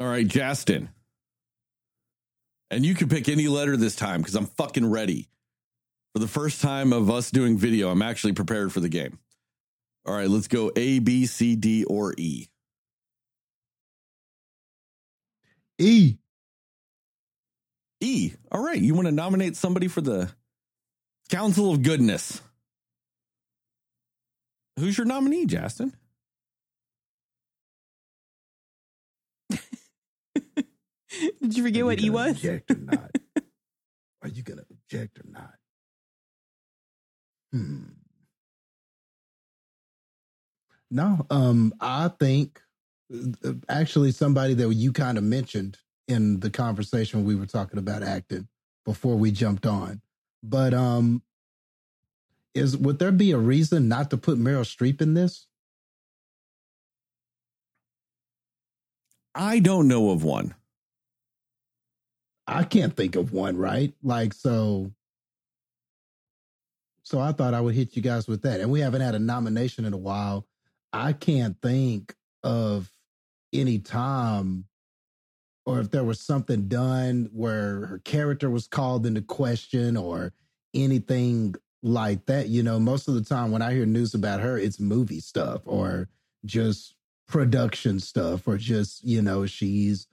All right, Justin. And you can pick any letter this time because I'm fucking ready. For the first time of us doing video, I'm actually prepared for the game. All right, let's go A, B, C, D, or E. E. E. All right, you want to nominate somebody for the Council of Goodness? Who's your nominee, Justin? Did you forget Are what you E was? Object or not? Are you gonna object or not? Hmm. No, um, I think uh, actually somebody that you kind of mentioned in the conversation when we were talking about acting before we jumped on. But um is would there be a reason not to put Meryl Streep in this? I don't know of one. I can't think of one, right? Like so so I thought I would hit you guys with that. And we haven't had a nomination in a while. I can't think of any time or if there was something done where her character was called into question or anything like that. You know, most of the time when I hear news about her, it's movie stuff or just production stuff or just, you know, she's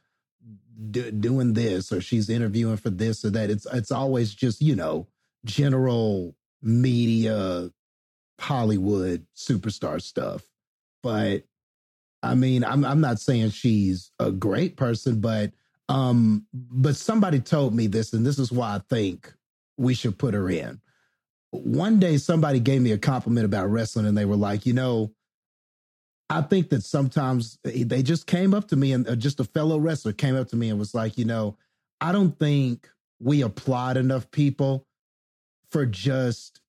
do, doing this or she's interviewing for this or that. It's it's always just, you know, general media Hollywood superstar stuff. But I mean, I'm I'm not saying she's a great person, but um, but somebody told me this, and this is why I think we should put her in. One day, somebody gave me a compliment about wrestling, and they were like, you know, I think that sometimes they just came up to me, and uh, just a fellow wrestler came up to me and was like, you know, I don't think we applaud enough people for just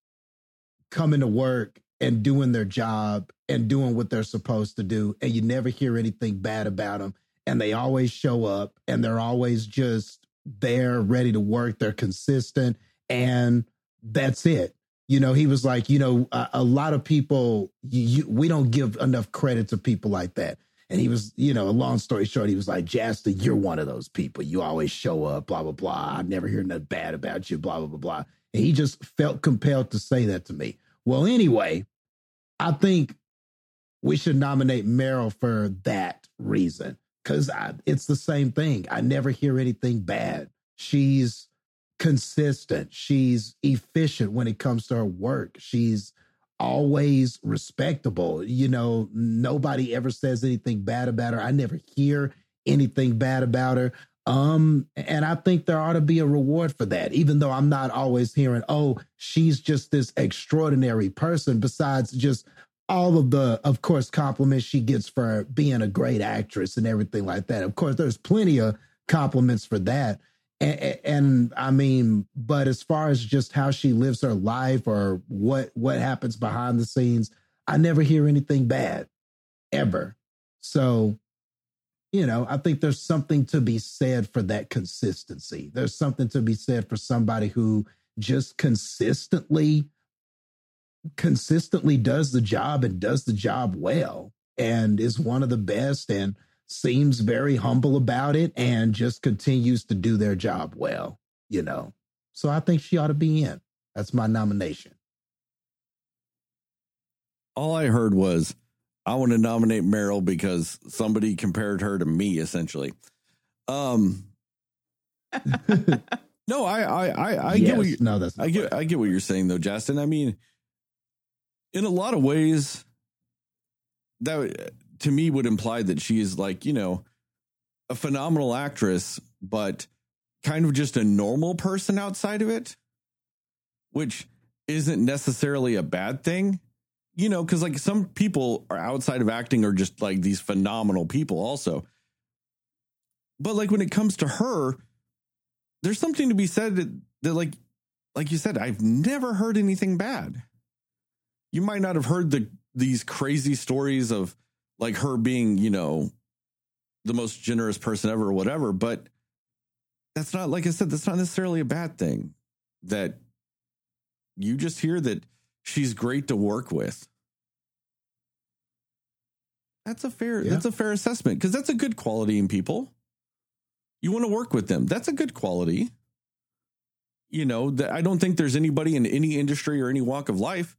coming to work and doing their job and doing what they're supposed to do and you never hear anything bad about them and they always show up and they're always just there ready to work they're consistent and that's it you know he was like you know a, a lot of people you, you, we don't give enough credit to people like that. And he was you know a long story short he was like jasta you're one of those people. You always show up blah blah blah. I never hear nothing bad about you blah blah blah blah. And he just felt compelled to say that to me. Well anyway i think we should nominate Meryl for that reason because it's the same thing. I never hear anything bad. She's consistent. She's efficient when it comes to her work. She's always respectable. You know, nobody ever says anything bad about her. I never hear anything bad about her. Um, and I think there ought to be a reward for that, even though I'm not always hearing, oh, she's just this extraordinary person, besides just all of the, of course, compliments she gets for being a great actress and everything like that. Of course, there's plenty of compliments for that. And, and, I mean, but as far as just how she lives her life or what what happens behind the scenes, I never hear anything bad ever. So, you know, I think there's something to be said for that consistency. There's something to be said for somebody who just consistently consistently does the job and does the job well and is one of the best and seems very humble about it and just continues to do their job well, you know. So I think she ought to be in. That's my nomination. All I heard was I want to nominate Meryl because somebody compared her to me essentially. Um No, I I I, I yes. get what you, no, that's I get I get what you're saying though, Justin. I mean, in a lot of ways, that to me would imply that she is like you know a phenomenal actress, but kind of just a normal person outside of it, which isn't necessarily a bad thing. You know, because like some people are outside of acting are just like these phenomenal people, also. But like when it comes to her, there's something to be said that, that like like you said, I've never heard anything bad you might not have heard the these crazy stories of like her being, you know, the most generous person ever or whatever, but that's not like I said, that's not necessarily a bad thing. That you just hear that she's great to work with. That's a fair Yeah. that's a fair assessment because that's a good quality in people. You want to work with them. That's a good quality. You know, that I don't think there's anybody in any industry or any walk of life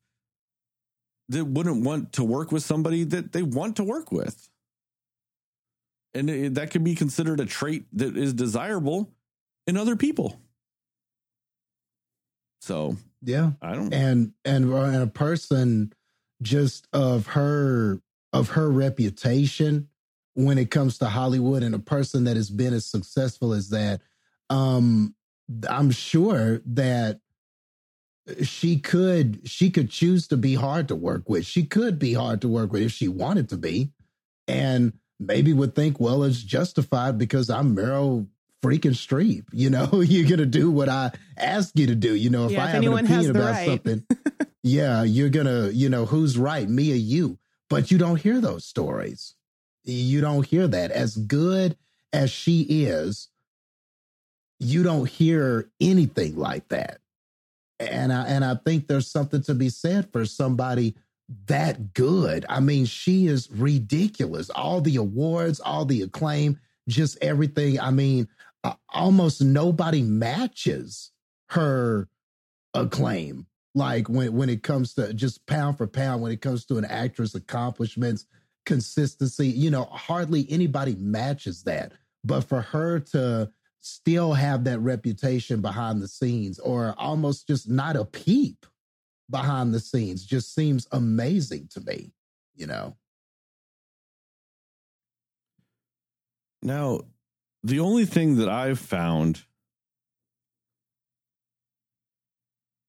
that wouldn't want to work with somebody that they want to work with. And it, that could be considered a trait that is desirable in other people. So, Yeah. I don't and and uh, and a person just of her of her reputation when it comes to Hollywood and a person that has been as successful as that um I'm sure that she could she could choose to be hard to work with. She could be hard to work with if she wanted to be and maybe would think well it's justified because I'm Meryl freaking Streep. You know, you're going to do what I ask you to do. You know, if Yeah, I if have an opinion about right. something, yeah, you're going to, you know, who's right, me or you? But you don't hear those stories. You don't hear that. As good as she is, you don't hear anything like that. And I and I think there's something to be said for somebody that good. I mean, she is ridiculous. All the awards, all the acclaim, just everything. I mean, uh, almost nobody matches her acclaim. Like when when it comes to just pound for pound, when it comes to an actress' accomplishments, consistency, you know, hardly anybody matches that. But for her to still have that reputation behind the scenes, or almost just not a peep behind the scenes, just seems amazing to me. You know. Now, the only thing that I've found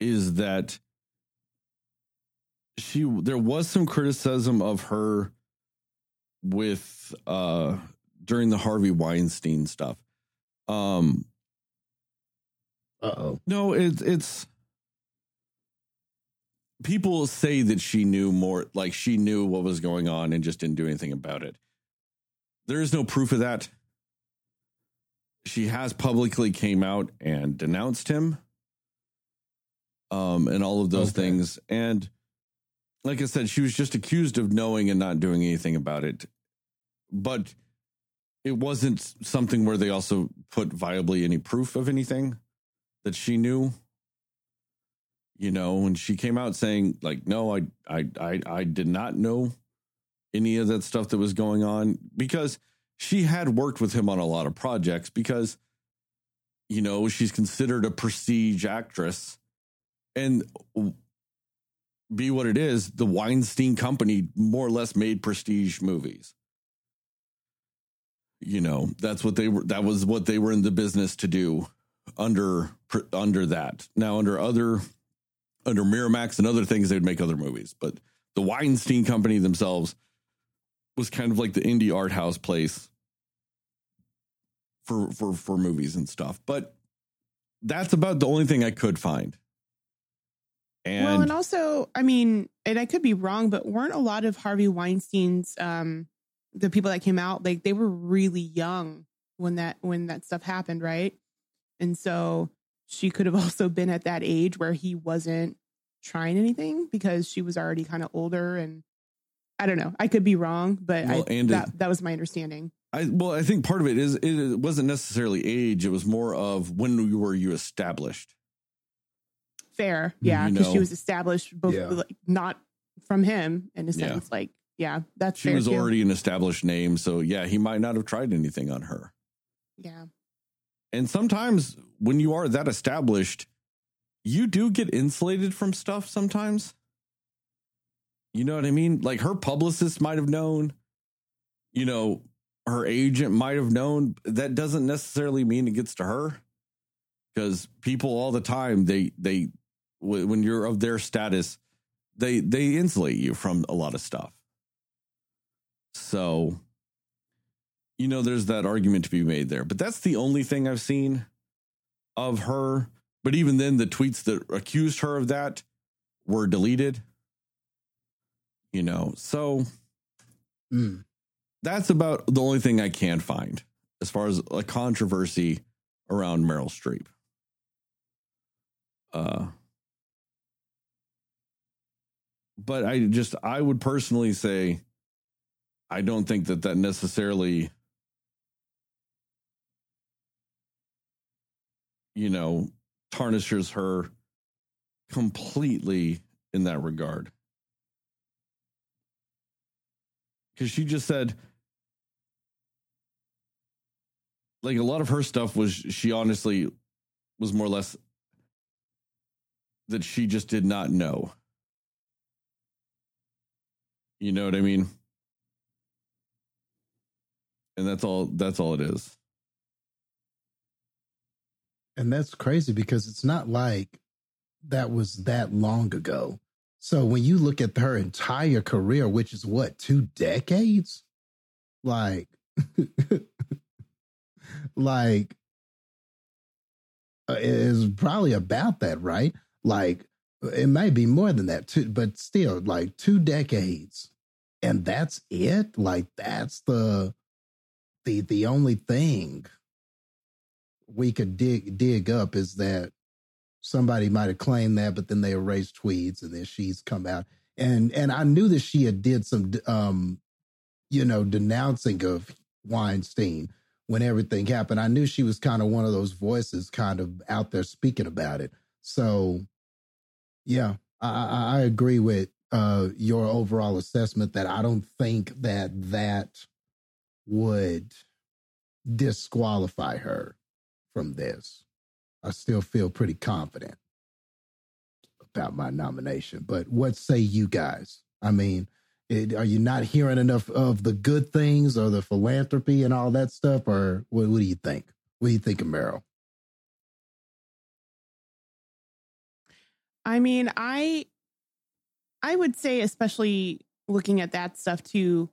is that she there was some criticism of her with uh during the Harvey Weinstein stuff. Um Uh oh. no, it's it's people say that she knew more like she knew what was going on and just didn't do anything about it. There is no proof of that. She has publicly came out and denounced him. Um and all of those Okay. things and like I said she was just accused of knowing and not doing anything about it. But it wasn't something where they also put viably any proof of anything that she knew? You know when she came out saying like no I, I i i did not know any of that stuff that was going on because she had worked with him on a lot of projects because you know she's considered a prestige actress and be what it is the weinstein company more or less made prestige movies you know that's what they were that was what they were in the business to do under under that. Now under other under miramax and other things they'd make other movies but the weinstein company themselves was kind of like the indie art house place for for for movies and stuff but that's about the only thing i could find. And, well, and also, I mean, and I could be wrong, but weren't a lot of Harvey Weinstein's um the people that came out like they were really young when that when that stuff happened, right? And so she could have also been at that age where he wasn't trying anything because she was already kind of older and I don't know. I could be wrong, but Well, I, and that, it- that was my understanding. I well, I think part of it is it wasn't necessarily age. It was more of when were you established. Fair, yeah, You because know. she was established, both Yeah. like, not from him in a Yeah. sense. Like, yeah, that's She was too. already an established name, so yeah, he might not have tried anything on her. yeah. And sometimes when you are that established, you do get insulated from stuff sometimes. You know what I mean? Like her publicist might have known, you know, her agent might have known. That doesn't necessarily mean it gets to her. Because people all the time, they they when you're of their status, they they insulate you from a lot of stuff. So you know, there's that argument to be made there. But that's the only thing I've seen of her. But even then, the tweets that accused her of that were deleted. You know, so Mm. that's about the only thing I can find as far as a controversy around Meryl Streep. Uh, but I just, I would personally say, I don't think that that necessarily you know, tarnishes her completely in that regard. Because she just said, like, a lot of her stuff was, she honestly was more or less that she just did not know. You know what I mean? And that's all that's all it is. And that's crazy because it's not like that was that long ago. So when you look at her entire career, which is what, two decades? Like, like, uh, is probably about that, right? Like, it may be more than that, too, but still, like two decades, and that's it. Like, that's the the the only thing we could dig dig up is that somebody might have claimed that, but then they erased tweets, and then she's come out and and I knew that she had did some um you know denouncing of Weinstein when everything happened. I knew she was kind of one of those voices kind of out there speaking about it. So yeah, I, I agree with uh, your overall assessment that I don't think that that would disqualify her from this. I still feel pretty confident about my nomination. But what say you guys? I mean, it, are you not hearing enough of the good things or the philanthropy and all that stuff? Or what, what do you think? What do you think of Meryl? I mean, I I would say especially looking at that stuff too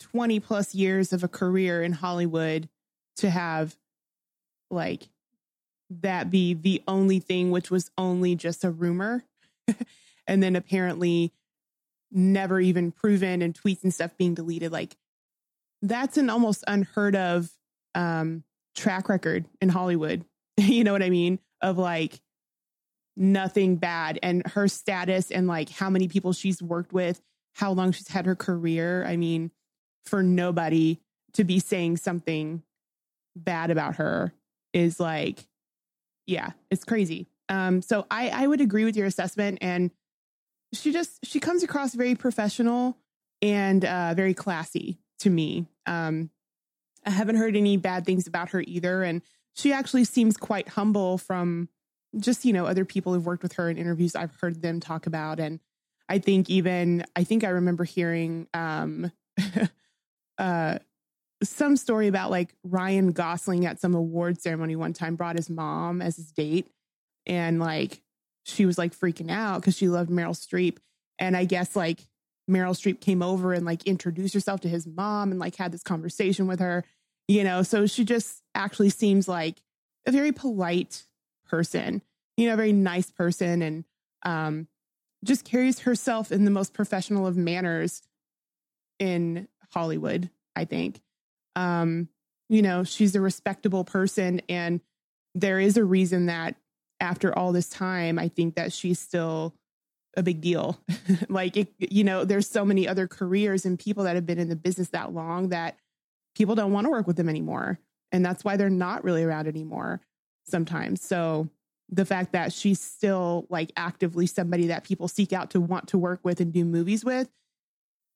20 plus years of a career in Hollywood to have like that be the only thing which was only just a rumor and then apparently never even proven and tweets and stuff being deleted. Like that's an almost unheard of um track record in Hollywood. You know what i mean? Of like nothing bad and her status and like how many people she's worked with how long she's had her career. I mean for nobody to be saying something bad about her is like yeah it's crazy. Um so i i would agree with your assessment and she just she comes across very professional and uh very classy to me. Um i haven't heard any bad things about her either and she actually seems quite humble from just you know other people who've worked with her in interviews i've heard them talk about and i think even i think i remember hearing um uh some story about like ryan gosling at some award ceremony one time brought his mom as his date and like she was like freaking out because she loved meryl streep and i guess like meryl streep came over and like introduced herself to his mom and like had this conversation with her you know? So she just actually seems like a very polite person, you know, a very nice person and um, just carries herself in the most professional of manners in Hollywood, I think. Um, you know, she's a respectable person and there is a reason that after all this time, I think that she's still a big deal. like, it, you know, there's so many other careers and people that have been in the business that long that people don't want to work with them anymore. And that's why they're not really around anymore sometimes. So the fact that she's still like actively somebody that people seek out to want to work with and do movies with,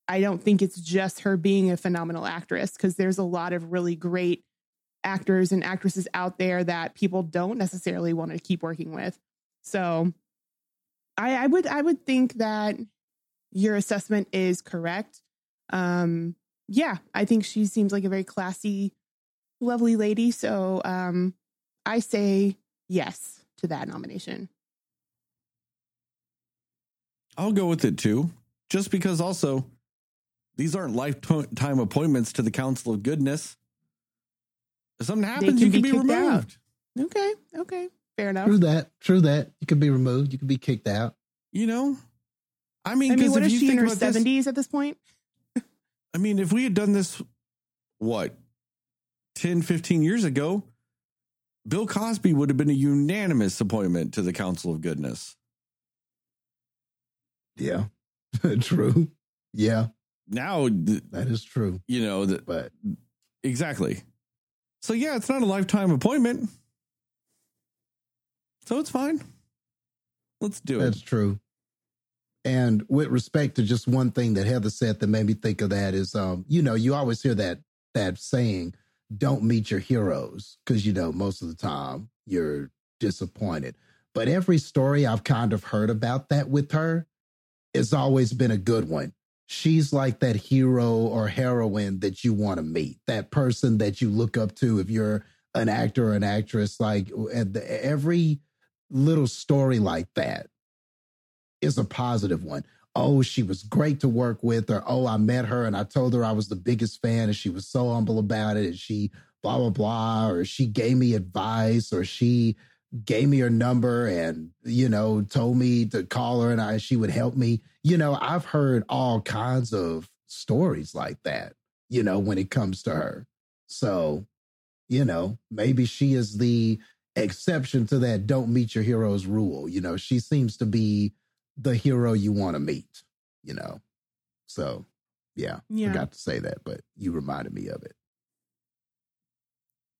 I don't think it's just her being a phenomenal actress because there's a lot of really great actors and actresses out there that people don't necessarily want to keep working with. So I, I would I would think that your assessment is correct. Um yeah, I think she seems like a very classy, lovely lady. So um I say yes to that nomination. I'll go with it too, just because also these aren't lifetime appointments to the Council of Goodness. If something happens, can you can be, be removed. Out. Okay, okay, fair enough. True that. True that. You can be removed. You can be kicked out. You know, I mean, I mean, what is she in her seventies at this point? I mean, if we had done this, what, 10, 15 years ago, Bill Cosby would have been a unanimous appointment to the Council of Goodness. Yeah, true. Yeah. Now that is true. You know that, but exactly. So yeah, it's not a lifetime appointment. So it's fine. Let's do That's it. That's true. And with respect to just one thing that Heather said that made me think of that is, um, you know, you always hear that that saying, "Don't meet your heroes," because you know most of the time you're disappointed. But every story I've kind of heard about that with her has always been a good one. She's like that hero or heroine that you want to meet, that person that you look up to if you're an actor or an actress. Like the, every little story like that is a positive one. Oh, she was great to work with, or oh, I met her and I told her I was the biggest fan and she was so humble about it. And she blah, blah, blah, or she gave me advice, or she gave me her number and, you know, told me to call her and I, she would help me. You know, I've heard all kinds of stories like that, you know, when it comes to her. So, you know, maybe she is the exception to that don't meet your heroes rule. You know, she seems to be the hero you want to meet, you know. So, yeah, Yeah. forgot to say that, but you reminded me of it.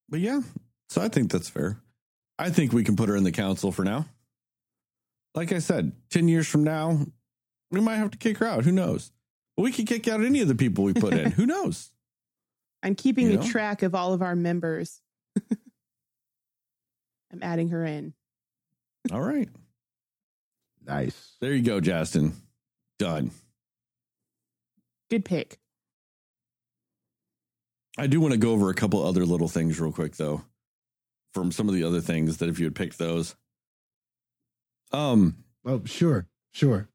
But yeah, so I think that's fair. I think we can put her in the council for now. Like I said, 10 years from now, we might have to kick her out. Who knows? we could kick out any of the people we put in. Who knows? I'm keeping You a know? track of all of our members. I'm adding her in. All right. Nice. There you go, Justin. Done. Good pick. I do want to go over a couple other little things real quick, though, from some of the other things that if you had picked those. Um, Oh, sure, sure.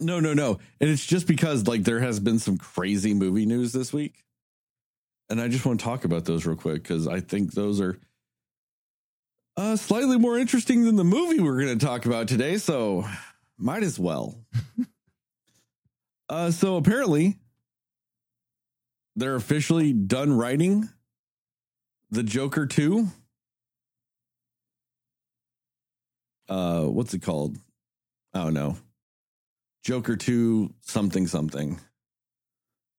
No, no, no. And it's just because like there has been some crazy movie news this week. And I just want to talk about those real quick because I think those are uh, slightly more interesting than the movie we're going to talk about today. So might as well. uh, so apparently, they're officially done writing the Joker 2. Uh, what's it called? I don't know. Joker 2 something something.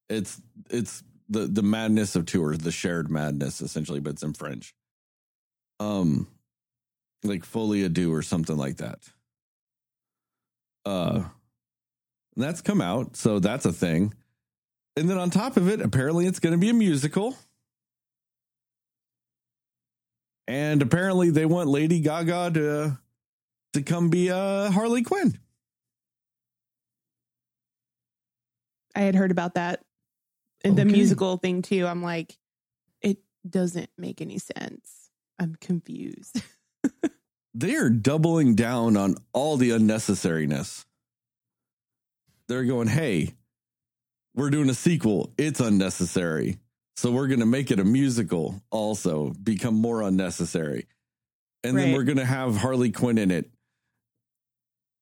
It's it's the the madness of tours, the shared madness essentially, but it's in French. Um like Folie à Deux or something like that. Uh that's come out, so that's a thing. And then on top of it, apparently it's going to be a musical. And apparently they want Lady Gaga to to come be uh Harley Quinn. I had heard about that. And the musical thing too. I'm like, it doesn't make any sense. I'm confused. they are doubling down on all the unnecessariness. They're going, hey, we're doing a sequel. It's unnecessary. So we're going to make it a musical also, become more unnecessary. And then we're going to have Harley Quinn in it,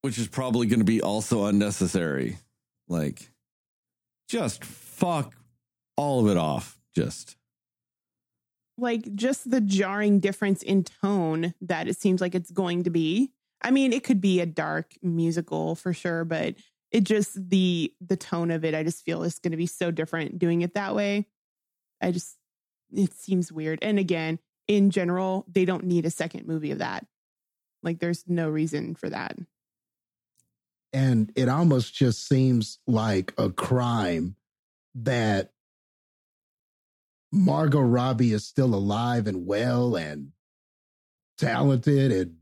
which is probably going to be also unnecessary. Like, just fuck all of it off. Just. like just the jarring difference in tone that it seems like it's going to be. I mean, it could be a dark musical for sure, but it just the the tone of it, I just feel is going to be so different doing it that way. I just it seems weird. And again, in general, they don't need a second movie of that. Like there's no reason for that. And it almost just seems like a crime that Margot Robbie is still alive and well and talented and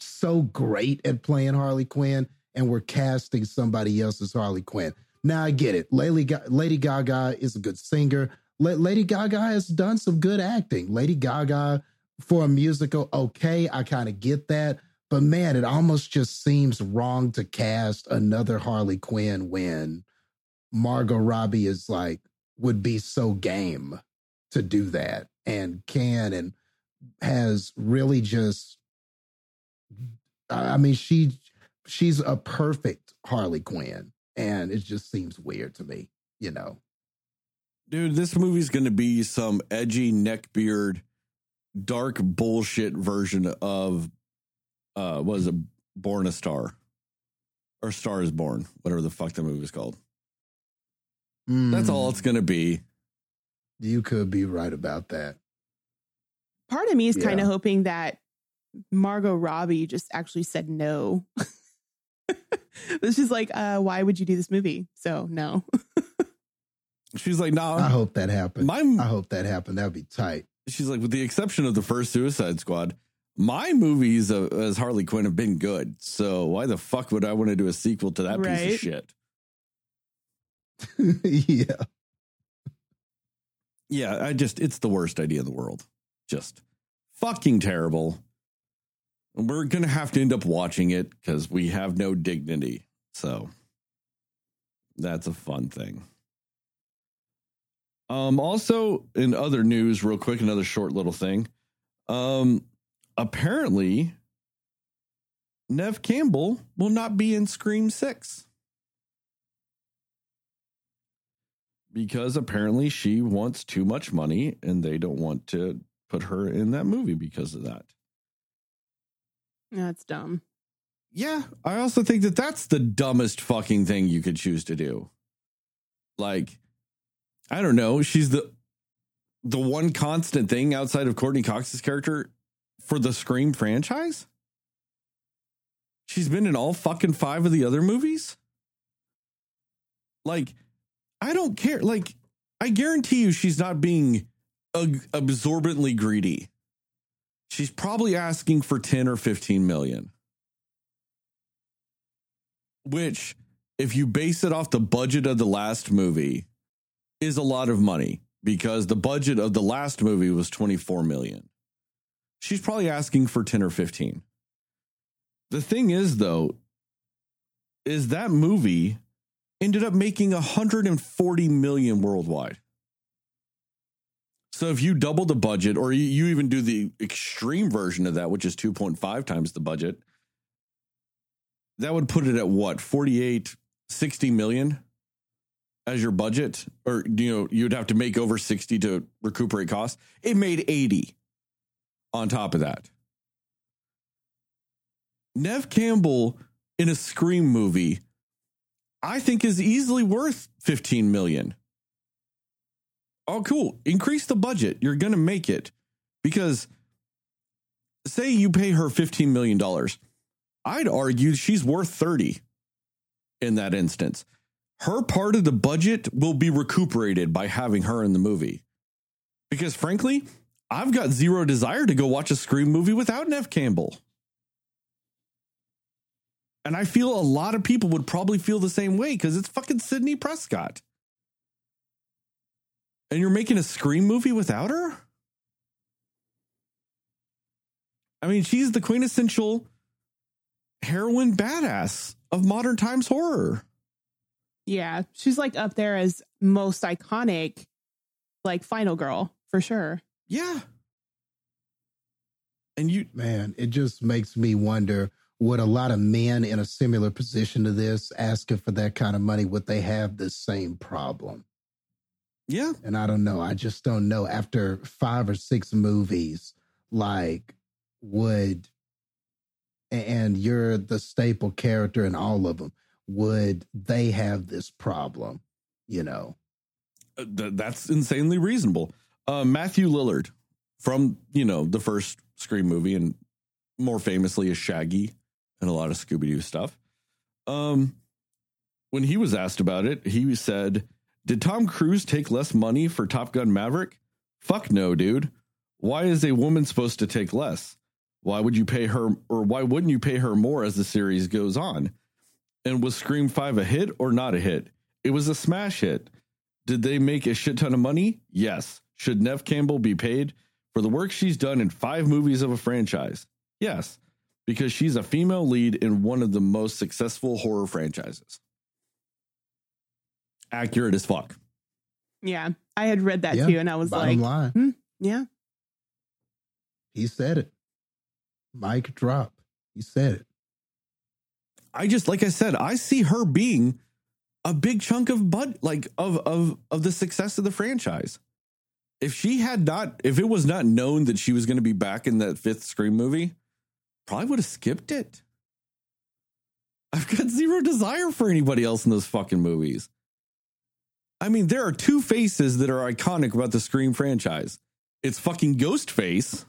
so great at playing Harley Quinn, and we're casting somebody else as Harley Quinn. Now I get it. Lady, Ga- Lady Gaga is a good singer. La- Lady Gaga has done some good acting. Lady Gaga for a musical, okay, I kind of get that. But man, it almost just seems wrong to cast another Harley Quinn when Margot Robbie is like would be so game to do that and can and has really just I mean she she's a perfect Harley Quinn and it just seems weird to me, you know. Dude, this movie's going to be some edgy neckbeard, dark bullshit version of, uh, what is it, Born a Star? Or Star is Born, whatever the fuck the movie's called. That's all it's going to be. Mm, You could be right about that. Part of me is kind of hoping that Margot Robbie just actually said no. it's just like, uh, why would you do this movie? So no. She's like, no. I hope that happened. My, I hope that happened. That'd be tight. she's like, with the exception of the first Suicide Squad, my movies uh, as Harley Quinn have been good. So why the fuck would I want to do a sequel to that piece of shit? yeah. Yeah, I just, it's the worst idea in the world. Just fucking terrible. We're going to have to end up watching it because we have no dignity. So that's a fun thing. Um, also, in other news, real quick, another short little thing. Um, apparently, Neve Campbell will not be in Scream 6. Because apparently she wants too much money and they don't want to put her in that movie because of that. That's dumb. Yeah, I also think that that's the dumbest fucking thing you could choose to do. Like, I don't know. She's the the one constant thing outside of Courteney Cox's character for the Scream franchise. She's been in all fucking five of the other movies. Like, I don't care. Like, I guarantee you, she's not being absorbently greedy. She's probably asking for 10 or 15 million which if you base it off the budget of the last movie is a lot of money because the budget of the last movie was 24 million she's probably asking for 10 or 15 the thing is though is that movie ended up making 140 million worldwide. So if you double the budget or you, even do the extreme version of that which is 2.5 times the budget that would put it at what 48 60 million as your budget? Or you know you'd have to make over 60 to recuperate costs? It made 80 on top of that. Neve Campbell in a scream movie i think is easily worth 15 million. Oh cool. Increase the budget. You're gonna make it. Because say you pay her 15 million dollars I'd argue she's worth 30 in that instance. Her part of the budget will be recuperated by having her in the movie. Because frankly, I've got zero desire to go watch a Scream movie without Neve Campbell. And I feel a lot of people would probably feel the same way because it's fucking Sidney Prescott. And you're making a Scream movie without her? I mean, she's the quintessential heroine badass of modern times horror. Yeah, she's like up there as most iconic, like final girl for sure. Yeah. And you, Man, it just makes me wonder would a lot of men in a similar position to this asking for that kind of money would they have the same problem? yeah, And I don't know. I just don't know. After five or six movies, like, would, and you're the staple character in all of them, would they have this problem? You know? uh, th- that's insanely reasonable. Uh, Matthew Lillard from, you know, the first Scream movie and more famously as Shaggy and a lot of Scooby Doo stuff. Um, when he was asked about it, he said, Did Tom Cruise take less money for Top Gun Maverick? Fuck no, dude. Why is a woman supposed to take less? Why would you pay her, or why wouldn't you pay her more as the series goes on? And was Scream 5 a hit or not a hit? It was a smash hit. Did they make a shit ton of money? Yes. Should Neve Campbell be paid for the work she's done in five movies of a franchise? Yes, because she's a female lead in one of the most successful horror franchises. Accurate as fuck. Yeah, I had read that Yeah, too, and I was Bottom like, line, hmm, yeah, he said it. Mike drop. He said it. I just like I said, I see her being a big chunk of bud like of of of the success of the franchise. If she had not, if it was not known that she was going to be back in that fifth Scream movie, probably would have skipped it. I've got zero desire for anybody else in those fucking movies. I mean, there are two faces that are iconic about the Scream franchise. It's fucking Ghostface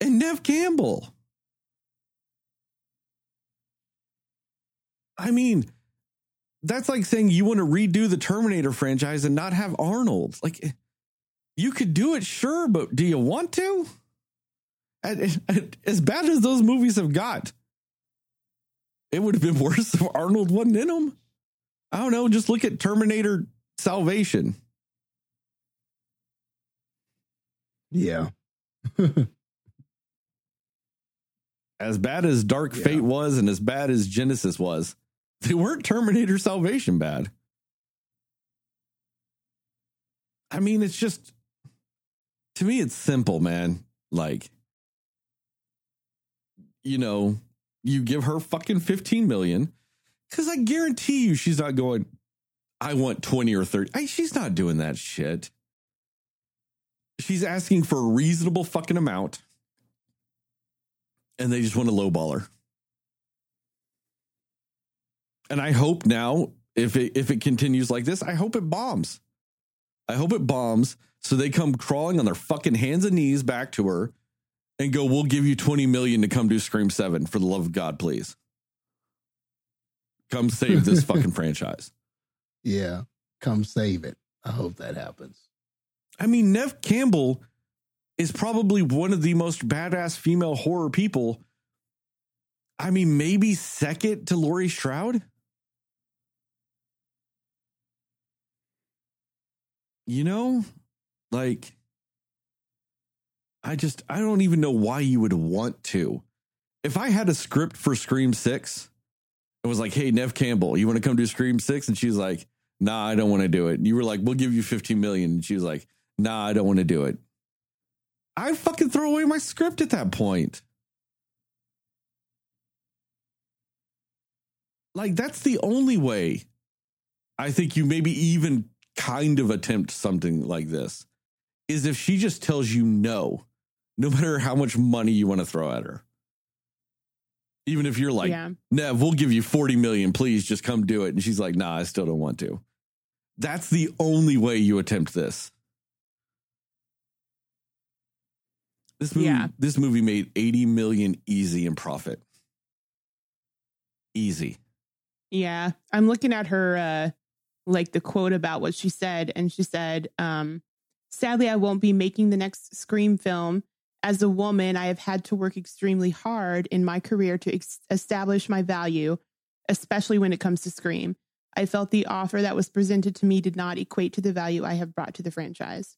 and Neve Campbell. I mean, that's like saying you want to redo the Terminator franchise and not have Arnold. Like, you could do it, sure, but do you want to? As bad as those movies have got, it would have been worse if Arnold wasn't in them. I don't know. Just look at Terminator Salvation. Yeah. as bad as Dark Yeah. Fate was and as bad as Genisys was, they weren't Terminator Salvation bad. I mean, it's just to me, it's simple, man. Like, you know, you give her fucking 15 million because I guarantee you she's not going, I want 20 or 30. I, she's not doing that shit. She's asking for a reasonable fucking amount and they just want to lowball her. And I hope now, if it if it continues like this, I hope it bombs. I hope it bombs so they come crawling on their fucking hands and knees back to her and go, "We'll give you twenty million to come do Scream Seven for the love of God, please. Come save this fucking franchise." Yeah. Come save it. I hope that happens. I mean, Neve Campbell is probably one of the most badass female horror people. I mean, maybe second to Laurie Strode. You know, like, I just, I don't even know why you would want to. If I had a script for Scream 6, it was like, hey, Neve Campbell, you want to come do Scream 6? And she's like, nah, I don't want to do it. And you were like, we'll give you 15 million. And she was like, nah, I don't want to do it. I fucking throw away my script at that point. Like, that's the only way I think you maybe even kind of attempt something like this is if she just tells you no, no matter how much money you want to throw at her. Even if you're like, yeah. Neve, we'll give you 40 million, please just come do it. And she's like, nah, I still don't want to. That's the only way you attempt this. This movie, Yeah. this movie made 80 million easy in profit. Easy. Yeah. I'm looking at her uh like the quote about what she said and she said um sadly I won't be making the next Scream film. As a woman, I have had to work extremely hard in my career to ex- establish my value, especially when it comes to Scream. I felt the offer that was presented to me did not equate to the value I have brought to the franchise.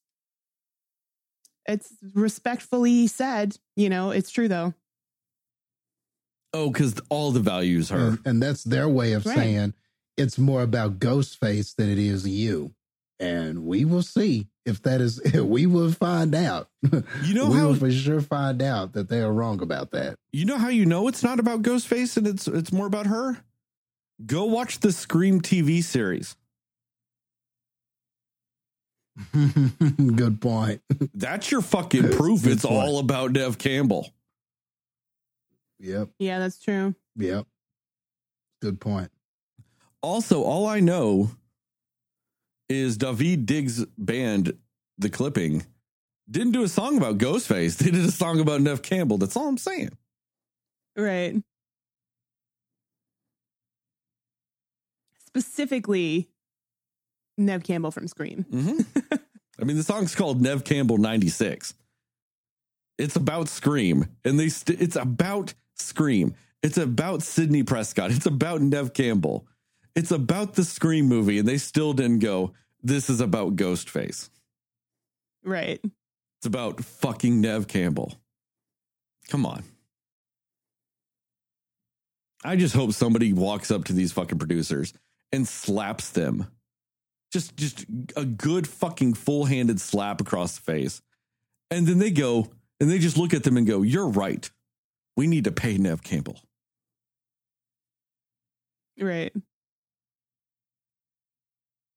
It's respectfully said, you know, it's true though. Oh, because all the values are. And, and that's their way of Right. saying it's more about Ghostface than it is you. And we will see if that is, we will find out. You know we how will for sure find out that they are wrong about that. you know how you know it's not about Ghostface and it's it's more about her? Go watch the Scream TV series. Good point. That's your fucking proof it's point. all about Neve Campbell. Yep. Yeah, that's true. Yep. Good point. Also, all I know is Daveed Diggs' band, The Clipping, didn't do a song about Ghostface. They did a song about Neve Campbell. That's all I'm saying. Right. Specifically, Neve Campbell from Scream. hmm I mean, the song's called Nev Campbell 96. It's about Scream, and they st- it's about Scream. It's about Sidney Prescott. It's about Neve Campbell. It's about the Scream movie, and they still didn't go, this is about Ghostface. Right. It's about fucking Neve Campbell. Come on. I just hope somebody walks up to these fucking producers and slaps them. Just just a good fucking full-handed slap across the face. And then they go and they just look at them and go, "You're right. We need to pay Neve Campbell." Right.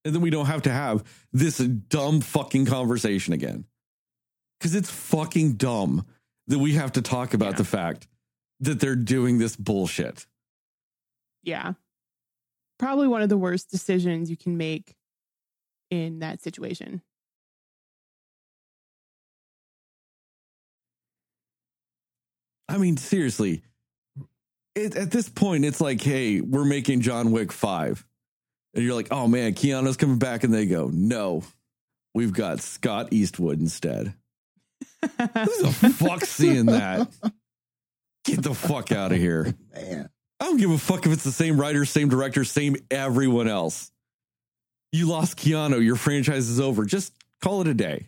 And then we don't have to have this dumb fucking conversation again. Cuz it's fucking dumb that we have to talk about Yeah. the fact that they're doing this bullshit. Yeah. Probably one of the worst decisions you can make in that situation. I mean, seriously, it, at this point, it's like, hey, we're making John Wick 5. And you're like, oh man, Keanu's coming back. And they go, no, we've got Scott Eastwood instead. Who the fuck seeing that? Get the fuck out of here. Man. I don't give a fuck if it's the same writer, same director, same everyone else. You lost Keanu, your franchise is over. Just call it a day.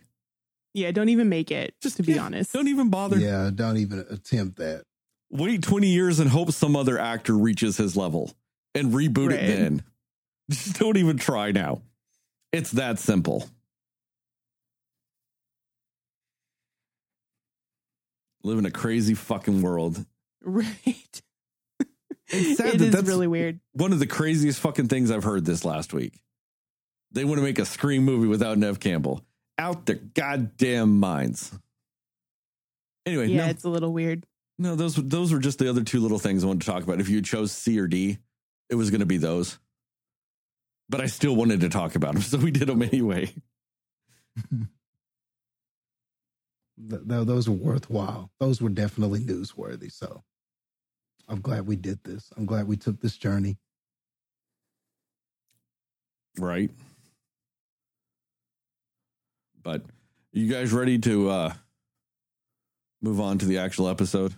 Yeah, don't even make it, just to be Yeah, honest. Don't even bother. Yeah, don't even attempt that. Wait 20 years and hope some other actor reaches his level and reboot Right. it then. Just don't even try now. It's that simple. Live in a crazy fucking world. Right. It's sad It that is that's really weird. one of the craziest fucking things I've heard this last week. They want to make a Scream movie without Neve Campbell. Out their goddamn minds. Anyway, Yeah, no, it's a little weird. no, those those were just the other two little things I wanted to talk about. If you chose C or D, it was going to be those. But I still wanted to talk about them, so we did them anyway. Th- th- those were worthwhile. Those were definitely newsworthy. So I'm glad we did this. I'm glad we took this journey. Right. But you guys ready to uh move on to the actual episode?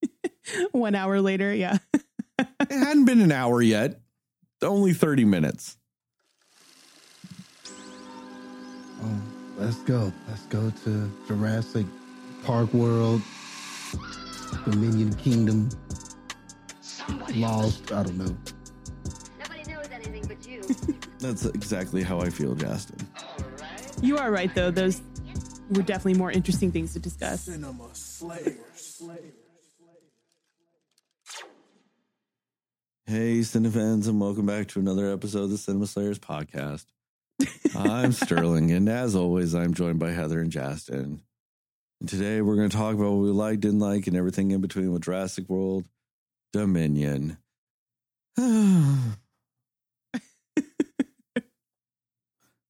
One hour later, yeah. It hadn't been an hour yet. Only 30 minutes. Oh, let's go. Let's go to Jurassic Park World, Dominion Kingdom, Lost. I don't know. Nobody knows anything but you. That's exactly how I feel, Justin. You are right, though. Those were definitely more interesting things to discuss. Hey, Cinefans, and welcome back to another episode of the Cinema Slayers podcast. I'm Sterling, and as always, I'm joined by Heather and Justin. And today we're going to talk about what we liked, didn't like, and everything in between with Jurassic World Dominion. Man,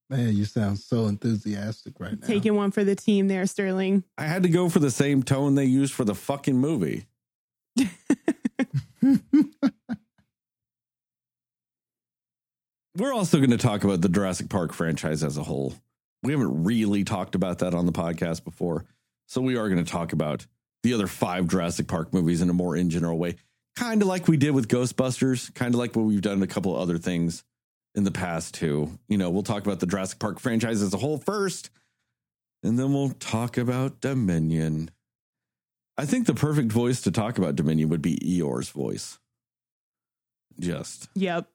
you sound so enthusiastic right now. Taking one for the team there, Sterling. I had to go for the same tone they used for the fucking movie. We're also going to talk about the Jurassic Park franchise as a whole. We haven't really talked about that on the podcast before. So we are going to talk about the other five Jurassic Park movies in a more in general way. Kind of like we did with Ghostbusters, kind of like what we've done a couple other things in the past too. You know, we'll talk about the Jurassic Park franchise as a whole first, and then we'll talk about Dominion. I think the perfect voice to talk about Dominion would be Eeyore's voice. Just Yep.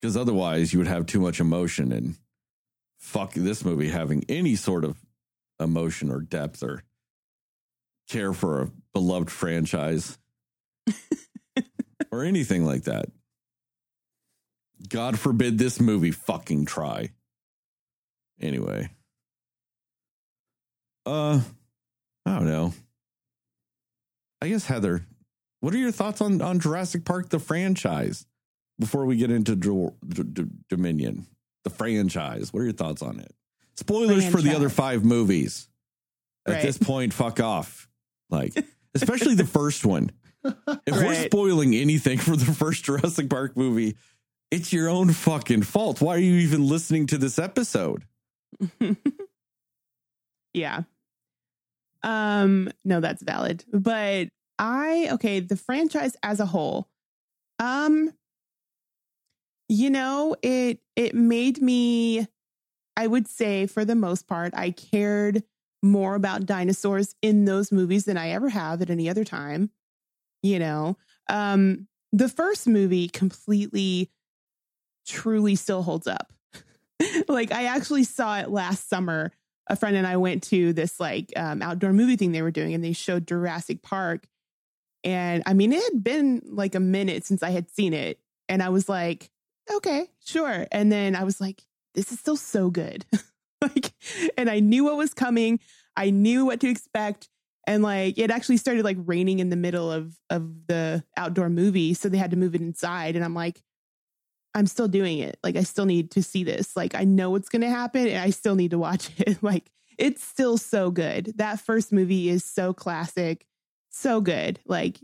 Because otherwise you would have too much emotion and fuck this movie having any sort of emotion or depth or care for a beloved franchise or anything like that. God forbid this movie fucking try. Anyway. Uh I don't know. I guess Heather, what are your thoughts on on Jurassic Park the franchise? before we get into D- D- Dominion, the franchise, what are your thoughts on it? Spoilers for the other five movies. At Right. this point, fuck off. Like, especially the first one. If we're spoiling anything for the first Jurassic Park movie, it's your own fucking fault. Why are you even listening to this episode? yeah. Um, no, that's valid. But I okay, the franchise as a whole. Um you know, it it made me I would say for the most part I cared more about dinosaurs in those movies than I ever have at any other time. You know, um the first movie completely truly still holds up. like I actually saw it last summer a friend and I went to this like um, outdoor movie thing they were doing, and they showed Jurassic Park. And I mean, it had been like a minute since I had seen it, and I was like, okay, sure. And then I was like, this is still so good. like, and I knew what was coming. I knew what to expect. And like, it actually started like raining in the middle of of the outdoor movie, so they had to move it inside. And I'm like, I'm still doing it. Like I still need to see this. Like I know what's going to happen and I still need to watch it. like it's still so good. That first movie is so classic, so good. Like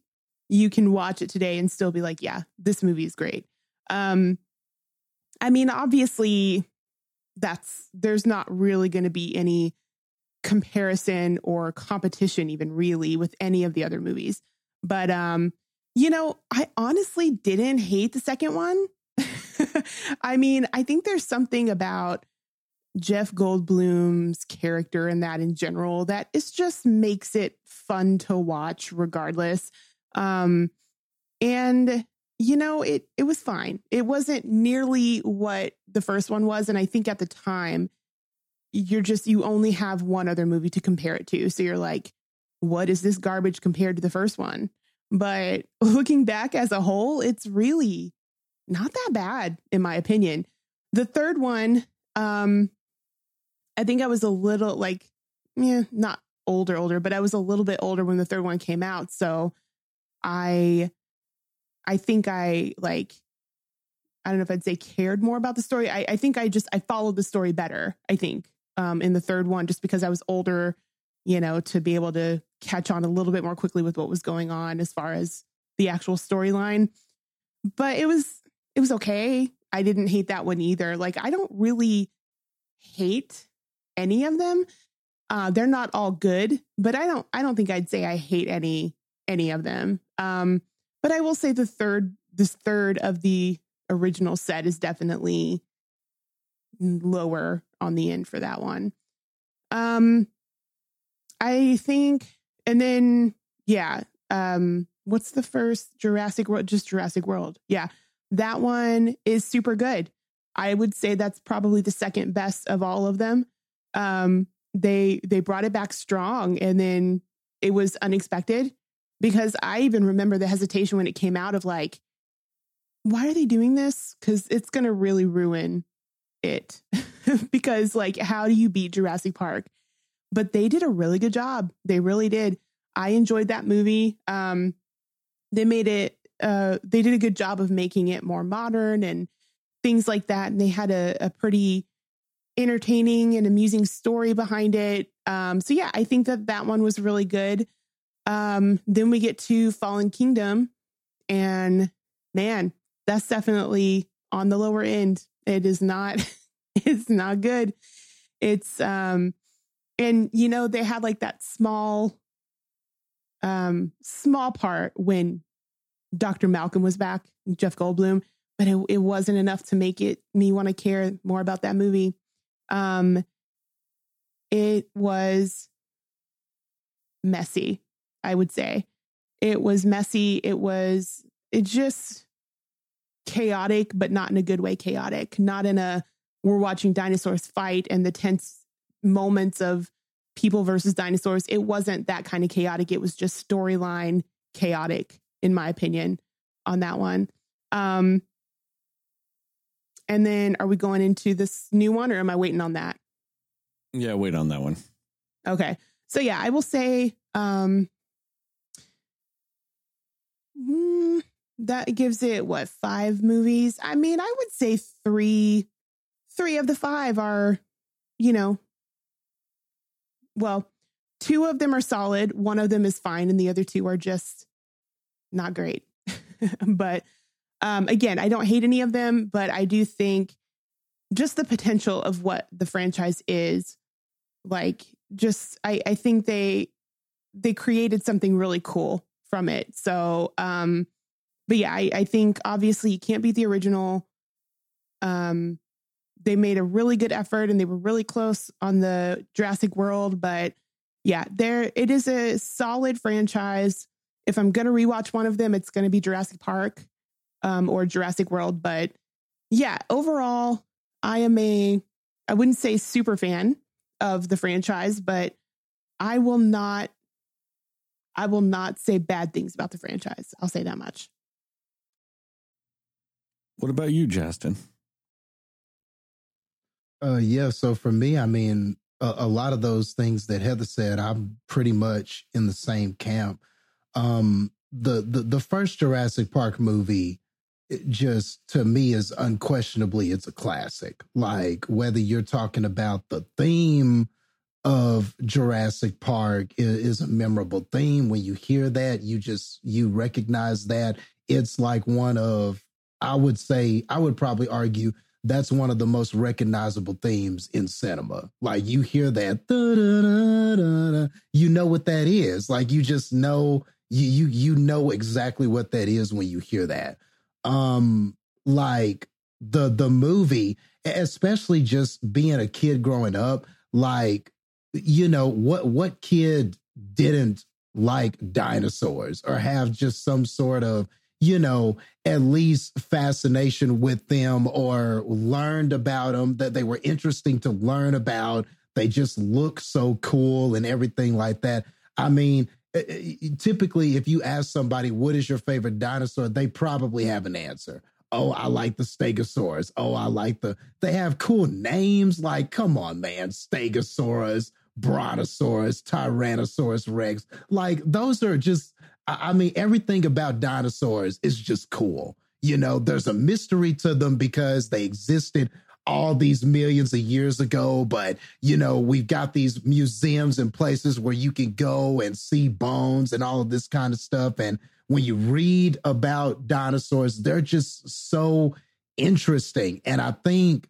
you can watch it today and still be like, yeah, this movie is great. Um, I mean, obviously, that's there's not really going to be any comparison or competition, even really, with any of the other movies. But um, you know, I honestly didn't hate the second one. I mean, I think there's something about Jeff Goldblum's character and that in general that it just makes it fun to watch regardless. Um, and you know, it it was fine. It wasn't nearly what the first one was, and I think at the time, you're just you only have one other movie to compare it to, so you're like, what is this garbage compared to the first one? But looking back as a whole, it's really not that bad in my opinion. The third one, um, I think I was a little like, yeah, not older, older, but I was a little bit older when the third one came out, so I I think I like I don't know if I'd say cared more about the story. I, I think I just I followed the story better, I think, um, in the third one, just because I was older, you know, to be able to catch on a little bit more quickly with what was going on as far as the actual storyline. But it was it was okay. I didn't hate that one either. Like I don't really hate any of them. Uh, they're not all good, but I don't I don't think I'd say I hate any any of them. Um, but I will say the third, this third of the original set is definitely lower on the end for that one. Um, I think, and then yeah, um, what's the first Jurassic World? Just Jurassic World. Yeah, that one is super good. I would say that's probably the second best of all of them. Um, they they brought it back strong, and then it was unexpected because I even remember the hesitation when it came out of like, why are they doing this? Because it's going to really ruin it. because, like, how do you beat Jurassic Park? But they did a really good job. They really did. I enjoyed that movie. Um, they made it, uh, they did a good job of making it more modern and things like that. And they had a, a pretty entertaining and amusing story behind it. Um, so, yeah, I think that that one was really good. Um, then we get to Fallen Kingdom, and man, that's definitely on the lower end. It is not, it's not good. It's um, and you know they had like that small, um, small part when Dr. Malcolm was back, Jeff Goldblum, but it, it wasn't enough to make it me want to care more about that movie. Um, it was messy. I would say. It was messy. It was, it just chaotic, but not in a good way chaotic, not in a, we're watching dinosaurs fight and the tense moments of people versus dinosaurs. It wasn't that kind of chaotic. It was just storyline chaotic, in my opinion, on that one. Um, and then are we going into this new one or am I waiting on that? Yeah, wait on that one. Okay. So yeah, I will say um Mm, that gives it what five movies? I mean, I would say three, three of the five are, you know, well, two of them are solid, one of them is fine, and the other two are just not great. but um, again, I don't hate any of them, but I do think just the potential of what the franchise is, like, just I, I think they they created something really cool from it. So, um, but yeah, I, I think obviously you can't beat the original. Um, they made a really good effort and they were really close on the Jurassic World, but yeah, there it is a solid franchise. If I'm gonna rewatch one of them, it's gonna be Jurassic Park um, or Jurassic World. But yeah, overall, I am a I wouldn't say super fan of the franchise, but I will not I will not say bad things about the franchise. I'll say that much. What about you, Justin? Uh, yeah. So for me, I mean, a, a, lot of those things that Heather said, I'm pretty much in the same camp. Um, the the the first Jurassic Park movie, just to me is unquestionably it's a classic. Like whether you're talking about the theme of Jurassic Park is, is, a memorable theme. When you hear that, you just you recognize that it's like one of I would say I would probably argue that's one of the most recognizable themes in cinema. Like you hear that, you know what that is. Like you just know you you you know exactly what that is when you hear that. Um, like the the movie, especially just being a kid growing up, like you know what what kid didn't like dinosaurs or have just some sort of you know, at least fascination with them or learned about them, that they were interesting to learn about. They just look so cool and everything like that. I mean, Eh, eh, typically, if you ask somebody, what is your favorite dinosaur, they probably have an answer. Oh, I mm-hmm. like the Stegosaurus. Oh, I like the, they have cool names. Like, come on, man, Stegosaurus, Brontosaurus, Tyrannosaurus Rex. Like, those are just, I mean, everything about dinosaurs is just cool. You know, there's a mystery to them because they existed all these millions of years ago. But, you know, we've got these museums and places where you can go and see bones and all of this kind of stuff. And when you read about dinosaurs, they're just so interesting. And I think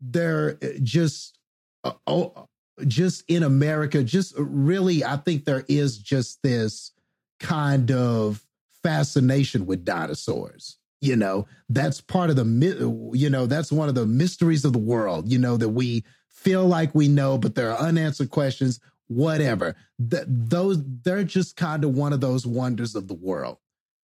they're uh, just, uh, oh, just in America, just really, I think there is just this kind of fascination with dinosaurs. You know, that's part of the, you know, that's one of the mysteries of the world, you know, that we feel like we know, but there are unanswered questions, whatever. That those, they're just kind of one of those wonders of the world.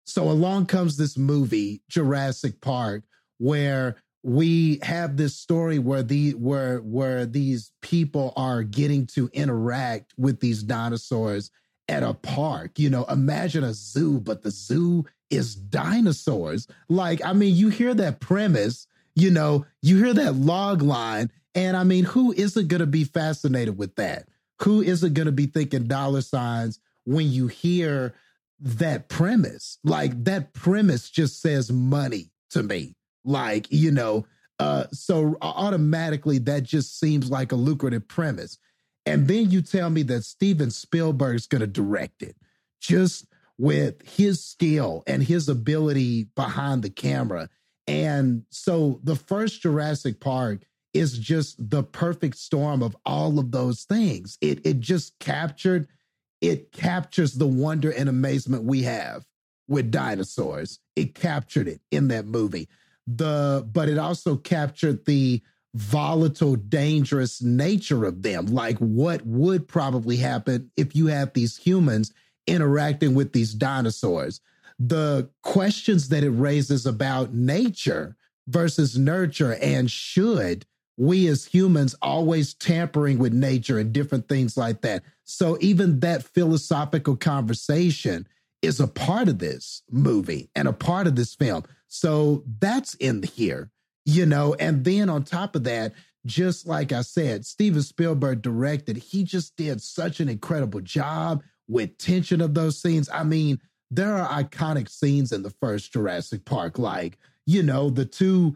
So along comes this movie, Jurassic Park, where we have this story where the where where these people are getting to interact with these dinosaurs at a park. You know, imagine a zoo, but the zoo is dinosaurs. Like, I mean, you hear that premise, you know, you hear that log line, and I mean, who isn't going to be fascinated with that? Who isn't going to be thinking dollar signs when you hear that premise? Like, that premise just says money to me. Like, you know, uh, so automatically that just seems like a lucrative premise. And then you tell me that Steven Spielberg's going to direct it just with his skill and his ability behind the camera. And so the first Jurassic Park is just the perfect storm of all of those things. It it just captured it captures the wonder and amazement we have with dinosaurs. It captured it in that movie. The but it also captured the volatile, dangerous nature of them. Like what would probably happen if you had these humans interacting with these dinosaurs? The questions that it raises about nature versus nurture and should we as humans always tampering with nature and different things like that. So even that philosophical conversation is a part of this movie and a part of this film. So that's in here you know, and then on top of that, just like I said, Steven Spielberg directed, he just did such an incredible job with tension of those scenes. I mean, there are iconic scenes in the first Jurassic Park, like, you know, the two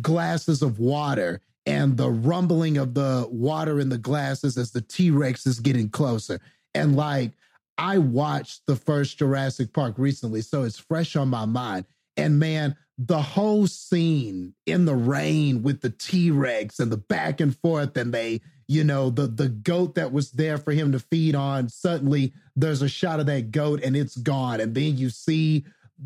glasses of water and the rumbling of the water in the glasses as the T Rex is getting closer. And like, I watched the first Jurassic Park recently, so it's fresh on my mind. And man, the whole scene in the rain with the T-Rex and the back and forth and they, you know, the the goat that was there for him to feed on, suddenly there's a shot of that goat and it's gone. And then you see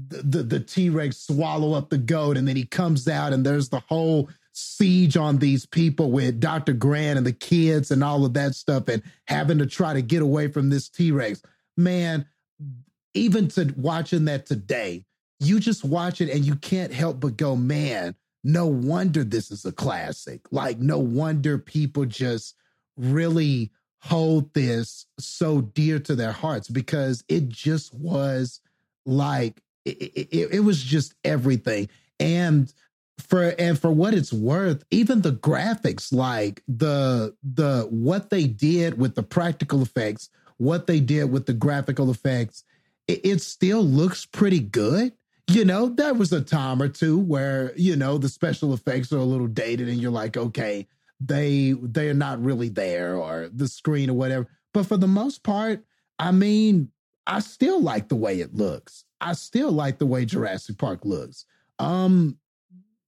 the, the, the T-Rex swallow up the goat and then he comes out and there's the whole siege on these people with Dr. Grant and the kids and all of that stuff and having to try to get away from this T-Rex. Man, even to watching that today, you just watch it and you can't help but go, man, no wonder this is a classic. Like, no wonder people just really hold this so dear to their hearts because it just was like, it, it, it was just everything. And for and for what it's worth even the graphics like the the what they did with the practical effects what they did with the graphical effects it, it still looks pretty good you know, there was a time or two where, you know, the special effects are a little dated and you're like, okay, they they're not really there or the screen or whatever. But for the most part, I mean, I still like the way it looks. I still like the way Jurassic Park looks. Um,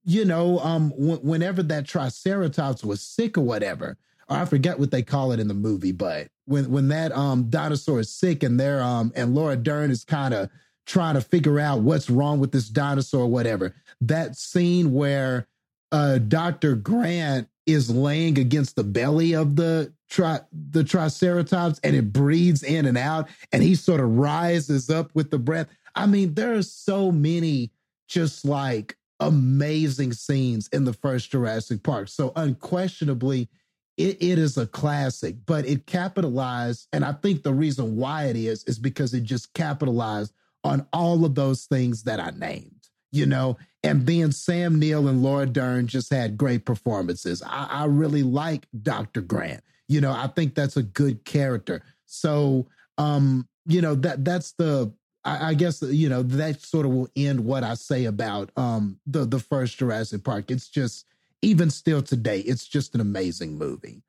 you know, um, w- whenever that Triceratops was sick or whatever, or I forget what they call it in the movie, but when when that um dinosaur is sick and they're um and Laura Dern is kind of trying to figure out what's wrong with this dinosaur whatever, that scene where uh Dr. Grant is laying against the belly of the tri- the triceratops and it breathes in and out and he sort of rises up with the breath. I mean, there are so many just like amazing scenes in the first Jurassic Park. So unquestionably, it, it is a classic, but it capitalized, and I think the reason why it is is because it just capitalized on all of those things that I named, you know, and then Sam Neill and Laura Dern just had great performances. I, I really like Dr. Grant. You know, I think that's a good character. So um, you know, that that's the I, I guess you know that sort of will end what I say about um the the first Jurassic Park. It's just even still today, it's just an amazing movie.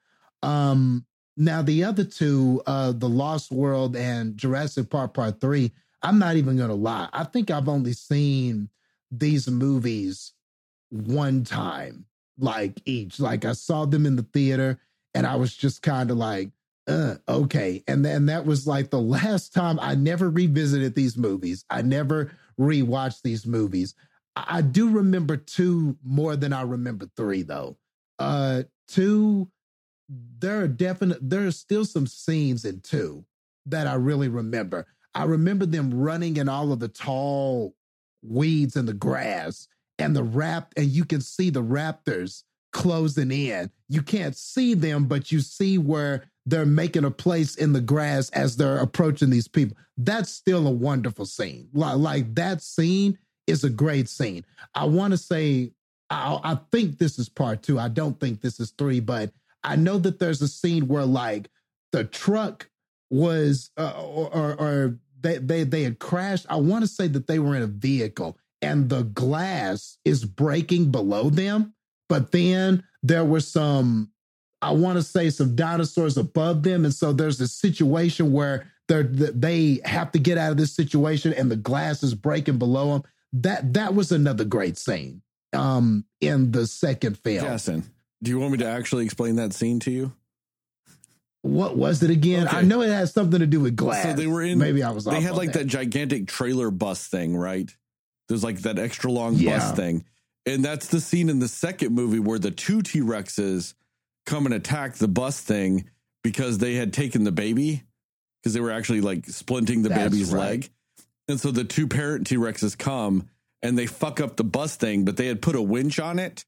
Um, now the other two, uh, The Lost World and Jurassic Park Part Three, I'm not even gonna lie. I think I've only seen these movies one time, like each. Like I saw them in the theater, and I was just kind of like, uh, okay. And then that was like the last time I never revisited these movies. I never rewatched these movies. I, I do remember two more than I remember three, though. Uh, two, there are definite, there are still some scenes in two that I really remember. I remember them running in all of the tall weeds and the grass and the rap, and you can see the raptors closing in. You can't see them, but you see where they're making a place in the grass as they're approaching these people. That's still a wonderful scene. Like, like that scene is a great scene. I want to say, I, I think this is part two. I don't think this is three, but I know that there's a scene where like the truck was uh, or, or, or they, they they had crashed. I want to say that they were in a vehicle and the glass is breaking below them, but then there were some I want to say some dinosaurs above them, and so there's a situation where they're they have to get out of this situation, and the glass is breaking below them. That that was another great scene um in the second film. Justin, do you want me to actually explain that scene to you? What was it again? Okay. I know it has something to do with glass. So they were in. Maybe I was. They had like that. gigantic trailer bus thing, right? There's like that extra long Yeah. bus thing, and that's the scene in the second movie where the two T Rexes come and attack the bus thing because they had taken the baby because they were actually like splinting the That's baby's right. leg, and so the two parent T Rexes come and they fuck up the bus thing, but they had put a winch on it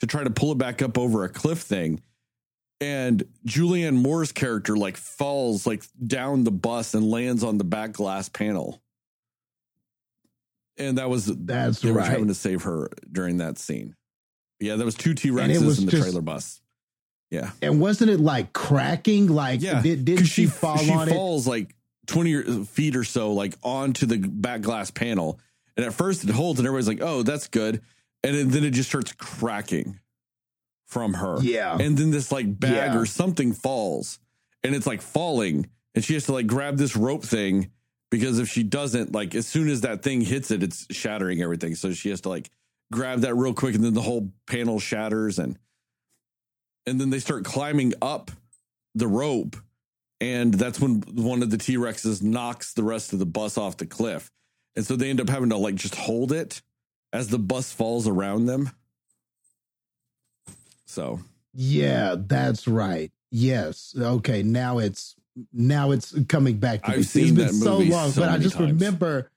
to try to pull it back up over a cliff thing and Julianne Moore's character like falls like down the bus and lands on the back glass panel. And that was That's they were right. having to save her during that scene. Yeah, there was two T Rexes in the just- trailer bus. Yeah, And wasn't it like cracking? Like, yeah. did, didn't 'Cause she, fall she on it? falls like twenty feet or so, like onto the back glass panel. And at first it holds, and everybody's like, "Oh, that's good," and then it just starts cracking from her. Yeah. and then this like bag Yeah. or something falls and it's like falling and she has to like grab this rope thing because if she doesn't like as soon as that thing hits it it's shattering everything so she has to like grab that real quick and then the whole panel shatters and and then they start climbing up the rope and that's when one of the T-Rexes knocks the rest of the bus off the cliff and so they end up having to like just hold it as the bus falls around them so Yeah, that's right. Yes. Okay. Now it's now it's coming back to I've me. seen it's been so long, so but I just times. remember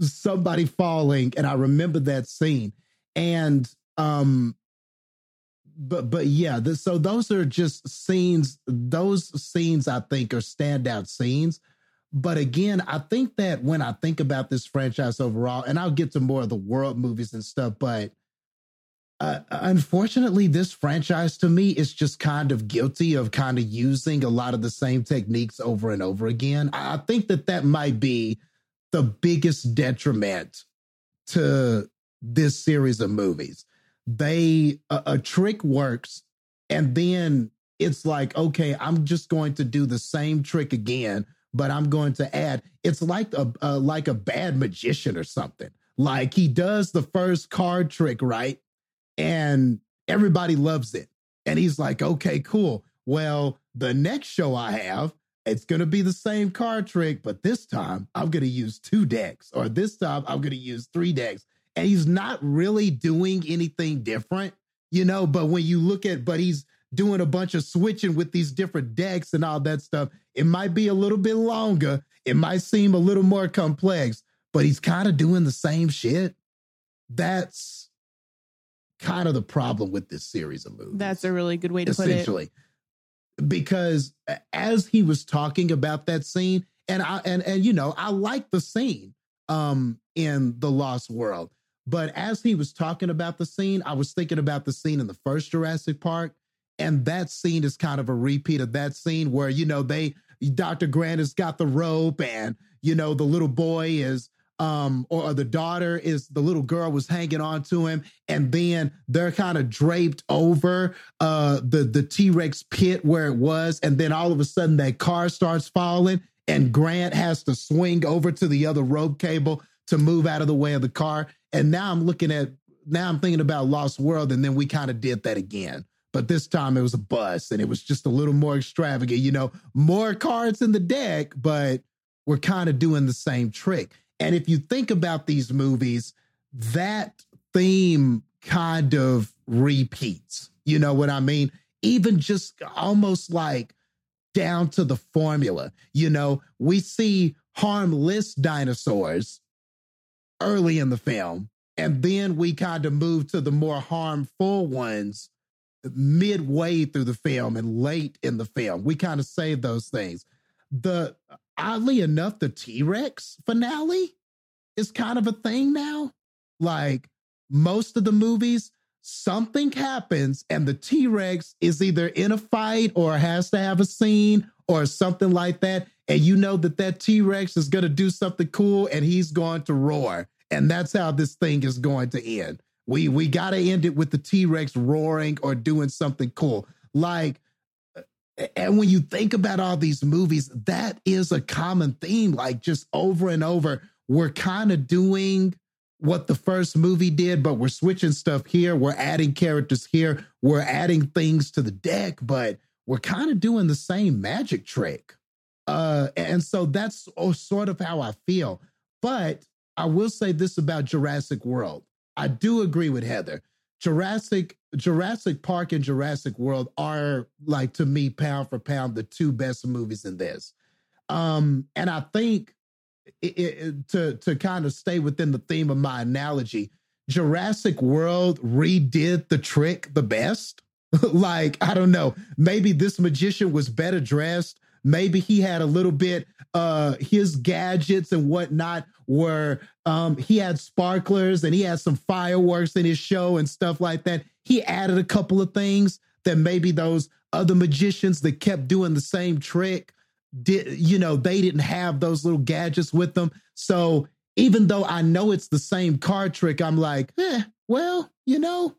somebody falling, and I remember that scene. And um, but but yeah, this, so those are just scenes. Those scenes I think are standout scenes. But again, I think that when I think about this franchise overall, and I'll get to more of the world movies and stuff, but uh, unfortunately, this franchise to me is just kind of guilty of kind of using a lot of the same techniques over and over again. I think that that might be the biggest detriment to this series of movies. They a, a trick works And then it's like, okay, I'm just going to do the same trick again, but I'm going to add. It's like a uh, like a bad magician or something. Like he does the first card trick right, and everybody loves it, and he's like, okay, cool. Well, the next show I have, it's going to be the same card trick, but this time I'm going to use two decks, or this time I'm going to use three decks. And he's not really doing anything different, you know. But when you look at, but he's doing a bunch of switching with these different decks and all that stuff. It might be a little bit longer. It might seem a little more complex, but he's kind of doing the same shit. That's kind of the problem with this series of movies. That's a really good way to put it. essentially because as he was talking about that scene and i and and you know i like the scene um in the lost world but as he was talking about the scene i was thinking about the scene in the first jurassic park and that scene is kind of a repeat of that scene where you know they dr grant has got the rope and you know the little boy is um or, the daughter is the little girl was hanging on to him and then they're kind of draped over uh the the T-Rex pit where it was and then all of a sudden that car starts falling and Grant has to swing over to the other rope cable to move out of the way of the car. And now I'm looking at now I'm thinking about Lost World and then we kind of did that again. But this time it was a bus and it was just a little more extravagant you know more cards in the deck but we're kind of doing the same trick and if you think about these movies, that theme kind of repeats. You know what I mean? Even just almost like down to the formula. You know, we see harmless dinosaurs early in the film, and then we kind of move to the more harmful ones midway through the film and late in the film. We kind of say those things. The oddly enough, the T Rex finale is kind of a thing now. Like most of the movies, something happens and the T Rex is either in a fight or has to have a scene or something like that. And you know that that T Rex is going to do something cool and he's going to roar. And that's how this thing is going to end. We we got to end it with the T Rex roaring or doing something cool. Like and when you think about all these movies, that is a common theme, like just over and over. We're kind of doing what the first movie did, but we're switching stuff here. We're adding characters here. We're adding things to the deck, but we're kind of doing the same magic trick. Uh, and so that's sort of how I feel. But I will say this about Jurassic World. I do agree with Heather. Jurassic Jurassic Park and Jurassic World are like to me pound for pound the two best movies in this. Um, and I think it, it, to to kind of stay within the theme of my analogy, Jurassic World redid the trick the best. like I don't know, maybe this magician was better dressed. Maybe he had a little bit uh his gadgets and whatnot were um he had sparklers and he had some fireworks in his show and stuff like that. He added a couple of things that maybe those other magicians that kept doing the same trick did you know they didn't have those little gadgets with them. So even though I know it's the same card trick, I'm like, eh, well, you know,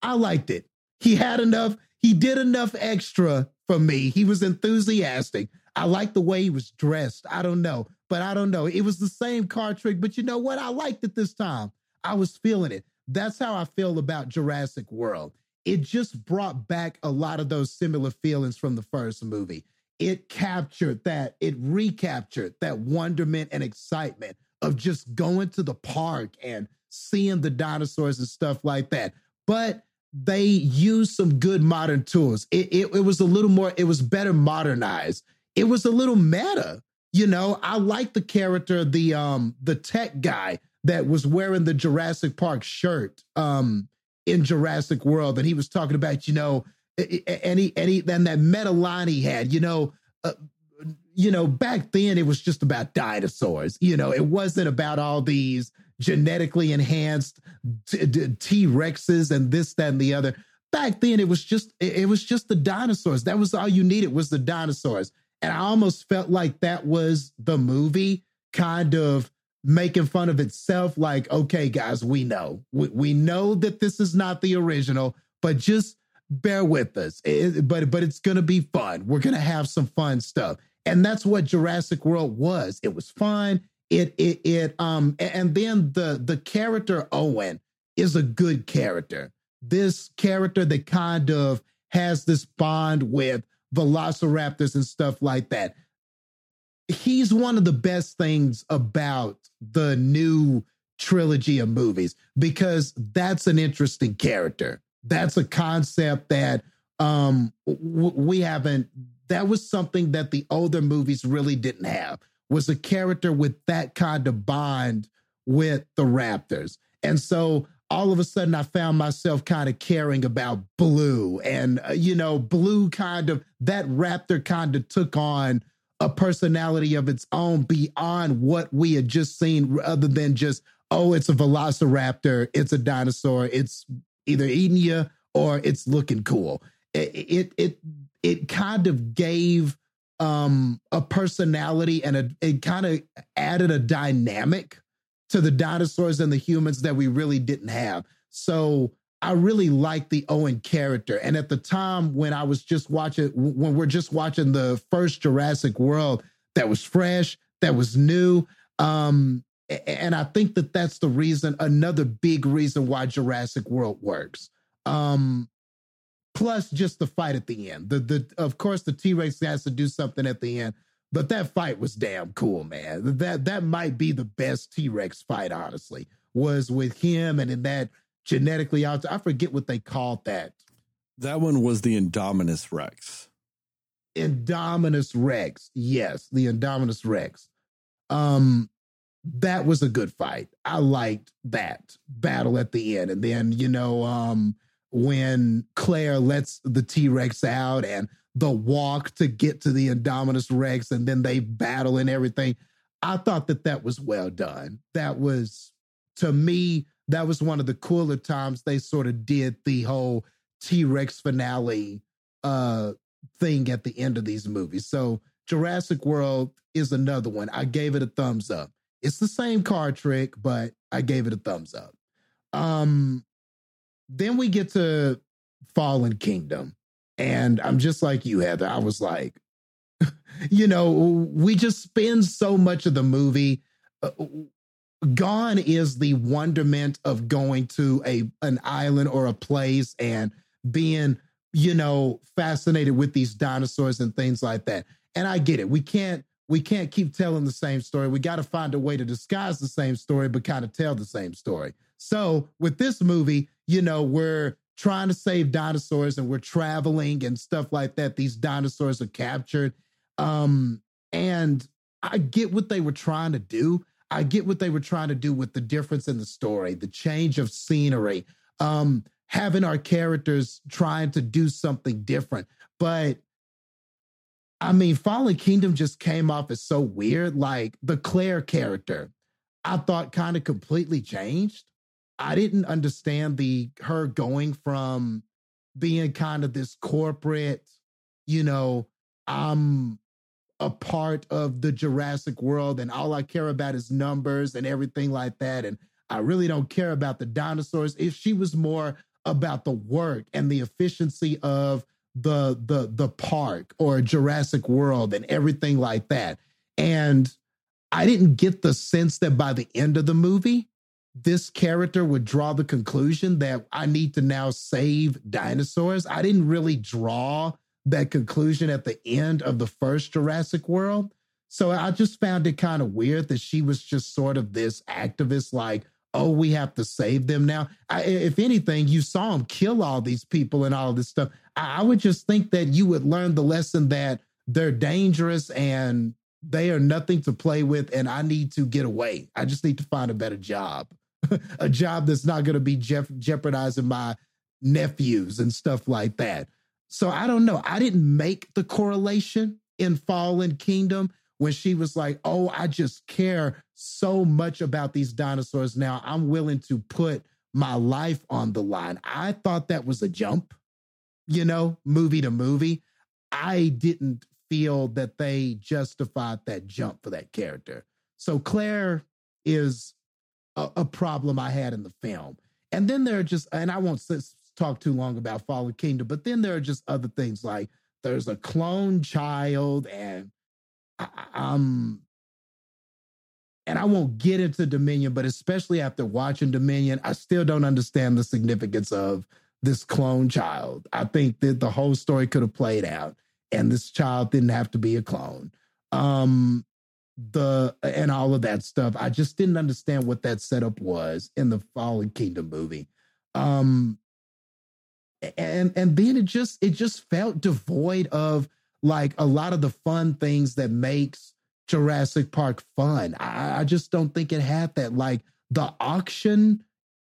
I liked it. He had enough, he did enough extra for me. He was enthusiastic. I like the way he was dressed. I don't know, but I don't know. It was the same card trick, but you know what? I liked it this time. I was feeling it. That's how I feel about Jurassic World. It just brought back a lot of those similar feelings from the first movie. It captured that, it recaptured that wonderment and excitement of just going to the park and seeing the dinosaurs and stuff like that. But they used some good modern tools. It, it, it was a little more, it was better modernized. It was a little meta. You know, I like the character, the um the tech guy that was wearing the Jurassic Park shirt um in Jurassic World, and he was talking about, you know, any any then that meta line he had, you know, uh, you know, back then it was just about dinosaurs. You know, it wasn't about all these genetically enhanced T Rexes and this, that, and the other. Back then, it was just it was just the dinosaurs. That was all you needed was the dinosaurs. And I almost felt like that was the movie kind of making fun of itself. Like, okay, guys, we know we, we know that this is not the original, but just bear with us. It- but but it's gonna be fun. We're gonna have some fun stuff, and that's what Jurassic World was. It was fun. It it it um and then the the character Owen is a good character. This character that kind of has this bond with velociraptors and stuff like that. He's one of the best things about the new trilogy of movies because that's an interesting character. That's a concept that um we haven't that was something that the older movies really didn't have was a character with that kind of bond with the raptors. And so all of a sudden I found myself kind of caring about Blue and uh, you know Blue kind of that raptor kind of took on a personality of its own beyond what we had just seen other than just oh it's a velociraptor it's a dinosaur it's either eating you or it's looking cool it it it, it kind of gave um a personality and a, it kind of added a dynamic to the dinosaurs and the humans that we really didn't have so I really liked the Owen character. And at the time when I was just watching, when we're just watching the first Jurassic World, that was fresh, that was new. Um, and I think that that's the reason, another big reason why Jurassic World works. Um, plus just the fight at the end. The the of course the T-Rex has to do something at the end, but that fight was damn cool, man. That that might be the best T-Rex fight, honestly, was with him and in that genetically out. I forget what they called that. That one was the Indominus Rex. Indominus Rex. Yes, the Indominus Rex. Um, that was a good fight. I liked that battle at the end. And then, you know, um, when Claire lets the T-Rex out and the walk to get to the Indominus Rex and then they battle and everything. I thought that that was well done. That was, to me, that was one of the cooler times they sort of did the whole T-Rex finale uh thing at the end of these movies. So Jurassic World is another one. I gave it a thumbs up. It's the same card trick, but I gave it a thumbs up. Um then we get to Fallen Kingdom. And I'm just like you, Heather. I was like, you know, we just spend so much of the movie. Uh, gone is the wonderment of going to a an island or a place and being you know fascinated with these dinosaurs and things like that and i get it we can't we can't keep telling the same story we got to find a way to disguise the same story but kind of tell the same story so with this movie you know we're trying to save dinosaurs and we're traveling and stuff like that these dinosaurs are captured um and i get what they were trying to do I get what they were trying to do with the difference in the story, the change of scenery, um, having our characters trying to do something different. But I mean, Fallen Kingdom just came off as so weird. Like the Claire character, I thought kind of completely changed. I didn't understand the her going from being kind of this corporate, you know, I'm a part of the Jurassic world and all I care about is numbers and everything like that. And I really don't care about the dinosaurs. If she was more about the work and the efficiency of the the the park or Jurassic World and everything like that. And I didn't get the sense that by the end of the movie, this character would draw the conclusion that I need to now save dinosaurs. I didn't really draw that conclusion at the end of the first Jurassic World. So I just found it kind of weird that she was just sort of this activist, like, oh, we have to save them now. I, if anything, you saw him kill all these people and all this stuff. I, I would just think that you would learn the lesson that they're dangerous and they are nothing to play with, and I need to get away. I just need to find a better job, a job that's not going to be jeff- jeopardizing my nephews and stuff like that. So I don't know. I didn't make the correlation in Fallen Kingdom when she was like, "Oh, I just care so much about these dinosaurs now. I'm willing to put my life on the line." I thought that was a jump, you know, movie to movie. I didn't feel that they justified that jump for that character. So Claire is a, a problem I had in the film. And then there are just, and I won't talk too long about Fallen Kingdom. But then there are just other things like there's a clone child, and I, I'm and I won't get into Dominion, but especially after watching Dominion, I still don't understand the significance of this clone child. I think that the whole story could have played out, and this child didn't have to be a clone. Um, the and all of that stuff. I just didn't understand what that setup was in the Fallen Kingdom movie. Um, and and then it just it just felt devoid of like a lot of the fun things that makes Jurassic Park fun. I, I just don't think it had that. Like the auction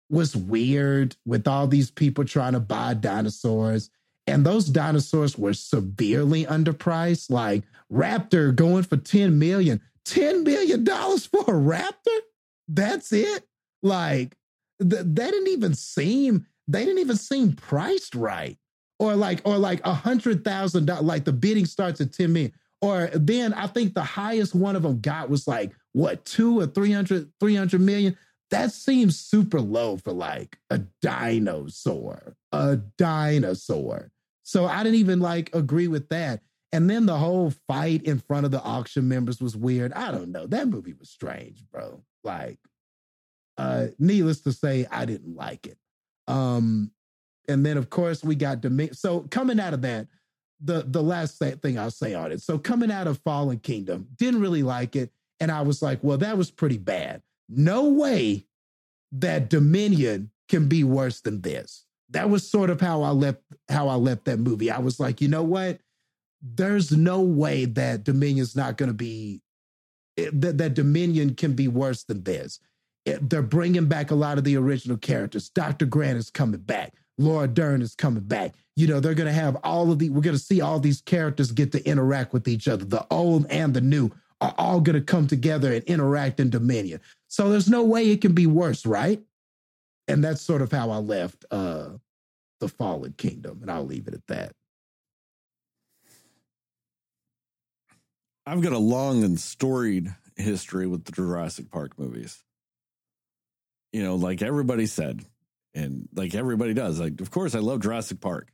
was weird with all these people trying to buy dinosaurs. And those dinosaurs were severely underpriced. Like Raptor going for 10 million. 10 million dollars for a Raptor? That's it? Like th- that didn't even seem they didn't even seem priced right. Or like, or like a hundred thousand dollars, like the bidding starts at 10 million. Or then I think the highest one of them got was like what two or 300, 300 million. That seems super low for like a dinosaur, a dinosaur. So I didn't even like agree with that. And then the whole fight in front of the auction members was weird. I don't know. That movie was strange, bro. Like, uh, needless to say, I didn't like it. Um, and then of course we got Dominion. So coming out of that, the the last thing I'll say on it. So coming out of Fallen Kingdom, didn't really like it, and I was like, well, that was pretty bad. No way that Dominion can be worse than this. That was sort of how I left how I left that movie. I was like, you know what? There's no way that Dominion's not going to be eh, that, that Dominion can be worse than this. It, they're bringing back a lot of the original characters. Dr. Grant is coming back. Laura Dern is coming back. You know, they're going to have all of the, we're going to see all these characters get to interact with each other. The old and the new are all going to come together and interact in Dominion. So there's no way it can be worse, right? And that's sort of how I left uh the Fallen Kingdom, and I'll leave it at that. I've got a long and storied history with the Jurassic Park movies. You know, like everybody said, and like everybody does. Like, of course, I love Jurassic Park.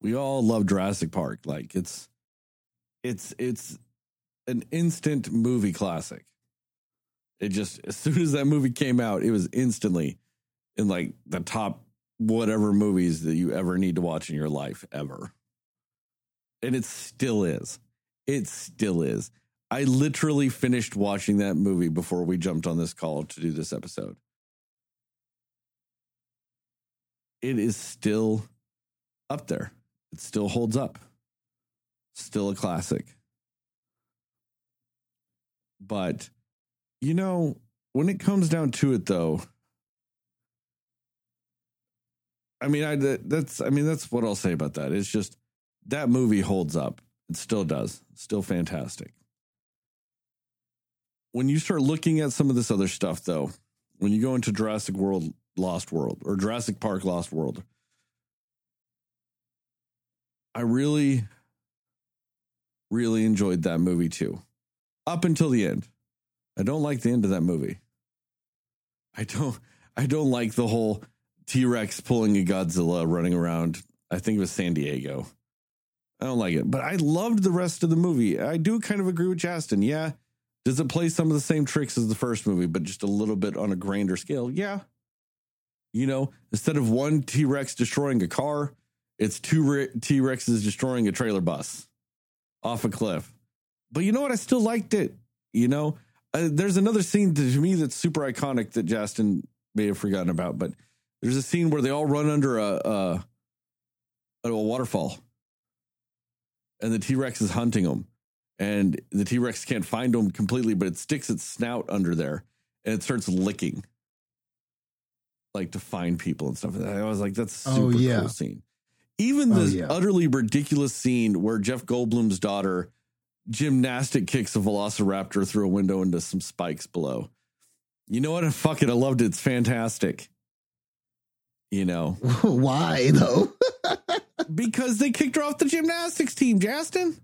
We all love Jurassic Park. Like, it's it's it's an instant movie classic. It just as soon as that movie came out, it was instantly in like the top whatever movies that you ever need to watch in your life ever. And it still is. It still is. I literally finished watching that movie before we jumped on this call to do this episode. It is still up there. It still holds up. Still a classic. But, you know, when it comes down to it, though, I mean, I that's I mean that's what I'll say about that. It's just that movie holds up. It still does. Still fantastic. When you start looking at some of this other stuff, though, when you go into Jurassic World Lost World or Jurassic Park Lost World, I really, really enjoyed that movie too, up until the end. I don't like the end of that movie. I don't. I don't like the whole T Rex pulling a Godzilla running around. I think it was San Diego. I don't like it, but I loved the rest of the movie. I do kind of agree with Justin. Yeah. Does it play some of the same tricks as the first movie, but just a little bit on a grander scale? Yeah. You know, instead of one T Rex destroying a car, it's two T Rexes destroying a trailer bus off a cliff. But you know what? I still liked it. You know, uh, there's another scene to me that's super iconic that Justin may have forgotten about, but there's a scene where they all run under a a, a waterfall, and the T Rex is hunting them, and the T Rex can't find them completely, but it sticks its snout under there and it starts licking, like to find people and stuff. I was like, that's oh, super Oh, yeah. cool scene. Even Oh, this yeah. utterly ridiculous scene where Jeff Goldblum's daughter gymnastic kicks a velociraptor through a window into some spikes below. You know what? Fuck it. I loved it. It's fantastic. You know, Why though? because they kicked her off the gymnastics team, Justin.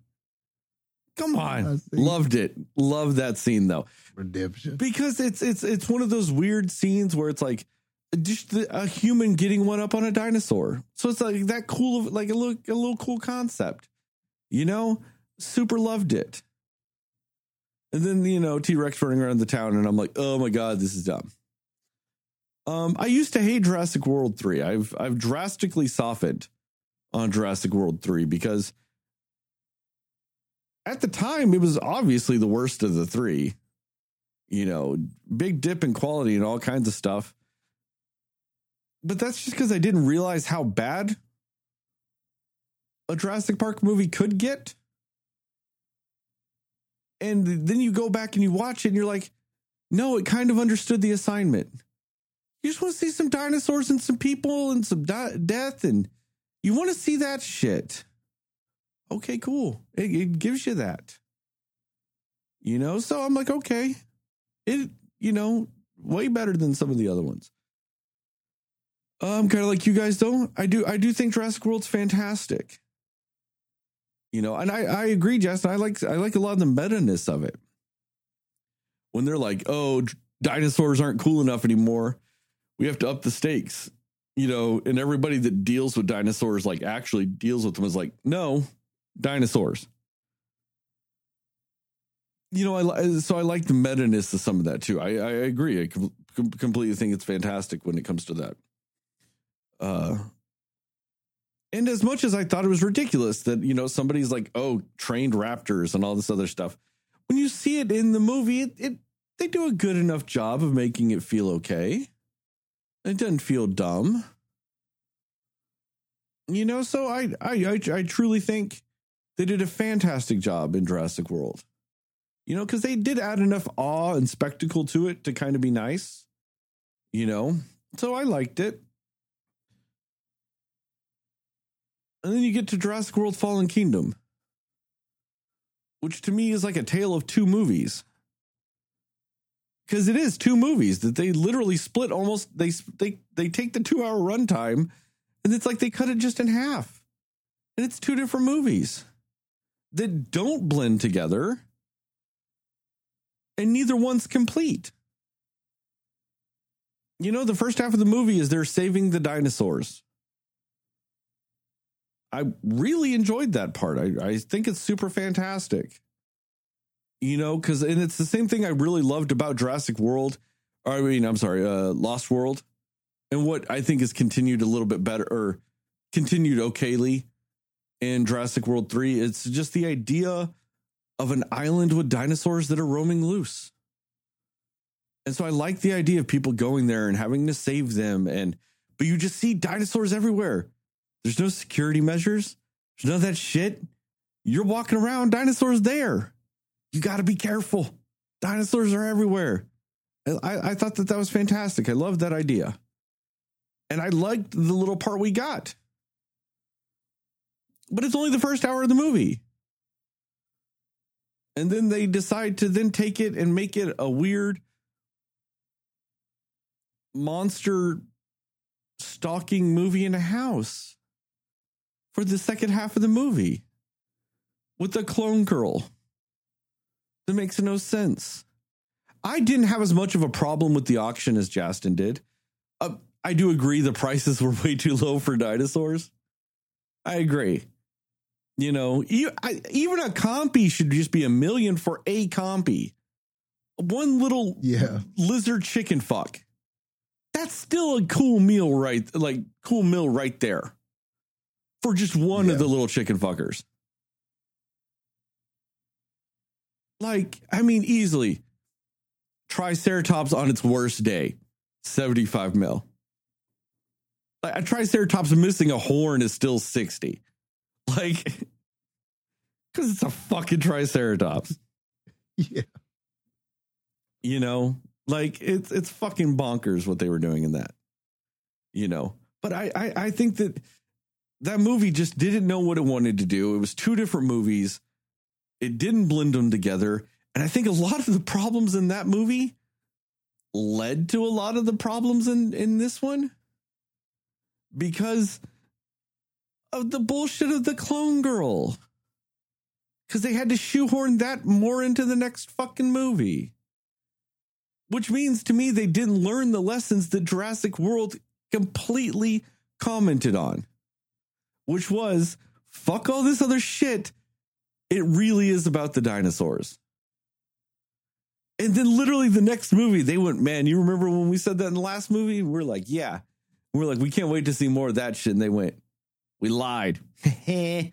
Come on. Loved it. Loved that scene though. Redemption. Because it's it's it's one of those weird scenes where it's like just the, a human getting one up on a dinosaur. So it's like that cool of like a little a little cool concept. You know, super loved it. And then you know T Rex running around the town, and I'm like, oh my god, this is dumb. Um, I used to hate Jurassic World three. I've I've drastically softened on Jurassic World three because at the time it was obviously the worst of the three. You know, big dip in quality and all kinds of stuff. But that's just because I didn't realize how bad a Jurassic Park movie could get. And then you go back and you watch it and you're like, no, it kind of understood the assignment. You just want to see some dinosaurs and some people and some di- death, and you want to see that shit. Okay, cool. It, it gives you that. You know, so I'm like, okay, it, you know, way better than some of the other ones. Um, I'm kind of like you guys don't. I do. I do think Jurassic World's fantastic. You know, and I I agree, Justin. I like I like a lot of the meta ness of it. When they're like, oh, dinosaurs aren't cool enough anymore, we have to up the stakes. You know, and everybody that deals with dinosaurs like actually deals with them is like, no, dinosaurs. You know, I so I like the meta ness of some of that too. I I agree. I com- completely think it's fantastic when it comes to that. Uh, and as much as I thought it was ridiculous that, you know, somebody's like, oh, trained raptors and all this other stuff, when you see it in the movie, it, it they do a good enough job of making it feel okay. It doesn't feel dumb. You know, so I I I, I truly think they did a fantastic job in Jurassic World. You know, because they did add enough awe and spectacle to it to kind of be nice. You know, so I liked it. And then you get to Jurassic World Fallen Kingdom, which to me is like a tale of two movies. Because it is two movies that they literally split almost they they they take the 2-hour runtime and it's like they cut it just in half. And it's two different movies that don't blend together. And neither one's complete. You know, the first half of the movie is they're saving the dinosaurs. I really enjoyed that part. I, I think it's super fantastic. You know, because and it's the same thing I really loved about Jurassic World. Or, I mean, I'm sorry, uh, Lost World, and what I think is continued a little bit better or continued okayly in Jurassic World Three. It's just the idea of an island with dinosaurs that are roaming loose. And so I like the idea of people going there and having to save them and but you just see dinosaurs everywhere. There's no security measures. There's none of that shit. You're walking around, dinosaurs there. You got to be careful. Dinosaurs are everywhere. I, I thought that that was fantastic. I loved that idea. And I liked the little part we got. But it's only the first hour of the movie. And then they decide to then take it and make it a weird monster stalking movie in a house for the second half of the movie with the clone girl. That makes no sense. I didn't have as much of a problem with the auction as Justin did. Uh, I do agree the prices were way too low for dinosaurs. I agree. You know, even a compy should just be a million for a compy. One little Yeah. lizard chicken fuck. That's still a cool meal, right? Like cool meal right there for just one Yeah. of the little chicken fuckers. Like, I mean, easily. Triceratops on its worst day, 75 mil. Like, a Triceratops missing a horn is still 60. Like, because it's a fucking Triceratops. Yeah. You know, like it's it's fucking bonkers what they were doing in that. You know, but I I, I think that that movie just didn't know what it wanted to do. It was two different movies. It didn't blend them together, and I think a lot of the problems in that movie led to a lot of the problems in in this one because of the bullshit of the clone girl. Because they had to shoehorn that more into the next fucking movie which means to me they didn't learn the lessons that Jurassic World completely commented on, which was fuck all this other shit. It really is about the dinosaurs. And then literally the next movie, they went, man, you remember when we said that in the last movie? We're like, yeah. We're like, we can't wait to see more of that shit. And they went, we lied. you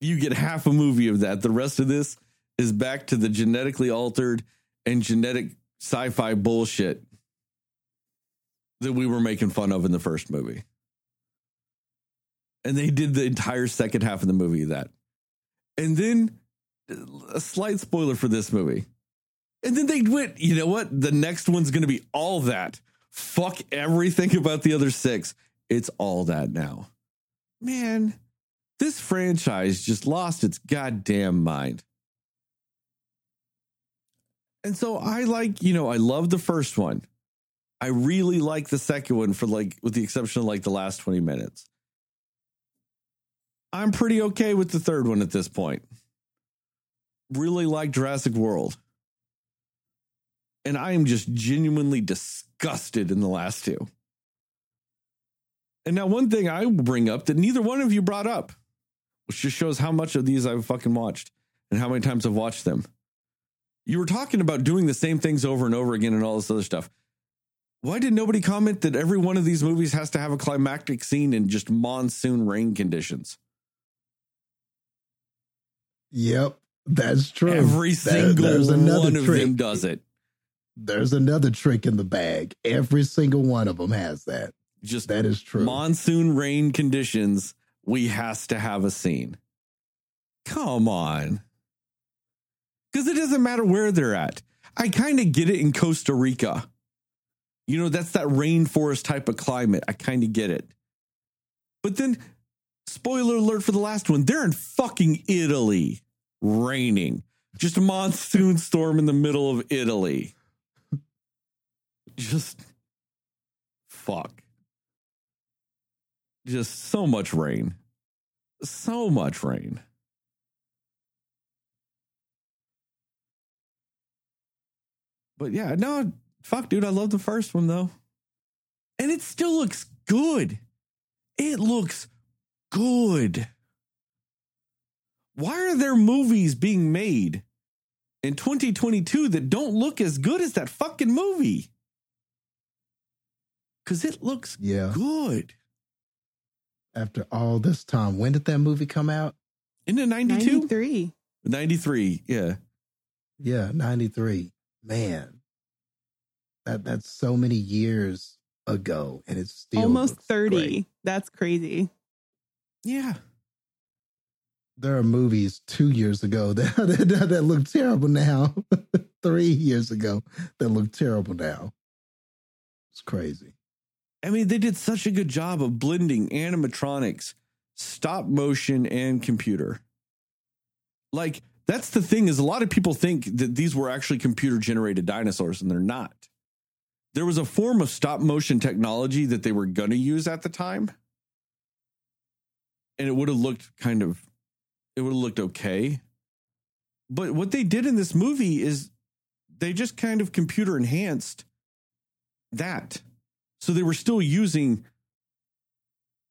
get half a movie of that. The rest of this is back to the genetically altered and genetic sci-fi bullshit that we were making fun of in the first movie. And they did the entire second half of the movie that. And then a slight spoiler for this movie. And then they went, you know what? The next one's going to be all that. Fuck everything about the other six. It's all that now. Man, this franchise just lost its goddamn mind. And so I like, you know, I love the first one. I really like the second one for like, with the exception of like the last 20 minutes. I'm pretty okay with the third one at this point. Really like Jurassic World. And I am just genuinely disgusted in the last two. And now, one thing I will bring up that neither one of you brought up, which just shows how much of these I've fucking watched and how many times I've watched them. You were talking about doing the same things over and over again and all this other stuff. Why did nobody comment that every one of these movies has to have a climactic scene in just monsoon rain conditions? Yep, that's true. Every There- single one of them does it. There's another trick in the bag. Every single one of them has that. Just That is true. monsoon rain conditions, we has to have a scene. Come on. Because it doesn't matter where they're at. I kind of get it in Costa Rica. You know, that's that rainforest type of climate. I kind of get it. But then, spoiler alert for the last one, they're in fucking Italy, raining. Just a monsoon storm in the middle of Italy. Just fuck just so much rain. So much rain. But yeah, no, fuck, dude. I love the first one though. And it still looks good. It looks good. Why are there movies being made in 2022 that don't look as good as that fucking movie? Because it looks Yeah. good. After all this time, when did that movie come out? In the 92? 93. 93, yeah. Yeah, 93. Man. That that's so many years ago and it's still Almost 30. great. That's crazy. Yeah. There are movies 2 years ago that that, that look terrible now. 3 years ago that look terrible now. It's crazy. I mean, they did such a good job of blending animatronics, stop motion, and computer. Like, that's the thing is a lot of people think that these were actually computer generated dinosaurs, and they're not. There was a form of stop motion technology that they were going to use at the time. And it would have looked kind of, it would have looked okay. But what they did in this movie is they just kind of computer enhanced that. So they were still using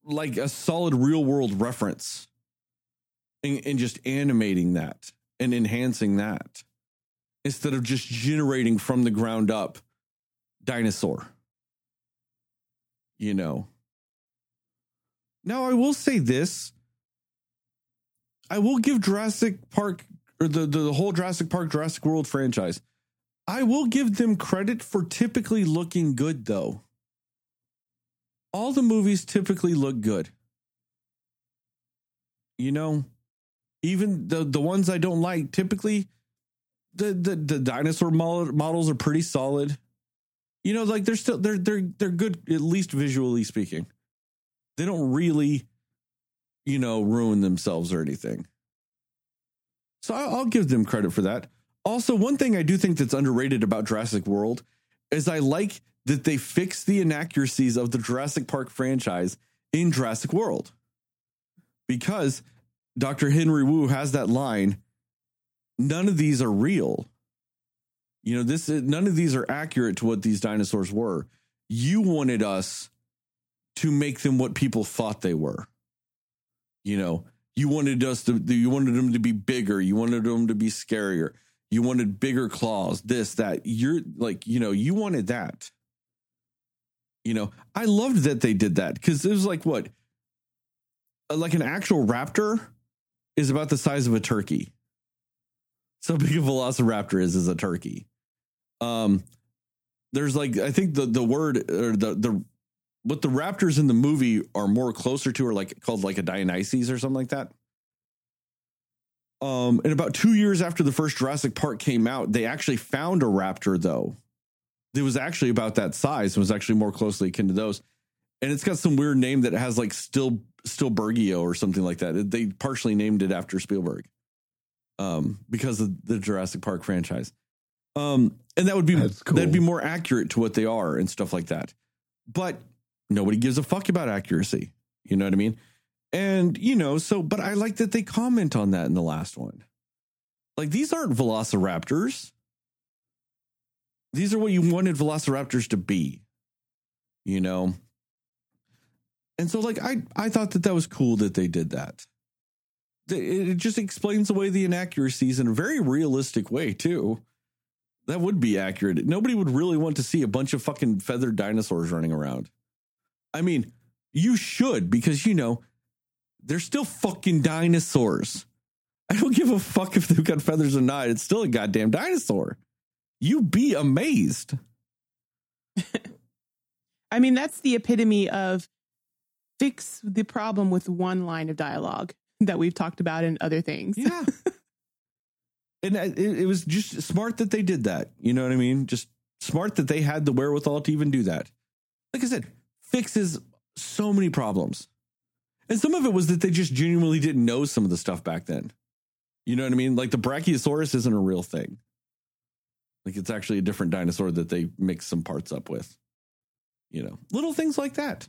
like a solid real world reference and, and just animating that and enhancing that instead of just generating from the ground up dinosaur. You know. Now I will say this. I will give Jurassic Park or the, the whole Jurassic Park Jurassic World franchise. I will give them credit for typically looking good though all the movies typically look good. You know, even the the ones I don't like, typically the the, the dinosaur model, models are pretty solid. You know, like they're still they're they're they're good at least visually speaking. They don't really, you know, ruin themselves or anything. So I'll, give them credit for that. Also, one thing I do think that's underrated about Jurassic World is I like that they fix the inaccuracies of the Jurassic Park franchise in Jurassic World. Because Dr. Henry Wu has that line none of these are real. You know, this is, none of these are accurate to what these dinosaurs were. You wanted us to make them what people thought they were. You know, you wanted us to you wanted them to be bigger, you wanted them to be scarier. You wanted bigger claws, this that. You're like, you know, you wanted that. You know, I loved that they did that cuz it was like what uh, like an actual raptor is about the size of a turkey. So big a velociraptor is as a turkey. Um, there's like I think the the word or the the what the raptors in the movie are more closer to are like called like a Dionysus or something like that. Um, and about two years after the first Jurassic Park came out, they actually found a raptor though. It was actually about that size and was actually more closely akin to those. And it's got some weird name that has like still Stillbergio or something like that. They partially named it after Spielberg. Um, because of the Jurassic Park franchise. Um, and that would be cool. that'd be more accurate to what they are and stuff like that. But nobody gives a fuck about accuracy. You know what I mean? And you know, so but I like that they comment on that in the last one. Like these aren't velociraptors. These are what you wanted velociraptors to be. You know? And so like I I thought that that was cool that they did that. It just explains away the inaccuracies in a very realistic way too. That would be accurate. Nobody would really want to see a bunch of fucking feathered dinosaurs running around. I mean, you should because you know they're still fucking dinosaurs. I don't give a fuck if they've got feathers or not. It's still a goddamn dinosaur. You be amazed. I mean, that's the epitome of fix the problem with one line of dialogue that we've talked about in other things. Yeah. and uh, it, it was just smart that they did that. You know what I mean? Just smart that they had the wherewithal to even do that. Like I said, fixes so many problems. And some of it was that they just genuinely didn't know some of the stuff back then. You know what I mean? Like the Brachiosaurus isn't a real thing. Like it's actually a different dinosaur that they mix some parts up with. You know, little things like that.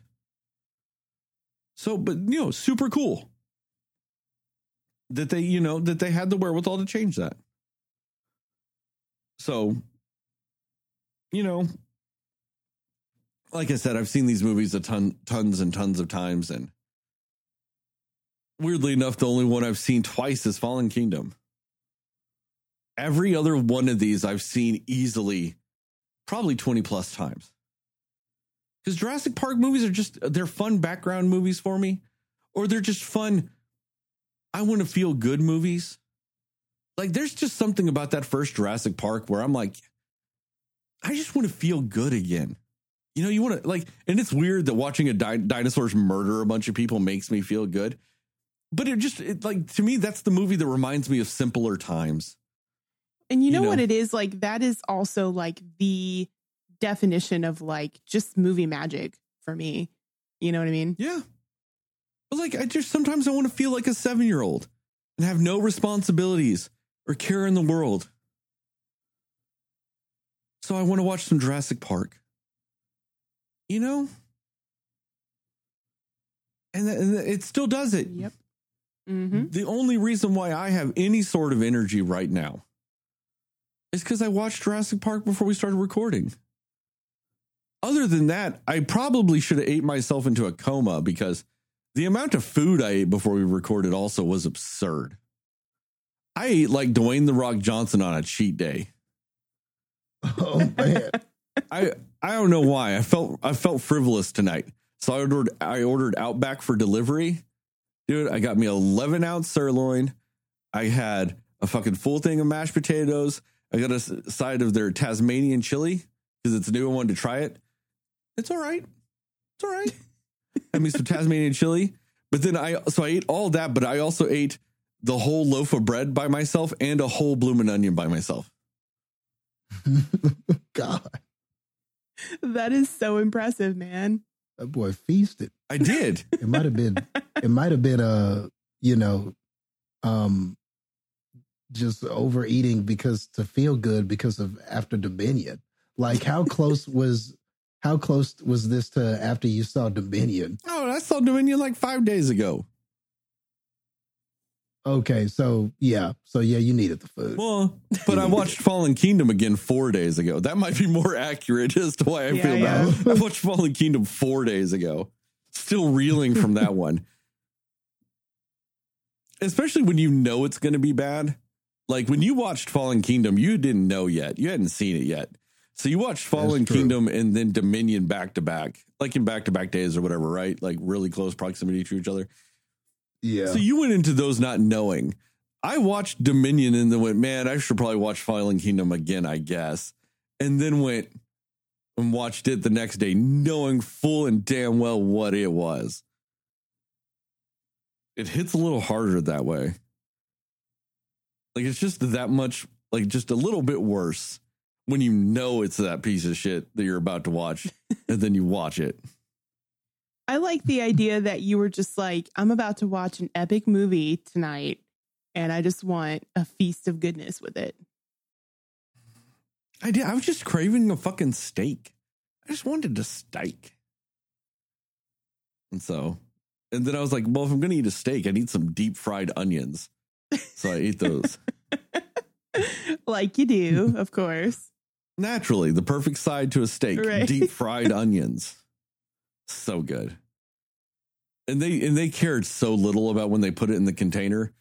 So, but you know, super cool that they, you know, that they had the wherewithal to change that. So, you know, like I said, I've seen these movies a ton, tons and tons of times, and weirdly enough, the only one I've seen twice is Fallen Kingdom. Every other one of these I've seen easily, probably twenty plus times. Because Jurassic Park movies are just they're fun background movies for me, or they're just fun. I want to feel good movies. Like there's just something about that first Jurassic Park where I'm like, I just want to feel good again. You know, you want to like, and it's weird that watching a di- dinosaurs murder a bunch of people makes me feel good. But it just it, like to me, that's the movie that reminds me of simpler times. And you know, You know. what it is? Like that is also like the definition of like just movie magic for me. You know what I mean? Yeah. But like, I just sometimes I want to feel like a seven year old and have no responsibilities or care in the world. So I want to watch some Jurassic Park. You know? And, th- and th- it still does it. Yep. hmm The only reason why I have any sort of energy right now is because I watched Jurassic Park before we started recording. Other than that, I probably should have ate myself into a coma because the amount of food I ate before we recorded also was absurd. I ate like Dwayne the Rock Johnson on a cheat day. Oh man. I I don't know why. I felt I felt frivolous tonight. So I ordered I ordered Outback for delivery. Dude, I got me 11 ounce sirloin. I had a fucking full thing of mashed potatoes. I got a side of their Tasmanian chili because it's a new. I wanted to try it. It's all right. It's all right. had me some Tasmanian chili. But then I so I ate all that, but I also ate the whole loaf of bread by myself and a whole bloomin' onion by myself. God, That is so impressive, man. that boy feasted. I did. It might have been. it might have been a you know, um, just overeating because to feel good because of after Dominion. Like how close was how close was this to after you saw Dominion? Oh, I saw Dominion like five days ago. Okay, so yeah, so yeah, you needed the food. Well, but I watched Fallen Kingdom again four days ago. That might be more accurate as to why I Yeah, feel yeah. about. I watched Fallen Kingdom four days ago. Still reeling from that one. Especially when you know it's going to be bad. Like when you watched Fallen Kingdom, you didn't know yet. You hadn't seen it yet. So you watched Fallen. Kingdom and then Dominion back to back, like in back to back days or whatever, right? Like really close proximity to each other. Yeah, So you went into those not knowing. I watched Dominion and then went, man, I should probably watch Fallen Kingdom again, I guess. And then went and watched it the next day, knowing full and damn well what it was. It hits a little harder that way. Like it's just that much, like just a little bit worse when you know it's that piece of shit that you're about to watch and then you watch it. I like the idea that you were just like, I'm about to watch an epic movie tonight, and I just want a feast of goodness with it. I did. I was just craving a fucking steak. I just wanted a steak. And so, and then I was like, well, if I'm going to eat a steak, I need some deep fried onions. So I ate those. like you do, of course. Naturally, the perfect side to a steak, Right. deep fried onions. So good. And they and they cared so little about when they put it in the container.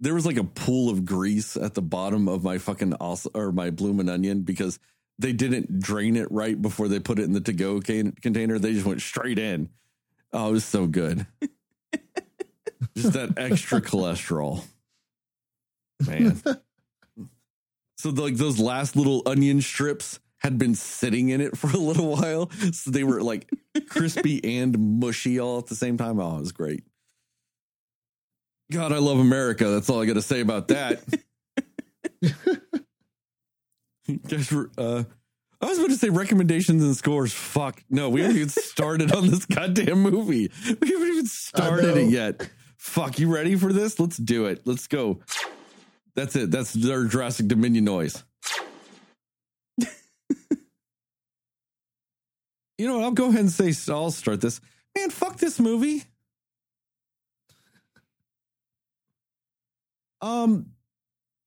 There was like a pool of grease at the bottom of my fucking os- or my bloomin' onion because they didn't drain it right before they put it in the to go can- container. They just went straight in. Oh, it was so good. just that extra cholesterol, man. So like those last little onion strips had been sitting in it for a little while, so they were like crispy and mushy all at the same time. Oh, it was great. God, I love America. That's all I got to say about that. Guys, uh, I was about to say recommendations and scores. Fuck, no, we haven't even started on this goddamn movie. We haven't even started it yet. Fuck, you ready for this? Let's do it. Let's go. That's it. That's their Jurassic Dominion noise. You know what? I'll go ahead and say I'll start this. Man, fuck this movie. Um,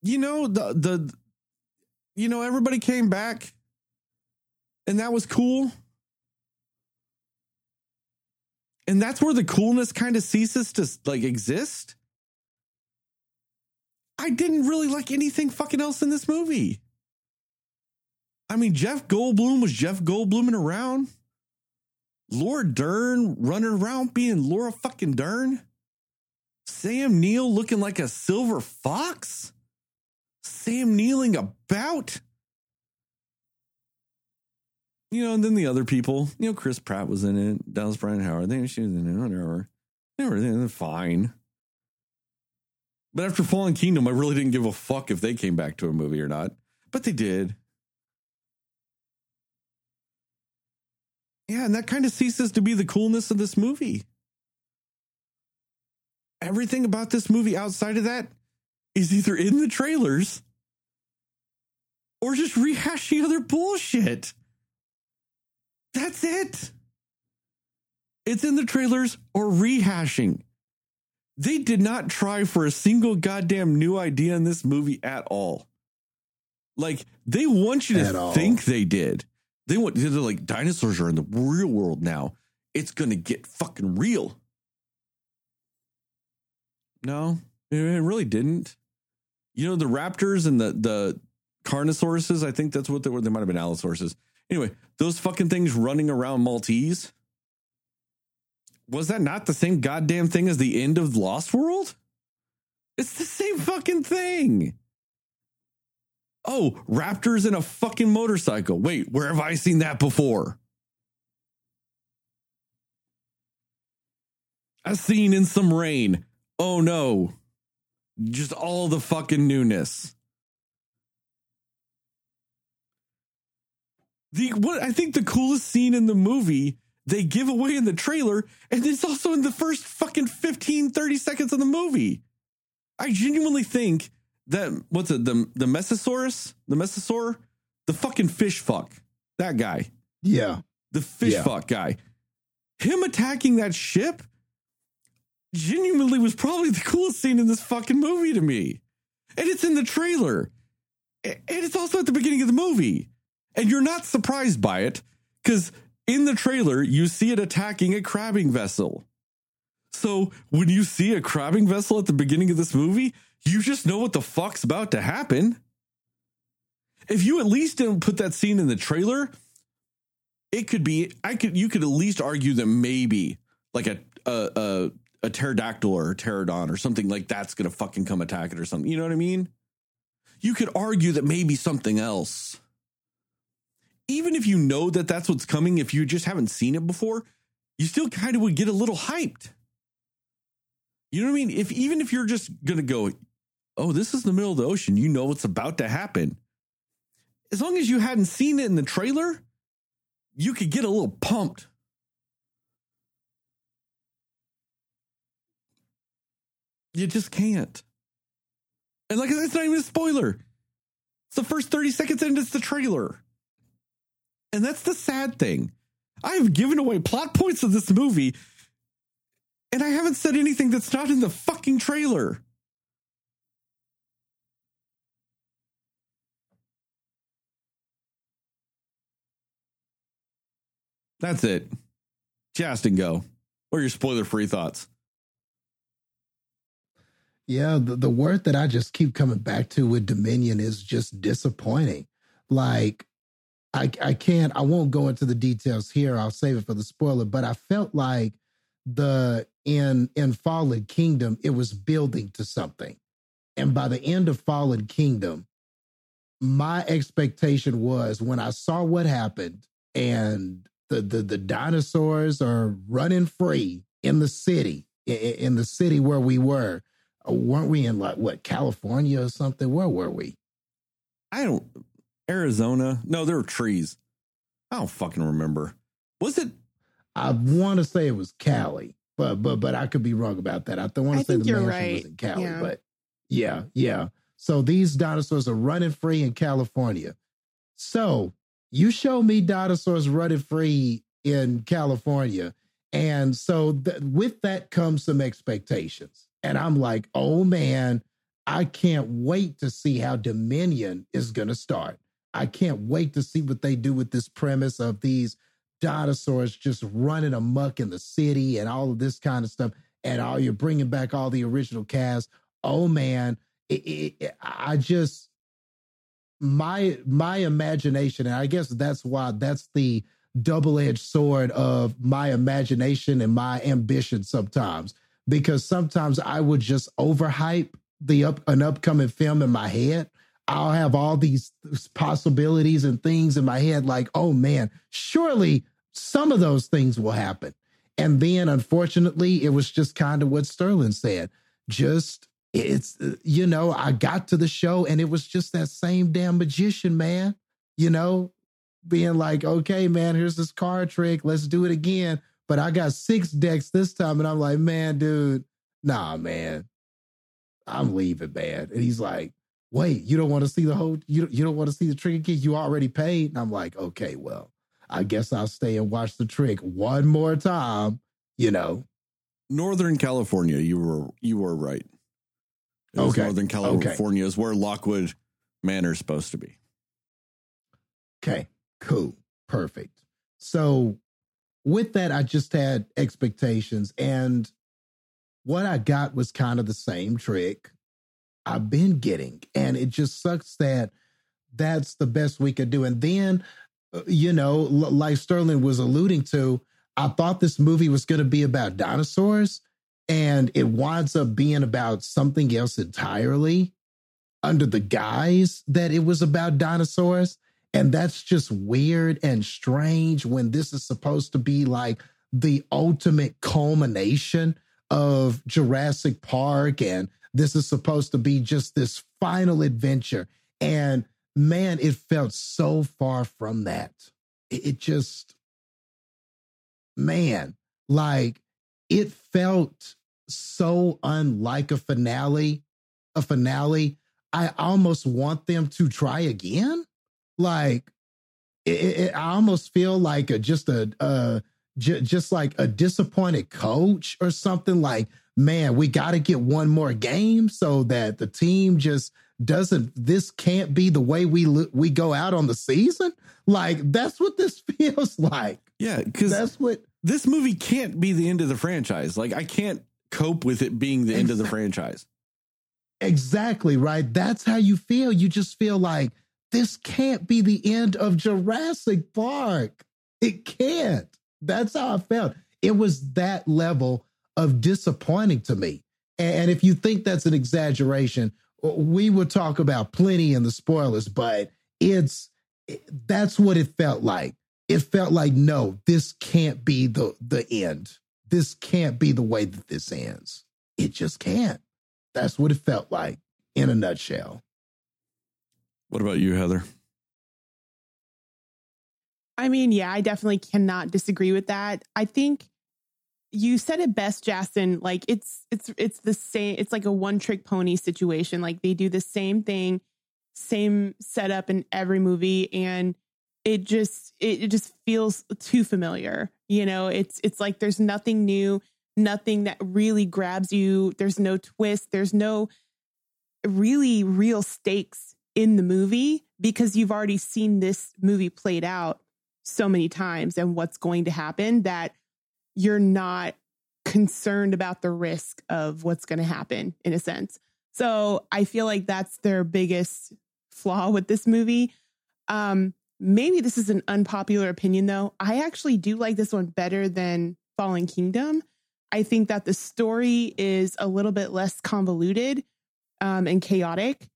you know the the, you know everybody came back, and that was cool. And that's where the coolness kind of ceases to like exist. I didn't really like anything fucking else in this movie. I mean, Jeff Goldblum was Jeff Goldbluming around. Laura Dern running around being Laura fucking Dern. Sam Neill looking like a silver fox. Sam kneeling about. You know, and then the other people, you know, Chris Pratt was in it, Dallas Brian Howard, they she was in it, whatever. They were they're fine. But after Fallen Kingdom, I really didn't give a fuck if they came back to a movie or not. But they did. Yeah, and that kind of ceases to be the coolness of this movie. Everything about this movie outside of that is either in the trailers or just rehashing other bullshit. That's it. It's in the trailers or rehashing. They did not try for a single goddamn new idea in this movie at all. Like they want you to think they did. They want they're like dinosaurs are in the real world now. It's gonna get fucking real. No, it really didn't. You know the raptors and the the carnosauruses. I think that's what they were. They might have been allosauruses. Anyway, those fucking things running around Maltese. Was that not the same goddamn thing as the end of Lost World? It's the same fucking thing. Oh, raptors in a fucking motorcycle. Wait, where have I seen that before? A scene in some rain. Oh no. Just all the fucking newness. The what I think the coolest scene in the movie they give away in the trailer and it's also in the first fucking 15 30 seconds of the movie. I genuinely think that what's it the the Mesosaurus, the Mesosaur, the fucking fish fuck. That guy. Yeah. The fish Yeah. fuck guy. Him attacking that ship genuinely was probably the coolest scene in this fucking movie to me. And it's in the trailer. And it's also at the beginning of the movie. And you're not surprised by it because in the trailer, you see it attacking a crabbing vessel. So when you see a crabbing vessel at the beginning of this movie, you just know what the fuck's about to happen. If you at least didn't put that scene in the trailer, it could be I could you could at least argue that maybe like a a a, a pterodactyl or a pterodon or something like that's gonna fucking come attack it or something. You know what I mean? You could argue that maybe something else. Even if you know that that's what's coming, if you just haven't seen it before, you still kind of would get a little hyped. You know what I mean? If even if you're just gonna go, oh, this is the middle of the ocean, you know what's about to happen. As long as you hadn't seen it in the trailer, you could get a little pumped. You just can't. And like it's not even a spoiler. It's the first 30 seconds and it's the trailer. And that's the sad thing. I have given away plot points of this movie, and I haven't said anything that's not in the fucking trailer. That's it. Justin, go. What are your spoiler free thoughts? Yeah, the, the word that I just keep coming back to with Dominion is just disappointing. Like, I I can't I won't go into the details here. I'll save it for the spoiler, but I felt like the in in Fallen Kingdom, it was building to something. And by the end of Fallen Kingdom, my expectation was when I saw what happened and the the, the dinosaurs are running free in the city, in, in the city where we were. Weren't we in like what California or something? Where were we? I don't Arizona. No, there were trees. I don't fucking remember. Was it? I want to say it was Cali, but but but I could be wrong about that. I don't want to say the you're mansion right. was in Cali, Yeah. but yeah, yeah. So these dinosaurs are running free in California. So you show me dinosaurs running free in California, and so th- with that comes some expectations, and I'm like, oh man, I can't wait to see how Dominion is going to start. I can't wait to see what they do with this premise of these dinosaurs just running amok in the city and all of this kind of stuff. And all you're bringing back all the original cast. Oh man, it, it, it- I just my my imagination, and I guess that's why that's the double-edged sword of my imagination and my ambition sometimes because sometimes I would just overhype the up an upcoming film in my head. I'll have all these possibilities and things in my head, like, oh man, surely some of those things will happen. And then unfortunately, it was just kind of what Sterling said. Just it's you know, I got to the show and it was just that same damn magician, man. You know, being like, okay, man, here's this card trick. Let's do it again. But I got six decks this time, and I'm like, man, dude, nah, man, I'm leaving, man. And he's like, wait, you don't want to see the whole, you don't, you don't want to see the trick again? You already paid. And I'm like, okay, well, I guess I'll stay and watch the trick one more time. You know, Northern California. You were you were right. It Okay. Northern California is where Lockwood Manor is supposed to be. Okay, cool, perfect. So, with that, I just had expectations, and what I got was kind of the same trick I've been getting, and it just sucks that that's the best we could do. And then, uh, you know, like Sterling was alluding to, I thought this movie was going to be about dinosaurs, and it winds up being about something else entirely under the guise that it was about dinosaurs. And that's just weird and strange when this is supposed to be like the ultimate culmination of Jurassic Park. And this is supposed to be just this final adventure. And man, it felt so far from that. It, just, man, like it felt so unlike a finale, a finale. I almost want them to try again. Like it, it, I almost feel like a, just a uh just like a disappointed coach or something like man, we got to get one more game so that the team just doesn't this can't be the way we we go out on the season. Like that's what this feels like. Yeah because that's what this movie can't be the end of the franchise. Like i can't cope with it being the end of the franchise. exactly right? That's how you feel. You just feel like this can't be the end of jurassic park. It can't. That's how i felt. It was that level of disappointing to me. And if you think that's an exaggeration we would talk about plenty in the spoilers, but it's that's what it felt like. It felt like no, this can't be the the end. This can't be the way that this ends. It just can't. That's what it felt like in a nutshell. What about you, Heather? I mean, yeah, I definitely cannot disagree with that. I think you said it best, Justin. Like it's it's it's the same. It's like a one trick pony situation. Like they do the same thing, same setup in every movie, and it just it, it just feels too familiar. You know, it's it's like there's nothing new, nothing that really grabs you. There's no twist. There's no really real stakes in the movie because you've already seen this movie played out so many times and what's going to happen that you're not concerned about the risk of what's going to happen in a sense. So I feel like that's their biggest flaw with this movie. Um, maybe this is an unpopular opinion though. I actually do like this one better than Fallen Kingdom. I think that the story is a little bit less convoluted um, and chaotic.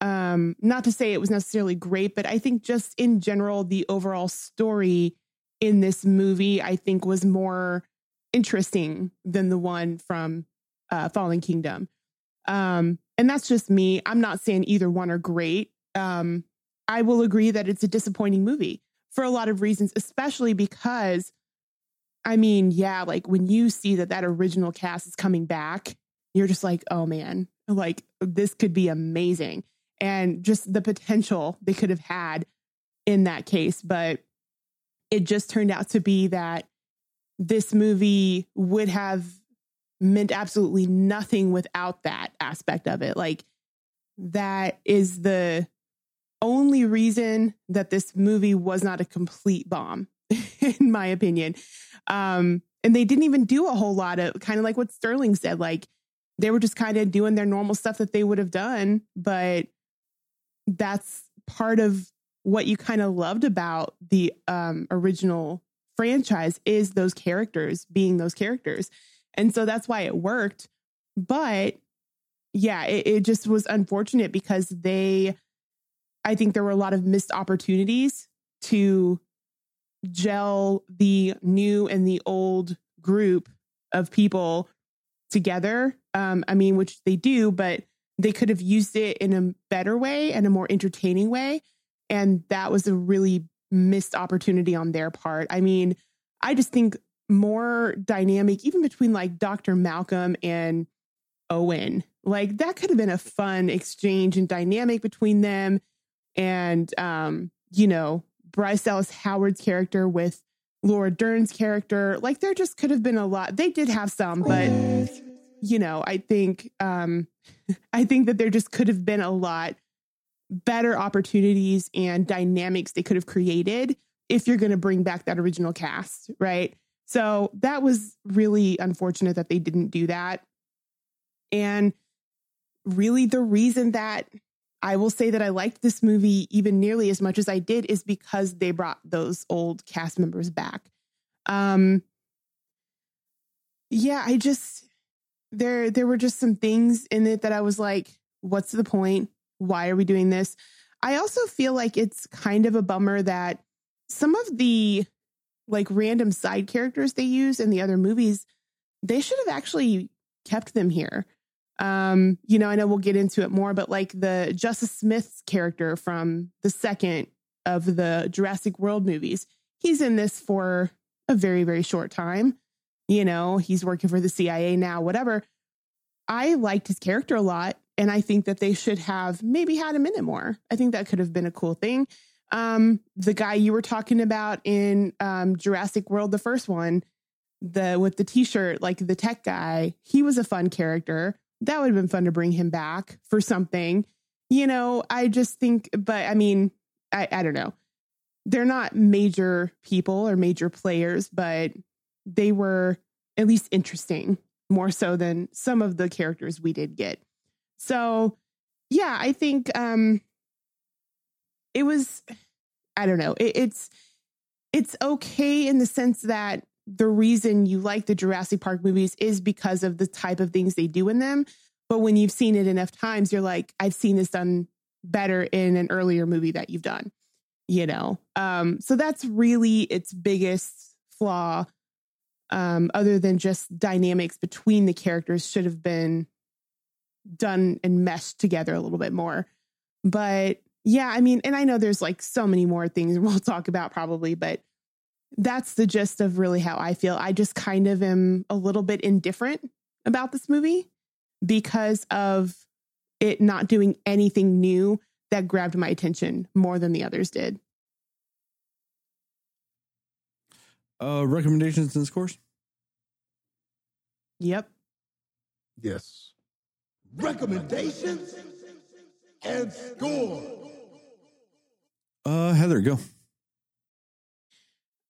Um, not to say it was necessarily great, but I think just in general, the overall story in this movie, I think was more interesting than the one from uh, Fallen Kingdom. Um, and that's just me. I'm not saying either one are great. Um, I will agree that it's a disappointing movie for a lot of reasons, especially because, I mean, yeah, like when you see that that original cast is coming back, you're just like, oh man, like this could be amazing. And just the potential they could have had in that case. But it just turned out to be that this movie would have meant absolutely nothing without that aspect of it. Like, that is the only reason that this movie was not a complete bomb, in my opinion. Um, and they didn't even do a whole lot of kind of like what Sterling said, like they were just kind of doing their normal stuff that they would have done, but that's part of what you kind of loved about the um, original franchise is those characters being those characters. And so that's why it worked. But yeah, it, it just was unfortunate because they, I think there were a lot of missed opportunities to gel the new and the old group of people together. Um, I mean, which they do, but they could have used it in a better way and a more entertaining way. And that was a really missed opportunity on their part. I mean, I just think more dynamic, even between like Dr. Malcolm and Owen. Like that could have been a fun exchange and dynamic between them. And, um, you know, Bryce Dallas Howard's character with Laura Dern's character. Like there just could have been a lot. They did have some, but you know, I think um I think that there just could have been a lot better opportunities and dynamics they could have created if you're going to bring back that original cast, right? So that was really unfortunate that they didn't do that. And really, the reason that I will say that I liked this movie even nearly as much as I did is because they brought those old cast members back. Um, yeah, I just there there were just some things in it that I was like, what's the point? why are we doing this? I also feel like it's kind of a bummer that some of the like random side characters they use in the other movies, they should have actually kept them here. Um, you know, I know we'll get into it more, but like the Justice Smith's character from the second of the Jurassic World movies, he's in this for a very, very short time. You know, he's working for the CIA now, whatever. I liked his character a lot. And I think that they should have maybe had a minute more. I think that could have been a cool thing. Um, the guy you were talking about in um, Jurassic World, the first one, the with the t-shirt, like the tech guy, he was a fun character. That would have been fun to bring him back for something. You know, I just think, but I mean, I, I don't know. They're not major people or major players, but they were at least interesting more so than some of the characters we did get. So, yeah, I think um it was I don't know. It, it's it's okay in the sense that the reason you like the Jurassic Park movies is because of the type of things they do in them. But when you've seen it enough times, you're like, I've seen this done better in an earlier movie that you've done, you know? Um, so that's really its biggest flaw, um, other than just dynamics between the characters should have been done and meshed together a little bit more. But yeah, I mean, and I know there's like so many more things we'll talk about probably, but that's the gist of really how I feel. I just kind of am a little bit indifferent about this movie because of it not doing anything new that grabbed my attention more than the others did. Uh, recommendations and scores. Yep. Yes. Recommendations and score. Uh, Heather, go.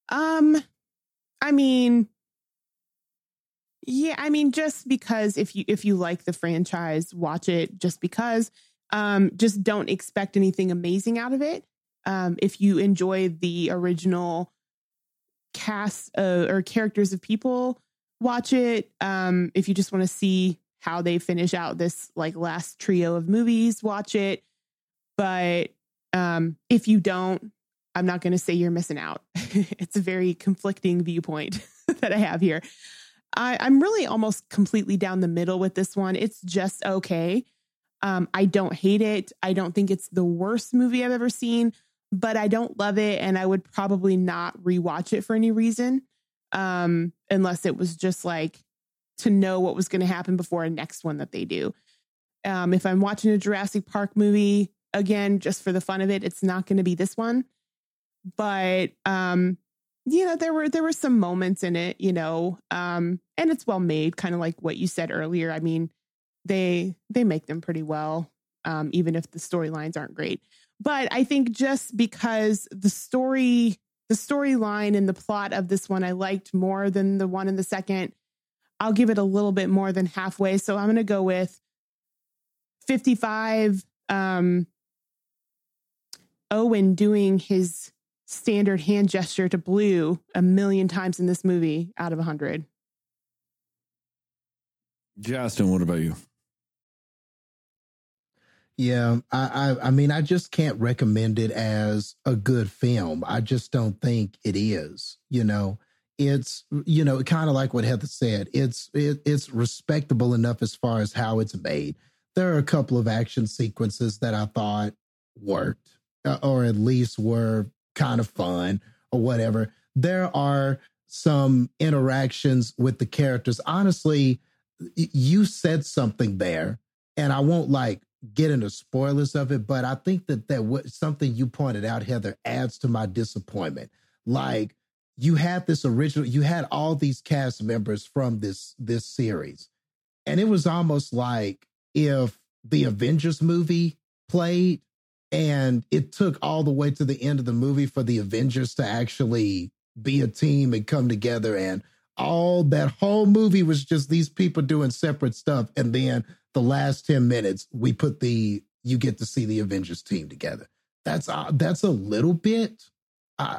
Um, I mean, yeah, I mean, just because if you if you like the franchise, watch it just because. Um, just don't expect anything amazing out of it. Um, if you enjoy the original cast uh, or characters of people, watch it. Um, if you just want to see how they finish out this like last trio of movies, watch it. But um, if you don't, I'm not going to say you're missing out. it's a very conflicting viewpoint that I have here. I, I'm really almost completely down the middle with this one. It's just okay. Um, I don't hate it. I don't think it's the worst movie I've ever seen, but I don't love it, and I would probably not rewatch it for any reason, um, unless it was just like to know what was going to happen before a next one that they do. Um, if I'm watching a Jurassic Park movie again, just for the fun of it, it's not going to be this one. But um, you know, there were there were some moments in it, you know, um, and it's well made, kind of like what you said earlier. I mean, they they make them pretty well, um, even if the storylines aren't great. But I think just because the story, the storyline and the plot of this one I liked more than the one in the second, I'll give it a little bit more than halfway. So I'm gonna go with 55 um Owen doing his standard hand gesture to Blue a million times in this movie out of a 100. Justin, what about you? Yeah, I, I I mean, I just can't recommend it as a good film. I just don't think it is. You know, it's you know, kind of like what Heather said. It's it, it's respectable enough as far as how it's made. There are a couple of action sequences that I thought worked, uh, or at least were kind of fun, or whatever. There are some interactions with the characters. Honestly, you said something there, and I won't like get into spoilers of it, but I think that that what something you pointed out, Heather, adds to my disappointment. Like you had this original, you had all these cast members from this this series, and it was almost like if the Avengers movie played and it took all the way to the end of the movie for the Avengers to actually be a team and come together. And all that whole movie was just these people doing separate stuff. And then the last 10 minutes we put the you get to see the avengers team together. That's uh, that's a little bit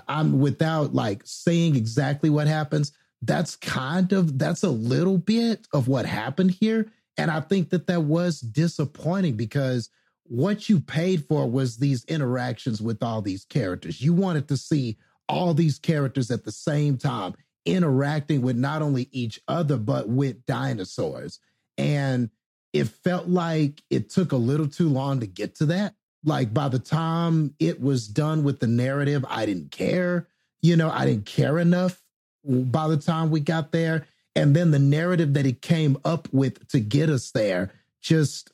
i'm without like saying exactly what happens that's kind of that's a little bit of what happened here. And i think that that was disappointing because what you paid for was these interactions with all these characters. You wanted to see all these characters at the same time interacting with not only each other but with dinosaurs. And it felt like it took a little too long to get to that. Like by the time it was done with the narrative i didn't care. You know i didn't care enough by the time we got there. And then the narrative that it came up with to get us there just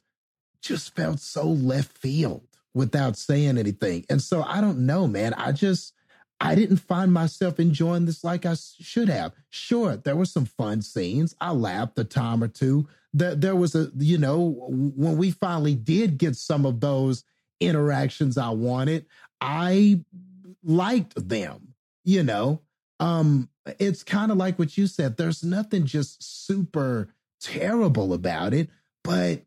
just felt so left field without saying anything and so i don't know man i just I didn't find myself enjoying this like I should have. Sure, there were some fun scenes. I laughed a time or two. There, there was a, you know, when we finally did get some of those interactions I wanted, I liked them, you know. Um, it's kind of like what you said. There's nothing just super terrible about it, but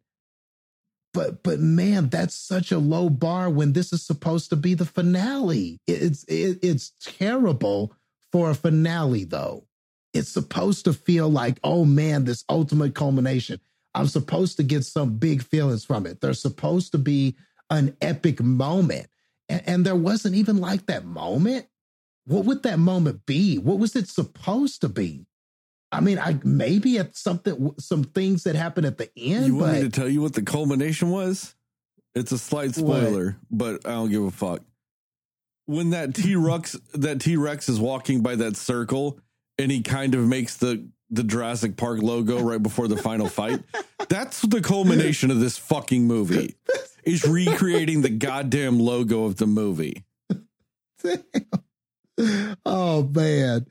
but but man, that's such a low bar when this is supposed to be the finale. It's it, it's terrible for a finale though. It's supposed to feel like, oh man, this ultimate culmination. I'm supposed to get some big feelings from it. There's supposed to be an epic moment. And, and there wasn't even like that moment. What would that moment be? What was it supposed to be? I mean, I maybe at something, some things that happened at the end. You want me to tell you what the culmination was? It's a slight spoiler, but I don't give a fuck. When that T Rex that T Rex is walking by that circle and he kind of makes the the Jurassic Park logo right before the final fight. That's the culmination of this fucking movie. Is recreating the goddamn logo of the movie. oh man,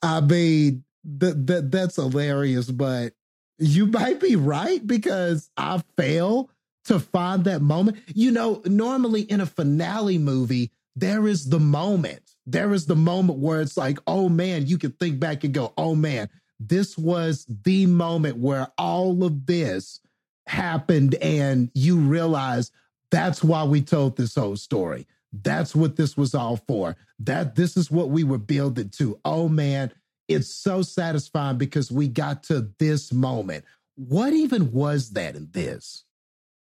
I mean that that that's hilarious, but you might be right because I fail to find that moment. You know, normally in a finale movie, there is the moment. There is the moment where it's like, oh man, you can think back and go, oh man, this was the moment where all of this happened, and you realize that's why we told this whole story. That's what this was all for. That this is what we were building to. Oh man, it's so satisfying because we got to this moment. What even was that in this?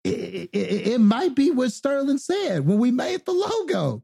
It, it, it might be what Sterling said when we made the logo.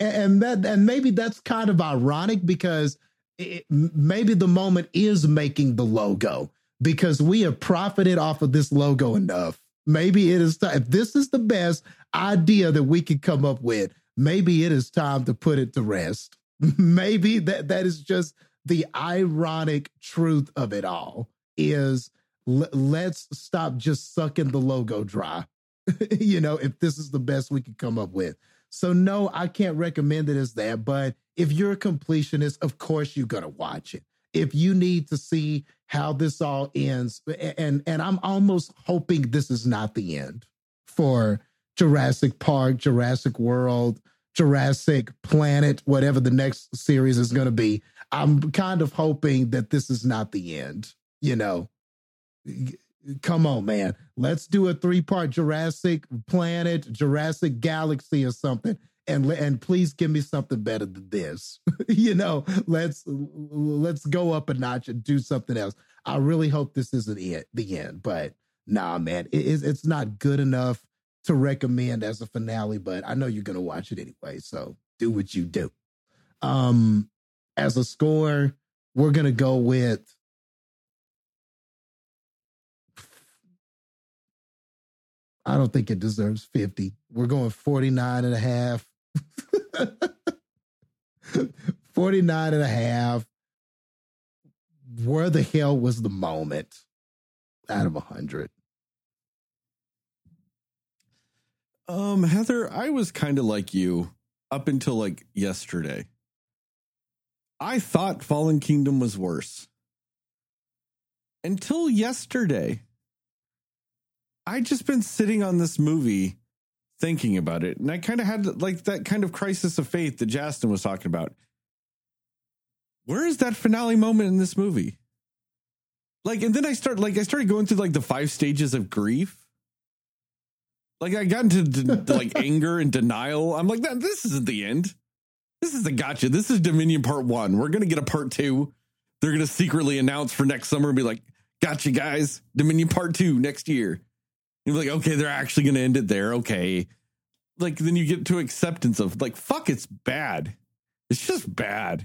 And that and maybe that's kind of ironic because it, maybe the moment is making the logo because we have profited off of this logo enough. Maybe it is time. If this is the best idea that we could come up with, maybe it is time to put it to rest. Maybe that that is just the ironic truth of it all is l- let's stop just sucking the logo dry. you know, if this is the best we could come up with. So no, I can't recommend it as that, but if you're a completionist, of course you're going to watch it. If you need to see how this all ends and and I'm almost hoping this is not the end for Jurassic Park, Jurassic World, Jurassic Planet, whatever the next series is going to be. I'm kind of hoping that this is not the end, you know. Come on, man. Let's do a three-part Jurassic Planet, Jurassic Galaxy or something and and please give me something better than this. you know, let's let's go up a notch and do something else. I really hope this isn't it, the end, but nah, man, it it's not good enough to recommend as a finale. But I know you're gonna watch it anyway, so do what you do. Um, as a score, we're gonna go with. I don't think it deserves 50. We're going 49 and a half. 49 and a half. Where the hell was the moment out of a 100? Um, Heather, I was kind of like you up until like yesterday. I thought Fallen Kingdom was worse. Until yesterday. I just been sitting on this movie thinking about it. And I kind of had like that kind of crisis of faith that Justin was talking about. Where is that finale moment in this movie? Like, and then I start like I started going through like the five stages of grief. Like I got into de- like anger and denial. I'm like, this isn't the end. This is the gotcha. This is Dominion Part One. We're gonna get a part two. They're gonna secretly announce for next summer and be like, gotcha, guys. Dominion Part Two next year. You're like, okay, they're actually to end it there. Okay. Like, then you get to acceptance of, like, fuck, it's bad. It's just bad.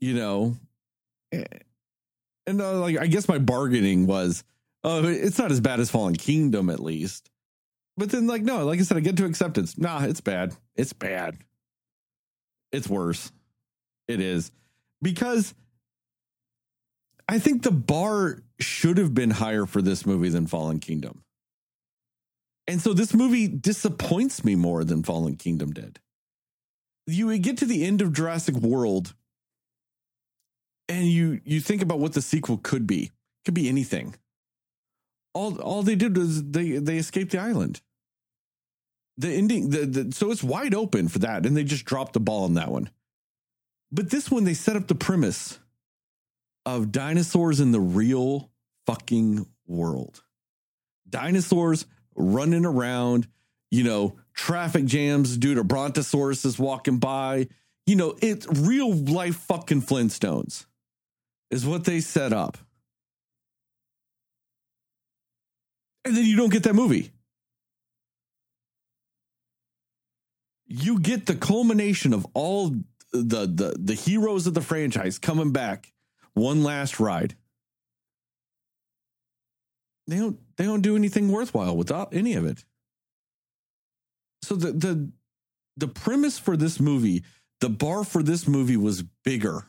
You know? And, uh, like, I guess my bargaining was, oh, it's not as bad as Fallen Kingdom, at least. But then, like, no, like I said, I get to acceptance. Nah, it's bad. It's bad. It's worse. It is. Because I think the bar should have been higher for this movie than Fallen Kingdom. And so this movie disappoints me more than Fallen Kingdom did. you get to the end of Jurassic World and you you think about what the sequel could be. Could be anything. All all they did was they they escaped the island. The ending the, the so it's wide open for that and they just dropped the ball on that one. But this one they set up the premise of dinosaurs in the real fucking world. Dinosaurs running around, you know, traffic jams due to brontosaurus is walking by. You know, it's real life fucking Flintstones is what they set up. And then you don't get that movie. You get the culmination of all the the the heroes of the franchise coming back one last ride. They don't they don't do anything worthwhile without any of it. So the the the premise for this movie, the bar for this movie was bigger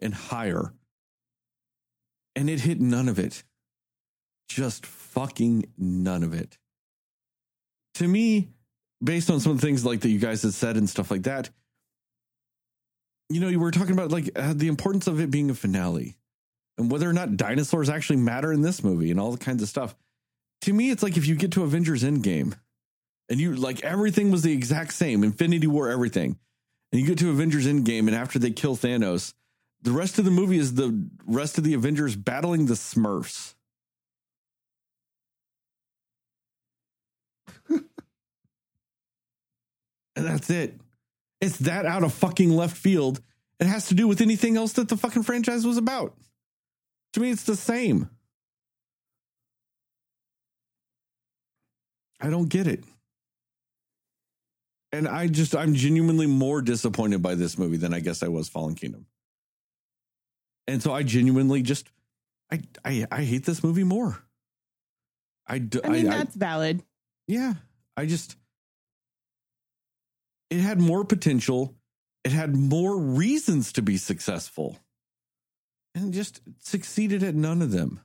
and higher. And it hit none of it. Just fucking none of it. To me, based on some of the things like that you guys had said and stuff like that, you know, you were talking about like uh, the importance of it being a finale and whether or not dinosaurs actually matter in this movie and all the kinds of stuff. To me, it's like if you get to Avengers Endgame and you like everything was the exact same, Infinity War, everything, and you get to Avengers Endgame and after they kill Thanos, the rest of the movie is the rest of the Avengers battling the Smurfs. And that's it. It's that out of fucking left field. It has to do with anything else that the fucking franchise was about. To me, it's the same. I don't get it. And I just, I'm genuinely more disappointed by this movie than I guess I was Fallen Kingdom. And so I genuinely just, I, I, I hate this movie more. I, do, I mean, I- that's valid. yeah, I just it had more potential. It had more reasons to be successful. And just succeeded at none of them.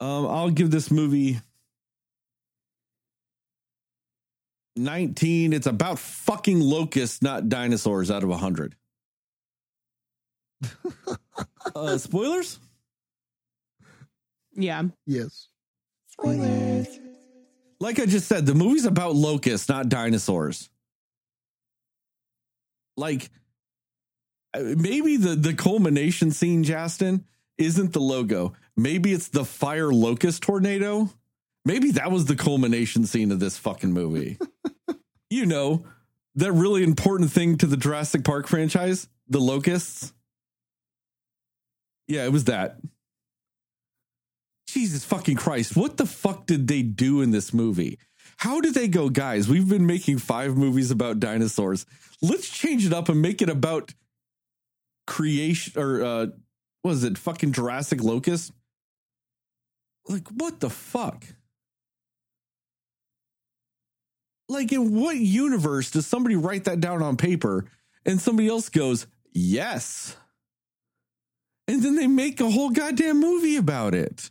Um, I'll give this movie 19. It's about fucking locusts, not dinosaurs, out of 100. uh, spoilers? Yeah. Yes. Like I just said, the movie's about locusts, not dinosaurs. Like uh, maybe the the culmination scene, Justin, isn't the logo. Maybe it's the fire locust tornado. Maybe that was the culmination scene of this fucking movie. you know, that really important thing to the Jurassic Park franchise, the locusts. Yeah, it was that. Jesus fucking Christ. What the fuck did they do in this movie? How did they go, guys? We've been making five movies about dinosaurs. Let's change it up and make it about creation or uh what is it, fucking Jurassic Locust? Like, what the fuck? Like, in what universe does somebody write that down on paper and somebody else goes, yes? And then they make a whole goddamn movie about it.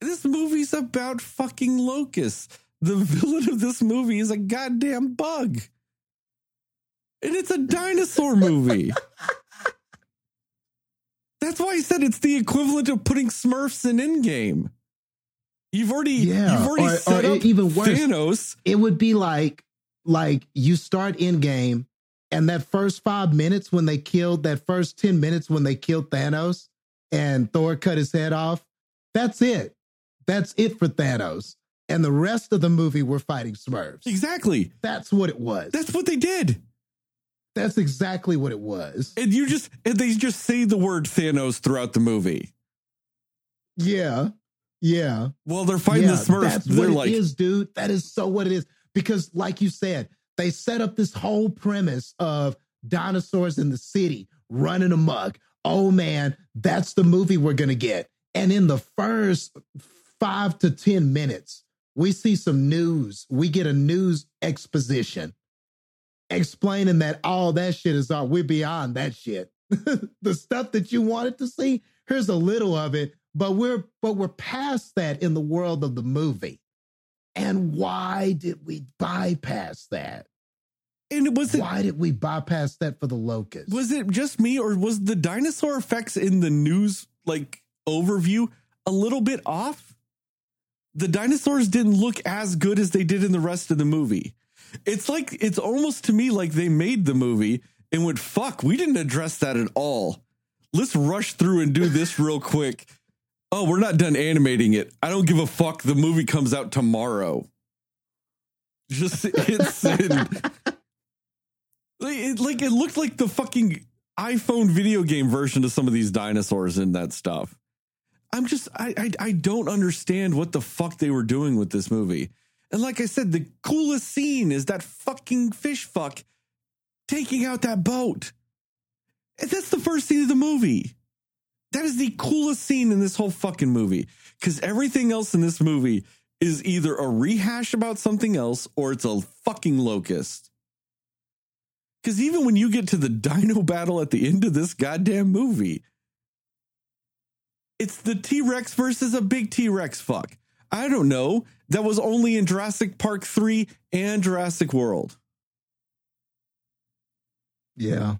This movie's about fucking locusts. The villain of this movie is a goddamn bug. And it's a dinosaur movie. That's why I said it's the equivalent of putting Smurfs in Endgame. You've already Yeah, you've already or- set or up even worse. Thanos. It would be like like you start Endgame and that first five minutes when they killed that first 10 minutes when they killed Thanos and Thor cut his head off, that's it. That's it for Thanos. And the rest of the movie we're fighting Smurfs. Exactly. That's what it was. That's what they did. That's exactly what it was. And you just and they just say the word Thanos throughout the movie. Yeah. Yeah. Well, they're fighting the Smurfs, That's they're what like, it is, dude. That is so what it is. Because, like you said, they set up this whole premise of dinosaurs in the city running amok. Oh man, that's the movie we're gonna get. And in the first five to ten minutes, we see some news. We get a news exposition explaining that all that shit is all we're beyond that shit. the stuff that you wanted to see, here's a little of it, but we're but we're past that in the world of the movie. And why did we bypass that? And was it Why did we bypass that for the locust? was it just me or was the dinosaur effects in the news like overview a little bit off? The dinosaurs didn't look as good as they did in the rest of the movie. It's like it's almost to me like they made the movie and went, fuck, we didn't address that at all. Let's rush through and do this real quick. Oh, we're not done animating it. I don't give a fuck. The movie comes out tomorrow. Just it's like it, like it looked like the fucking iPhone video game version of some of these dinosaurs in that stuff. I'm just I, I I don't understand what the fuck they were doing with this movie. And like I said, the coolest scene is that fucking fish fuck taking out that boat. And that's the first scene of the movie. That is the coolest scene in this whole fucking movie. Because everything else in this movie is either a rehash about something else or it's a fucking locust. Because even when you get to the dino battle at the end of this goddamn movie, it's the T Rex versus a big T Rex fuck. I don't know. That was only in Jurassic Park 3 and Jurassic World. yeah.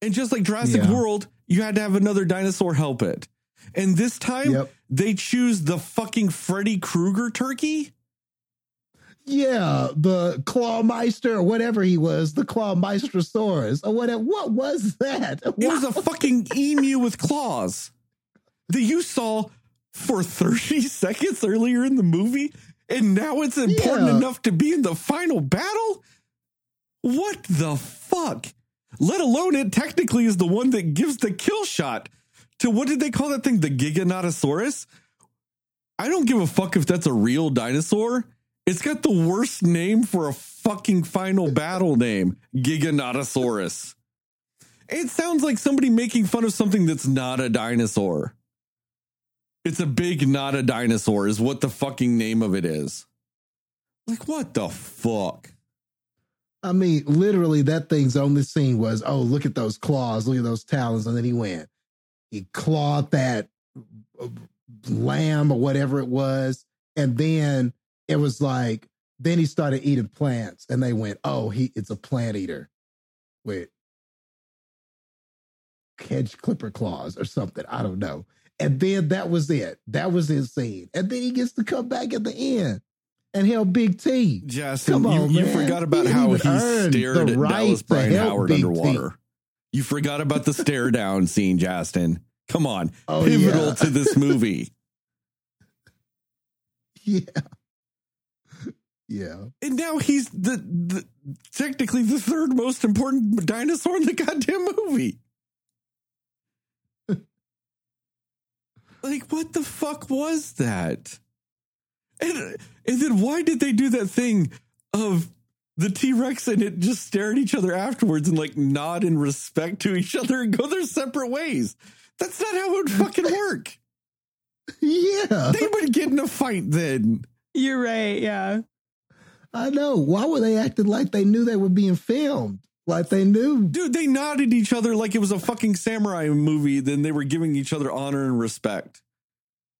And just like Jurassic Yeah. World, you had to have another dinosaur help it. And this time, Yep. they choose the fucking Freddy Krueger turkey. Yeah, the Clawmeister or whatever he was, the Clawmeistrosaurus or whatever. What was that? It was a fucking emu with claws that you saw for 30 seconds earlier in the movie. And now it's important Yeah. enough to be in the final battle? What the fuck? Let alone it technically is the one that gives the kill shot to what did they call that thing? The Giganotosaurus? I don't give a fuck if that's a real dinosaur. It's got the worst name for a fucking final battle name Giganotosaurus. It sounds like somebody making fun of something that's not a dinosaur. It's a big, not a dinosaur, is what the fucking name of it is. Like, what the fuck? I mean, literally, that thing's only scene was, oh, look at those claws, look at those talons. And then he went, he clawed that uh, lamb or whatever it was. And then it was like, then he started eating plants and they went, oh, he it's a plant eater with hedge clipper claws or something. I don't know. And then that was it. That was insane. And then he gets to come back at the end and help Big T. Justin, Come you, on, you man. forgot about He how he stared at right Dallas Brian Howard Big T. underwater. You forgot about the stare down scene, Justin. Come on. Oh, Pivotal yeah. to this movie. Yeah. Yeah. And now he's the, the technically the third most important dinosaur in the goddamn movie. Like, what the fuck was that? And and then why did they do that thing of the T Rex and it just stare at each other afterwards and like nod in respect to each other and go their separate ways? That's not how it would fucking work. Yeah. They would get in a fight then. You're right. Yeah. I know. Why were they acting like they knew they were being filmed? Like they knew. Dude, they nodded each other like it was a fucking samurai movie. Then they were giving each other honor and respect.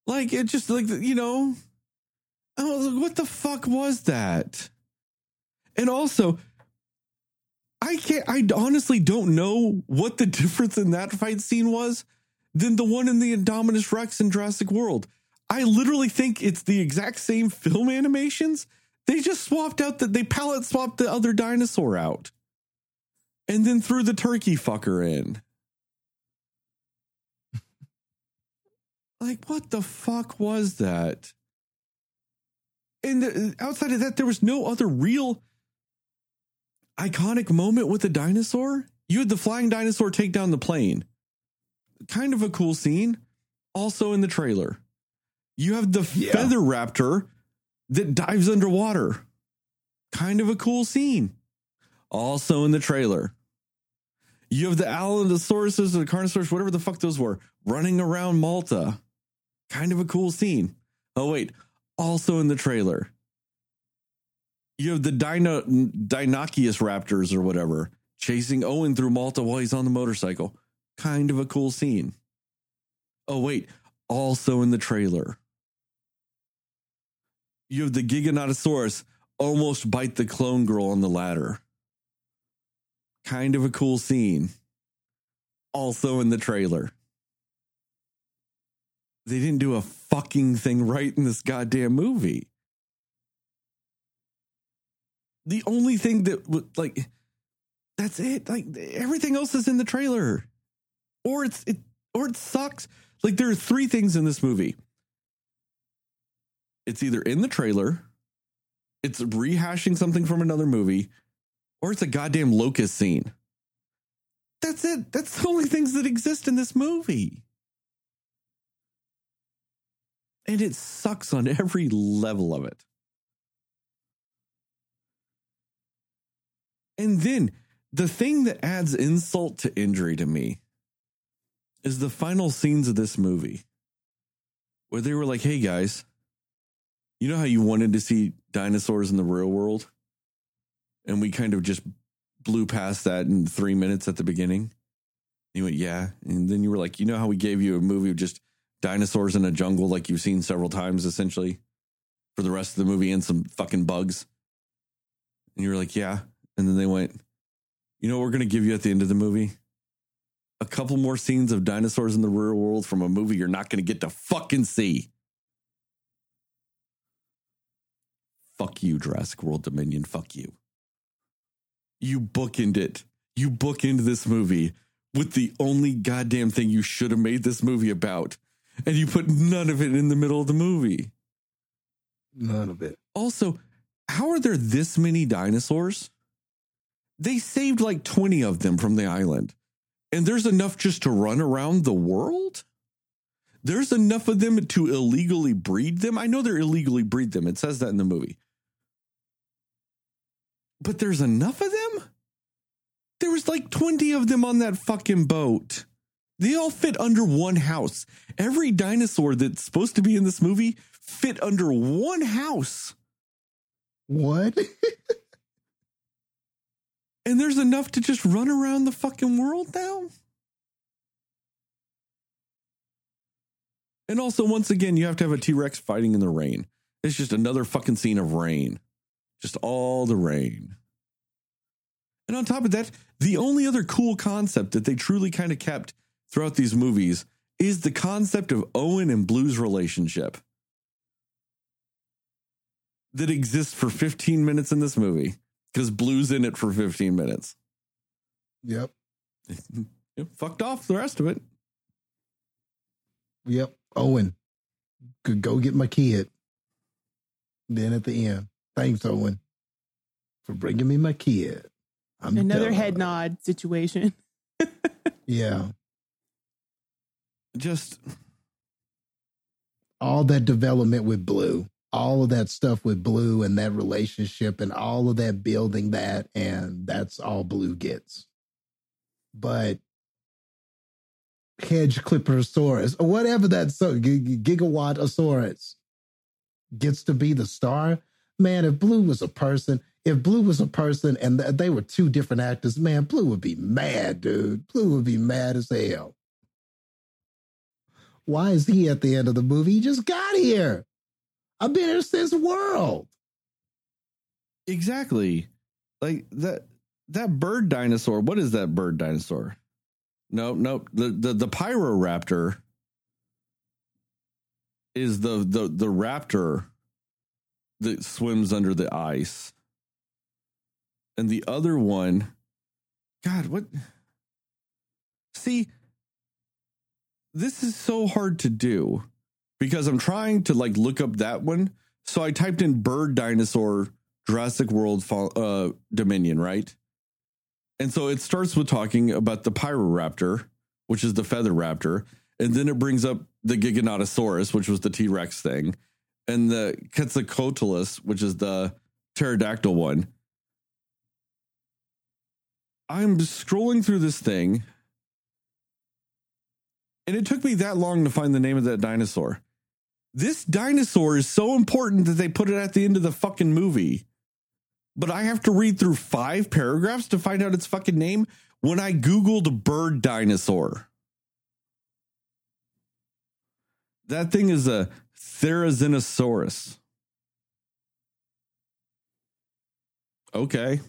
Like it just like you know, I was like, what the fuck was that? And also, I can't. I honestly don't know what the difference in that fight scene was than the one in the Indominus Rex in Jurassic World. I literally think it's the exact same film animations. They just swapped out that they palette swapped the other dinosaur out and then threw the turkey fucker in. like, what the fuck was that? And the, outside of that, there was no other real iconic moment with the dinosaur. You had the flying dinosaur take down the plane. Kind of a cool scene. Also in the trailer. You have the Yeah. feather raptor that dives underwater. Kind of a cool scene. Also in the trailer. You have the Allosaurus or the Carnosaurus, whatever the fuck those were, running around Malta. Kind of a cool scene. Oh, wait. Also in the trailer. You have the Dino, Raptors or whatever chasing Owen through Malta while he's on the motorcycle. Kind of a cool scene. Oh, wait. Also in the trailer. you have the Giganotosaurus almost bite the clone girl on the ladder. Kind of a cool scene. Also in the trailer. They didn't do a fucking thing right in this goddamn movie. The only thing that like that's it. Like everything else is in the trailer. Or it's it or it sucks. Like there are three things in this movie. It's either in the trailer, it's rehashing something from another movie, or it's a goddamn locust scene. That's it. That's the only things that exist in this movie. And it sucks on every level of it. And then the thing that adds insult to injury to me is the final scenes of this movie where they were like, hey guys, you know how you wanted to see dinosaurs in the real world? And we kind of just blew past that in three minutes at the beginning. You went, yeah. And then you were like, you know how we gave you a movie of just dinosaurs in a jungle like you've seen several times essentially for the rest of the movie and some fucking bugs? And you were like, yeah. And then they went, you know what we're going to give you at the end of the movie? A couple more scenes of dinosaurs in the real world from a movie you're not going to get to fucking see. Fuck you, Jurassic World Dominion. Fuck you. You bookend it. You bookend this movie with the only goddamn thing you should have made this movie about. And you put none of it in the middle of the movie. None of it. Also, how are there this many dinosaurs? They saved like 20 of them from the island. And there's enough just to run around the world? There's enough of them to illegally breed them. I know they're illegally breed them. It says that in the movie. But there's enough of them? There was like 20 of them on that fucking boat. They all fit under one house. Every dinosaur that's supposed to be in this movie fit under one house. What? And there's enough to just run around the fucking world now? And also, once again, you have to have a T Rex fighting in the rain. It's just another fucking scene of rain. Just all the rain. And on top of that, the only other cool concept that they truly kind of kept throughout these movies is the concept of Owen and Blue's relationship that exists for 15 minutes in this movie because Blue's in it for 15 minutes. yep. Yep, fucked off the rest of it. Yep. Owen. Could go get my kid. Then at the end, thanks, Owen, for bringing me my kid. I'm Another done. head nod situation. Yeah. Just All that development with Blue, all of that stuff with Blue and that relationship and all of that building that, and that's all Blue gets. But Hedge Clipperosaurus, or whatever that so G- Gigawattosaurus gets to be the star. Man, if Blue was a person, if Blue was a person and th- they were two different actors, man, Blue would be mad, dude. Blue would be mad as hell. Why is he at the end of the movie? He just got here. I've been here since World. exactly like that that bird dinosaur. What is that bird dinosaur? No, no. The the the Pyroraptor is the the the raptor that swims under the ice. And the other one, God, what? See, this is so hard to do because I'm trying to like look up that one. So I typed in bird dinosaur Jurassic World uh, Dominion, right? And so it starts with talking about the Pyroraptor, which is the feather raptor, and then it brings up the Giganotosaurus, which was the T Rex thing, and the Quetzalcoatlus, which is the pterodactyl one. I'm scrolling through this thing, and it took me that long to find the name of that dinosaur. This dinosaur is so important that they put it at the end of the fucking movie. But I have to read through five paragraphs to find out its fucking name when I Googled bird dinosaur. That thing is a Therizinosaurus. Okay.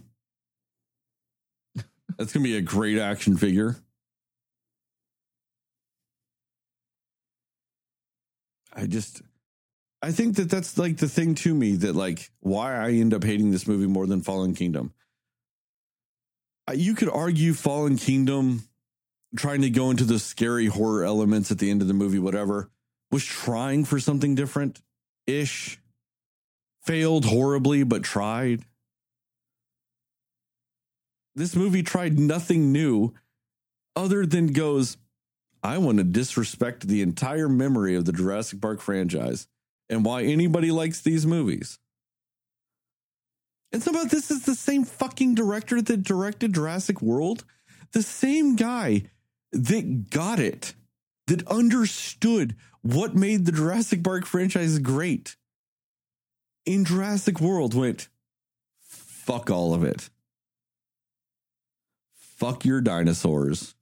That's to be a great action figure. I just, I think that that's like the thing to me that, like, why I end up hating this movie more than Fallen Kingdom. You could argue Fallen Kingdom, trying to go into the scary horror elements at the end of the movie, whatever, was trying for something different ish. Failed horribly, but tried this movie tried nothing new other than goes, I want to disrespect the entire memory of the Jurassic Park franchise and why anybody likes these movies. And somehow this is the same fucking director that directed Jurassic World, the same guy that got it, that understood what made the Jurassic Park franchise great. In Jurassic World went, fuck all of it fuck your dinosaurs,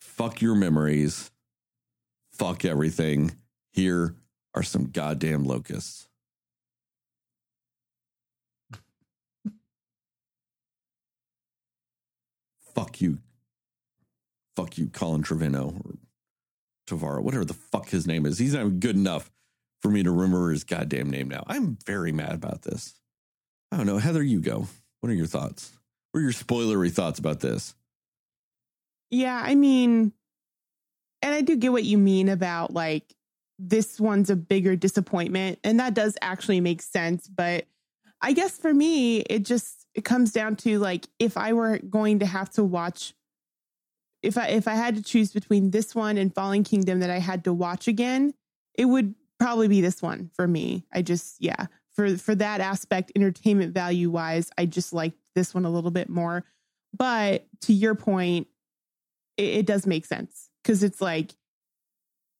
fuck your memories, fuck everything. Here are some goddamn locusts. fuck you. Fuck you, Colin Trevino or Tavara, whatever the fuck his name is. He's not good enough for me to remember his goddamn name now. I'm very mad about this. I don't know. Heather, you go. What are your thoughts? Are your spoilery thoughts about this? Yeah, I mean, and I do get what you mean about like this one's a bigger disappointment, and that does actually make sense. But I guess for me, it just it comes down to like if I were going to have to watch, if I if I had to choose between this one and Fallen Kingdom that I had to watch again, it would probably be this one for me. I just yeah for for that aspect, entertainment value wise, I just liked this one a little bit more. But to your point, it, it does make sense because it's like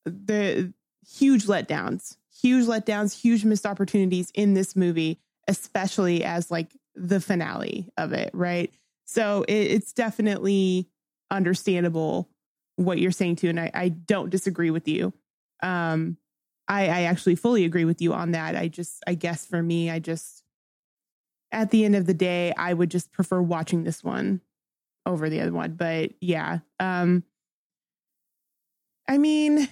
the huge letdowns, huge letdowns, huge missed opportunities in this movie, especially as like the finale of it, right? So it, it's definitely understandable what you're saying too, and I, I don't disagree with you. Um, I, I actually fully agree with you on that. I just, I guess for me, I just, at the end of the day, I would just prefer watching this one over the other one. But yeah, um, I mean,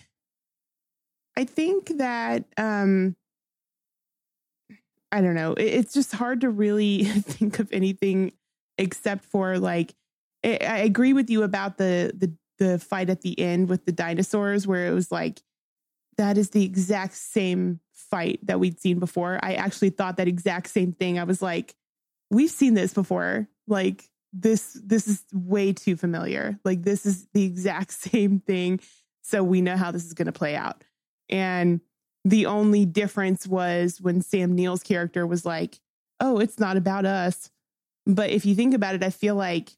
I think that um, I don't know. It, it's just hard to really think of anything except for like I, I agree with you about the the the fight at the end with the dinosaurs, where it was like that is the exact same fight that we'd seen before. I actually thought that exact same thing. I was like, we've seen this before. Like this this is way too familiar. Like this is the exact same thing. So we know how this is going to play out. And the only difference was when Sam Neill's character was like, "Oh, it's not about us." But if you think about it, I feel like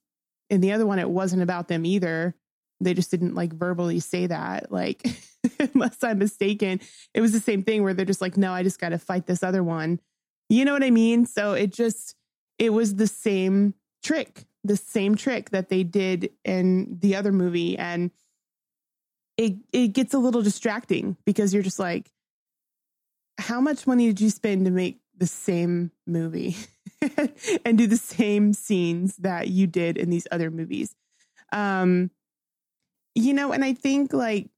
in the other one it wasn't about them either. They just didn't like verbally say that. Like unless I'm mistaken, it was the same thing where they're just like, "No, I just got to fight this other one." You know what I mean? So it just it was the same trick, the same trick that they did in the other movie and it it gets a little distracting because you're just like how much money did you spend to make the same movie and do the same scenes that you did in these other movies um you know and i think like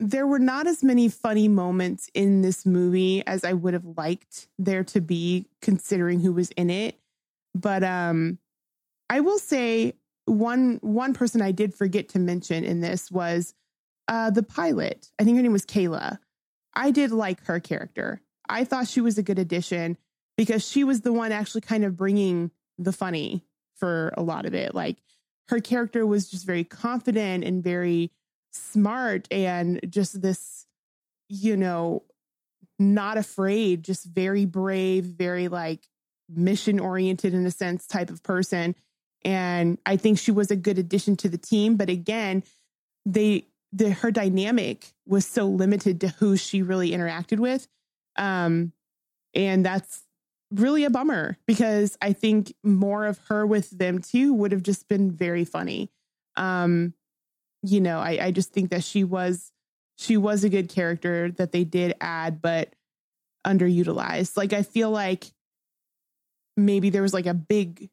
there were not as many funny moments in this movie as I would have liked there to be considering who was in it. But um I will say one one person I did forget to mention in this was uh the pilot. I think her name was Kayla. I did like her character. I thought she was a good addition because she was the one actually kind of bringing the funny for a lot of it. Like her character was just very confident and very smart and just this, you know, not afraid, just very brave, very like mission oriented in a sense type of person. And I think she was a good addition to the team. But again, they, the, her dynamic was so limited to who she really interacted with. Um, and that's really a bummer because I think more of her with them too would have just been very funny. Um, you know, I, I just think that she was she was a good character that they did add, but underutilized. Like I feel like maybe there was like a big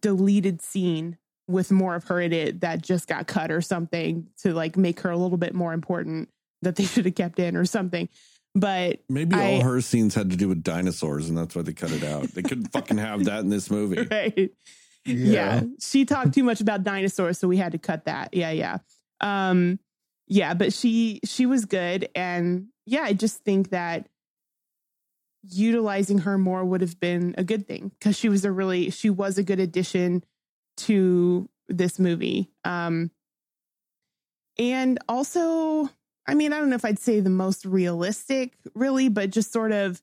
deleted scene with more of her in it that just got cut or something to like make her a little bit more important that they should have kept in or something. But Maybe I- all her scenes had to do with dinosaurs, and that's why they cut it out. They couldn't fucking have that in this movie. right. Yeah. She talked too much about dinosaurs, so we had to cut that. Yeah, yeah. Um, yeah, but she she was good. And yeah, I just think that utilizing her more would have been a good thing because she was a really she was a good addition to this movie. Um and also, I mean, I don't know if I'd say the most realistic, really, but just sort of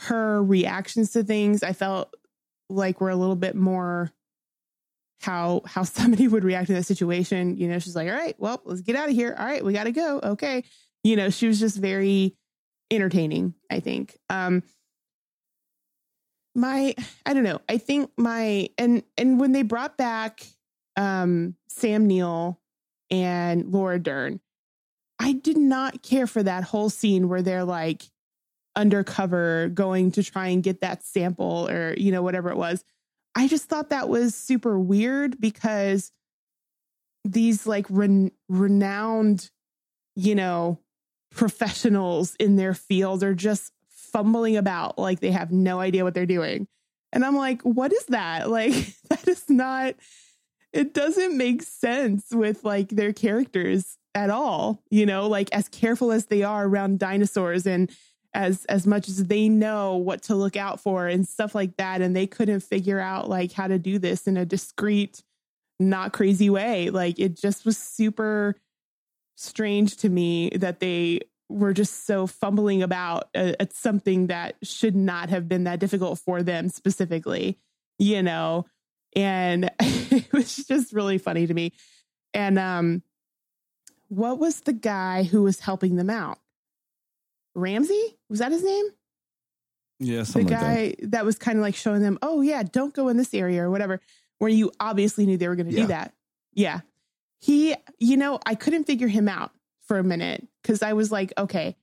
her reactions to things, I felt like were a little bit more how how somebody would react in that situation. You know, she's like, "All right, well, let's get out of here. All right, we got to go." Okay, you know, she was just very entertaining. I think. Um, my I don't know. I think my and and when they brought back um Sam Neill and Laura Dern, I did not care for that whole scene where they're like undercover going to try and get that sample or you know whatever it was. I just thought that was super weird because these like ren- renowned, you know, professionals in their field are just fumbling about like they have no idea what they're doing. And I'm like, what is that? Like, that is not, it doesn't make sense with like their characters at all, you know, like as careful as they are around dinosaurs and as as much as they know what to look out for and stuff like that. And they couldn't figure out like how to do this in a discreet not crazy way. Like it just was super strange to me that they were just so fumbling about uh, at something that should not have been that difficult for them specifically you know? And it was just really funny to me. And um what was the guy who was helping them out? Ramsay was that his name Yeah, the something like that. guy that. was kind of like showing them, oh yeah, don't go in this area or whatever, where you obviously knew they were going to Yeah. do that. Yeah. He, you know, I couldn't figure him out for a minute because I was like, okay,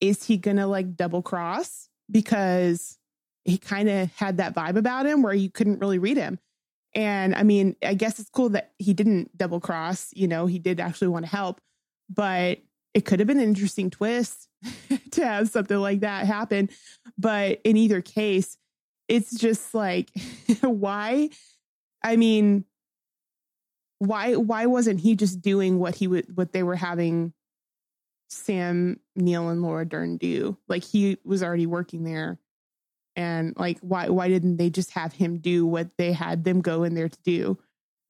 is he going to like double cross? Because he kind of had that vibe about him where you couldn't really read him. And I mean, I guess it's cool that he didn't double cross, you know, he did actually want to help, but it could have been an interesting twist to have something like that happen. But in either case, it's just like, why? I mean, why why wasn't he just doing what he would what they were having Sam Neill and Laura Dern do? Like he was already working there. And like why why didn't they just have him do what they had them go in there to do?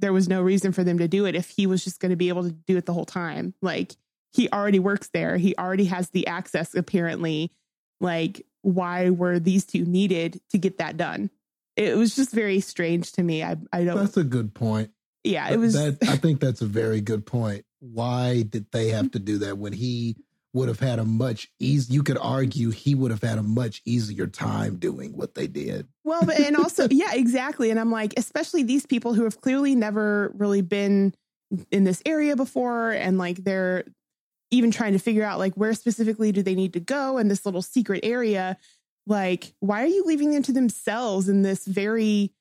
There was no reason for them to do it if he was just going to be able to do it the whole time. Like he already works there. He already has the access apparently. Like why were these two needed to get that done? It was just very strange to me. I I don't That's a good point. yeah, it was That, I think that's a very good point. Why did they have to do that when he would have had a much easy? You could argue he would have had a much easier time doing what they did. Well, but and also, yeah, exactly. And I'm like, especially these people who have clearly never really been in this area before, and like they're even trying to figure out like where specifically do they need to go in this little secret area. Like, why are you leaving them to themselves in this very,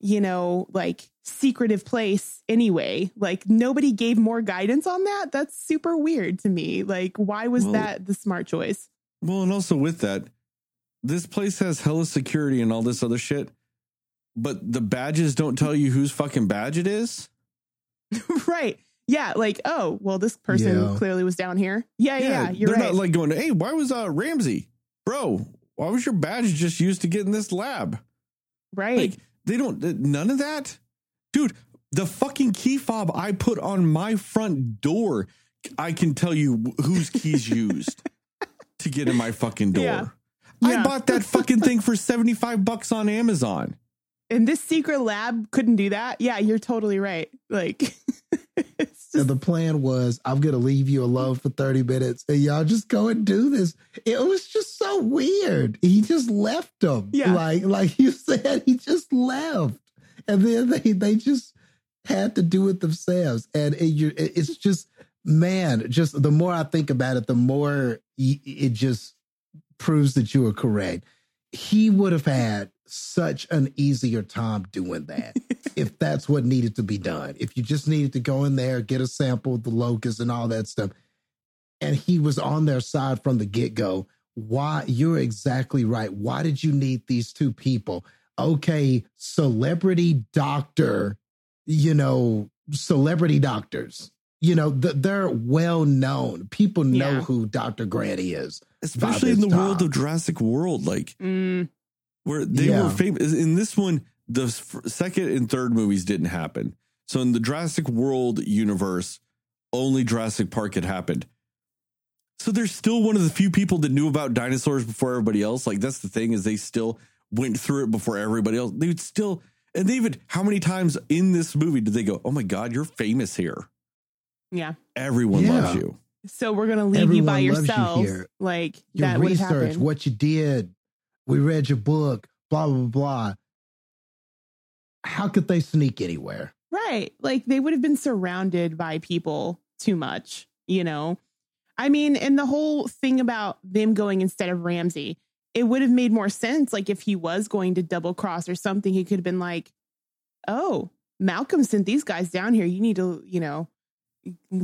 you know, like secretive place anyway? Like, nobody gave more guidance on that. That's super weird to me. Like, why was Well- that the smart choice? Well, and also with that, this place has hella security and all this other shit, but the badges don't tell you whose fucking badge it is. right. Yeah. Like, oh, well, this person Yeah. clearly was down here. Yeah. Yeah. yeah you're they're right. not like going, "Hey, why was uh Ramsay, bro? Why was your badge just used to get in this lab?" right. Like they don't none of that, dude. The fucking key fob I put on my front door, I can tell you whose keys used to get in my fucking door. Yeah. I Yeah. bought that fucking thing for 75 bucks on Amazon. and this secret lab couldn't do that. Yeah. You're totally right. Like, it's And the plan was, I'm going to leave you alone for 30 minutes and y'all just go and do this. It was just so weird. He just left them. Yeah. Like, like you said, he just left. And then they, they just had to do it themselves. And it, you, it's just, man, just the more I think about it, the more it just proves that you are correct. He would have had such an easier time doing that if that's what needed to be done. If you just needed to go in there, get a sample of the locust and all that stuff. And he was on their side from the get go. Why? You're exactly right. Why did you need these two people? Okay, celebrity doctor, you know, celebrity doctors. You know, th- they're well known. People know Yeah. who Dr. Grant is. Especially in the this world of Jurassic World, like Mm, where they Yeah. were famous. In this one, the f- second and third movies didn't happen. So in the Jurassic World universe, only Jurassic Park had happened. So they're still one of the few people that knew about dinosaurs before everybody else. Like that's the thing is they still went through it before everybody else. They would still, and they would. How many times in this movie did they go? Oh my god, you're famous here. yeah. Everyone Yeah. loves you. So we're gonna leave you by Everyone loves you yourself. like Your that would research, what you did. We read your book, blah, blah, blah. How could they sneak anywhere? Right. Like they would have been surrounded by people too much, you know? I mean, and the whole thing about them going instead of Ramsay, it would have made more sense. Like if he was going to double cross or something, he could have been like, oh, Malcolm sent these guys down here. You need to, you know,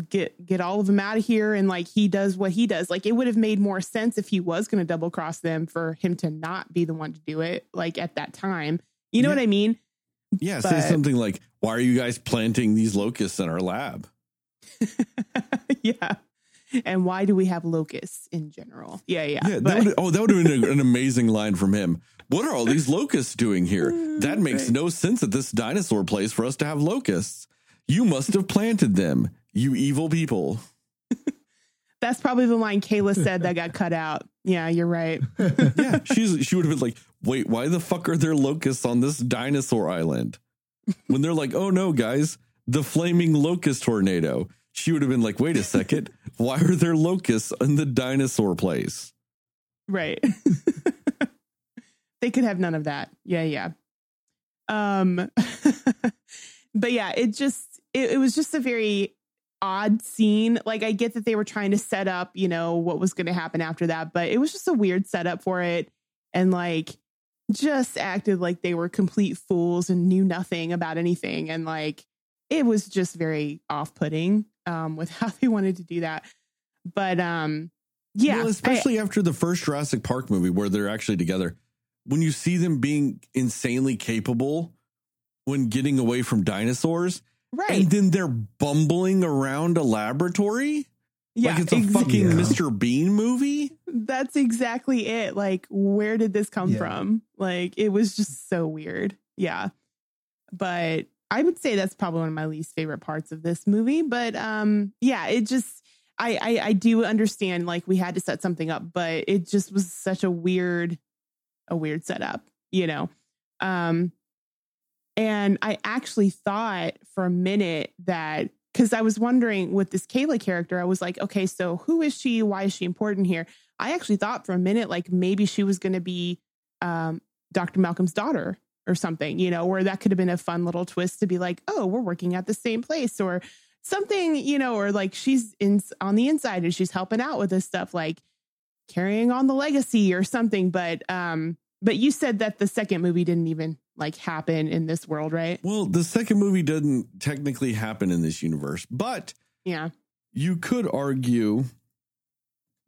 get get all of them out of here and like he does what he does like it would have made more sense if he was going to double cross them for him to not be the one to do it like at that time you know Yeah. what i mean Yeah, say something like, "Why are you guys planting these locusts in our lab?" yeah. And why do we have locusts in general? Yeah, yeah. Yeah, but- that would, oh, that would have been an amazing line from him. What are all these locusts doing here? That makes Right. no sense at this dinosaur place for us to have locusts. You must have planted them, you evil people. that's probably the line Kayla said that got cut out. Yeah, you're right. Yeah, she's she would have been like, "Wait, why the fuck are there locusts on this dinosaur island?" When they're like, "Oh no, guys, the flaming locust tornado." She would have been like, "Wait a second, why are there locusts in the dinosaur place?" Right. they could have none of that. Yeah, yeah. Um but yeah, it just it, it was just a very odd scene. Like I get that they were trying to set up, you know, what was going to happen after that, but it was just a weird setup for it and like just acted like they were complete fools and knew nothing about anything and like it was just very off-putting um with how they wanted to do that. But um yeah, Well, I- especially after the first Jurassic Park movie where they're actually together. When you see them being insanely capable when getting away from dinosaurs, right. and then they're bumbling around a laboratory yeah, like it's a ex- fucking Yeah. Mr. Bean movie. That's exactly it. Like, where did this come Yeah. from? Like, it was just so weird. Yeah. But I would say that's probably one of my least favorite parts of this movie. But um, yeah, it just I, I I do understand like we had to set something up, but it just was such a weird, a weird setup, you know. Um and I actually thought for a minute that because I was wondering with this Kayla character, I was like, okay, so who is she? Why is she important here? I actually thought for a minute like maybe she was going to be um, Dr. Malcolm's daughter or something, you know, where that could have been a fun little twist to be like, oh, we're working at the same place or something, you know, or like she's in on the inside and she's helping out with this stuff, like carrying on the legacy or something. But um, but you said that the second movie didn't even like happen in this world, right? Well, the second movie doesn't technically happen in this universe, but Yeah. you could argue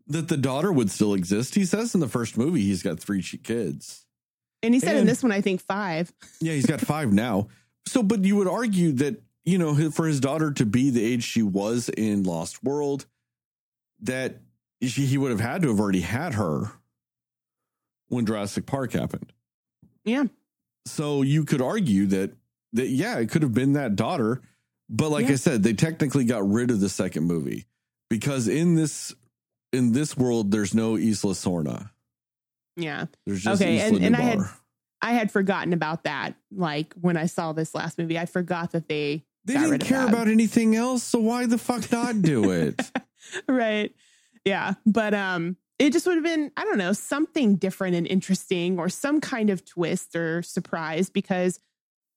that the daughter would still exist. He says in the first movie he's got three kids. And he said in this one, I think five. Yeah, he's got five now. So, but you would argue that, you know, for his daughter to be the age she was in Lost World, that she, he would have had to have already had her when Jurassic Park happened. Yeah. So you could argue that, that yeah, it could have been that daughter. But like Yeah. I said, they technically got rid of the second movie because in this in this world, there's no Isla Sorna. Yeah. There's just Okay, Isla and- and I had- I had forgotten about that. Like when I saw this last movie, I forgot that they They didn't care about anything else, so why the fuck not do it? right. Yeah. But um it just would have been, I don't know, something different and interesting or some kind of twist or surprise because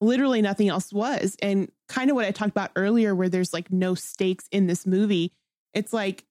literally nothing else was. And kind of what I talked about earlier, where there's like no stakes in this movie. It's like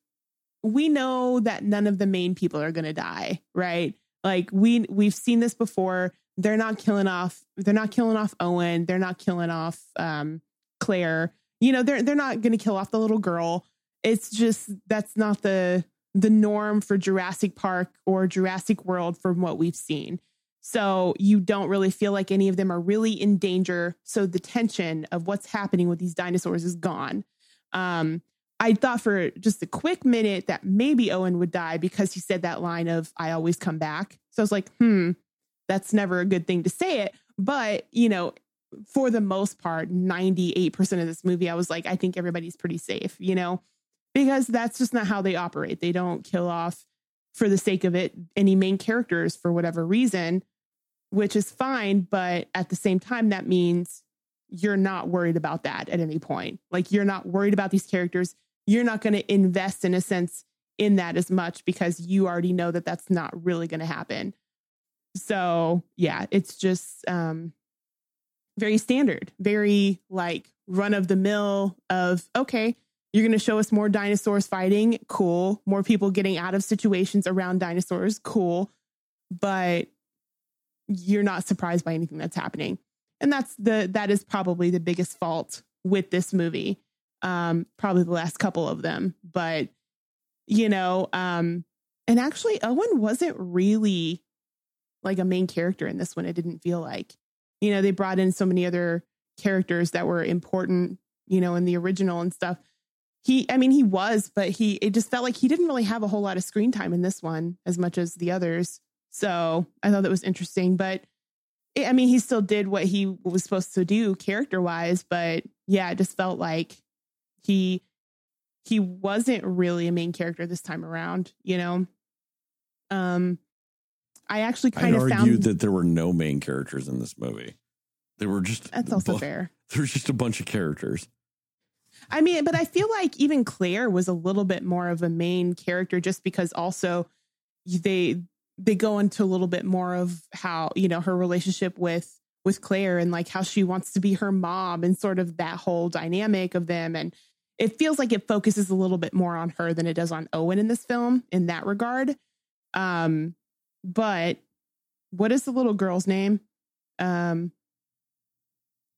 we know that none of the main people are going to die, right? Like we we've seen this before. They're not killing off. They're not killing off Owen. They're not killing off um, Claire. You know, they're they're not going to kill off the little girl. It's just that's not the the norm for Jurassic Park or Jurassic World from what we've seen. So you don't really feel like any of them are really in danger. So the tension of what's happening with these dinosaurs is gone. Um, I thought for just a quick minute that maybe Owen would die because he said that line of "I always come back." So I was like, "Hmm, that's never a good thing to say it." But you know, for the most part, ninety-eight percent of this movie, I was like, "I think everybody's pretty safe," you know, because that's just not how they operate. They don't kill off for the sake of it any main characters for whatever reason, which is fine. But at the same time, that means you're not worried about that at any point. Like you're not worried about these characters you're not going to invest in a sense in that as much because you already know that that's not really going to happen. So, yeah, it's just um very standard, very like run of the mill of okay, you're going to show us more dinosaurs fighting, cool. More people getting out of situations around dinosaurs, cool. But you're not surprised by anything that's happening. And that's the that is probably the biggest fault with this movie um, probably the last couple of them. But, you know, um, and actually, Owen wasn't really like a main character in this one. It didn't feel like, you know, they brought in so many other characters that were important, you know, in the original and stuff. He, I mean, he was, but he, it just felt like he didn't really have a whole lot of screen time in this one as much as the others. So I thought that was interesting. But it, I mean, he still did what he was supposed to do character wise. But yeah, it just felt like he he wasn't really a main character this time around, you know. Um I actually kind I'd of argued found that there were no main characters in this movie. There were just that's also bu- fair. There's just a bunch of characters. I mean, but I feel like even Claire was a little bit more of a main character just because also they they go into a little bit more of how, you know, her relationship with with Claire and like how she wants to be her mom and sort of that whole dynamic of them and it feels like it focuses a little bit more on her than it does on Owen in this film in that regard. Um, but what is the little girl's name? Um,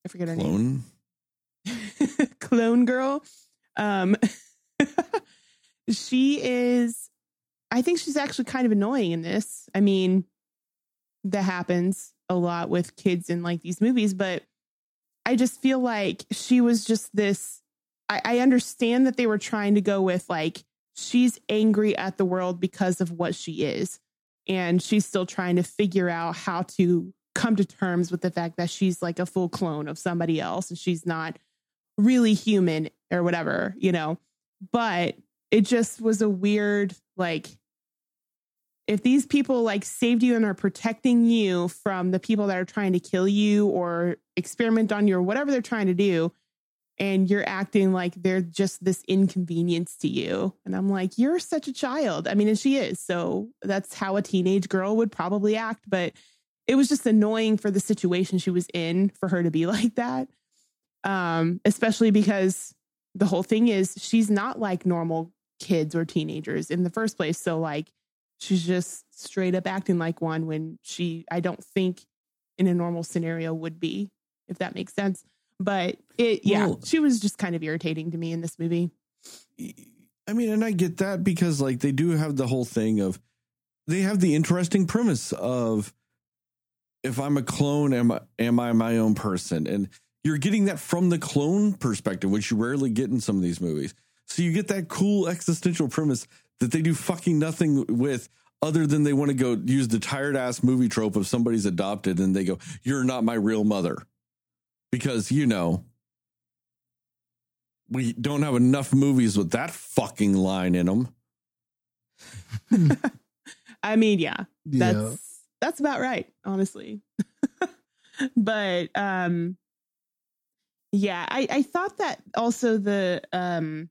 I forget her name. Clone. Girl. Um, she is. I think she's actually kind of annoying in this. I mean, that happens a lot with kids in like these movies, but I just feel like she was just this I, I understand that they were trying to go with like she's angry at the world because of what she is. And she's still trying to figure out how to come to terms with the fact that she's like a full clone of somebody else and she's not really human or whatever, you know. But it just was a weird, like, if these people like saved you and are protecting you from the people that are trying to kill you or experiment on you or whatever they're trying to do, and you're acting like they're just this inconvenience to you. And I'm like, you're such a child. I mean, and she is. So that's how a teenage girl would probably act. But it was just annoying for the situation she was in for her to be like that. Um, especially because the whole thing is she's not like normal kids or teenagers in the first place. So like she's just straight up acting like one when she I don't think in a normal scenario would be, if that makes sense. But it, yeah, Well- she was just kind of irritating to me in this movie. I mean, and I get that because like they do have the whole thing of they have the interesting premise of if I'm a clone, am I, am I my own person? And you're getting that from the clone perspective, which you rarely get in some of these movies. So you get that cool existential premise that they do fucking nothing with other than they want to go use the tired ass movie trope of somebody's adopted and they go, You're not my real mother. Because, you know, we don't have enough movies with that fucking line in them. I mean, yeah, Yeah. that's that's about right, honestly. but um yeah, I I thought that also the um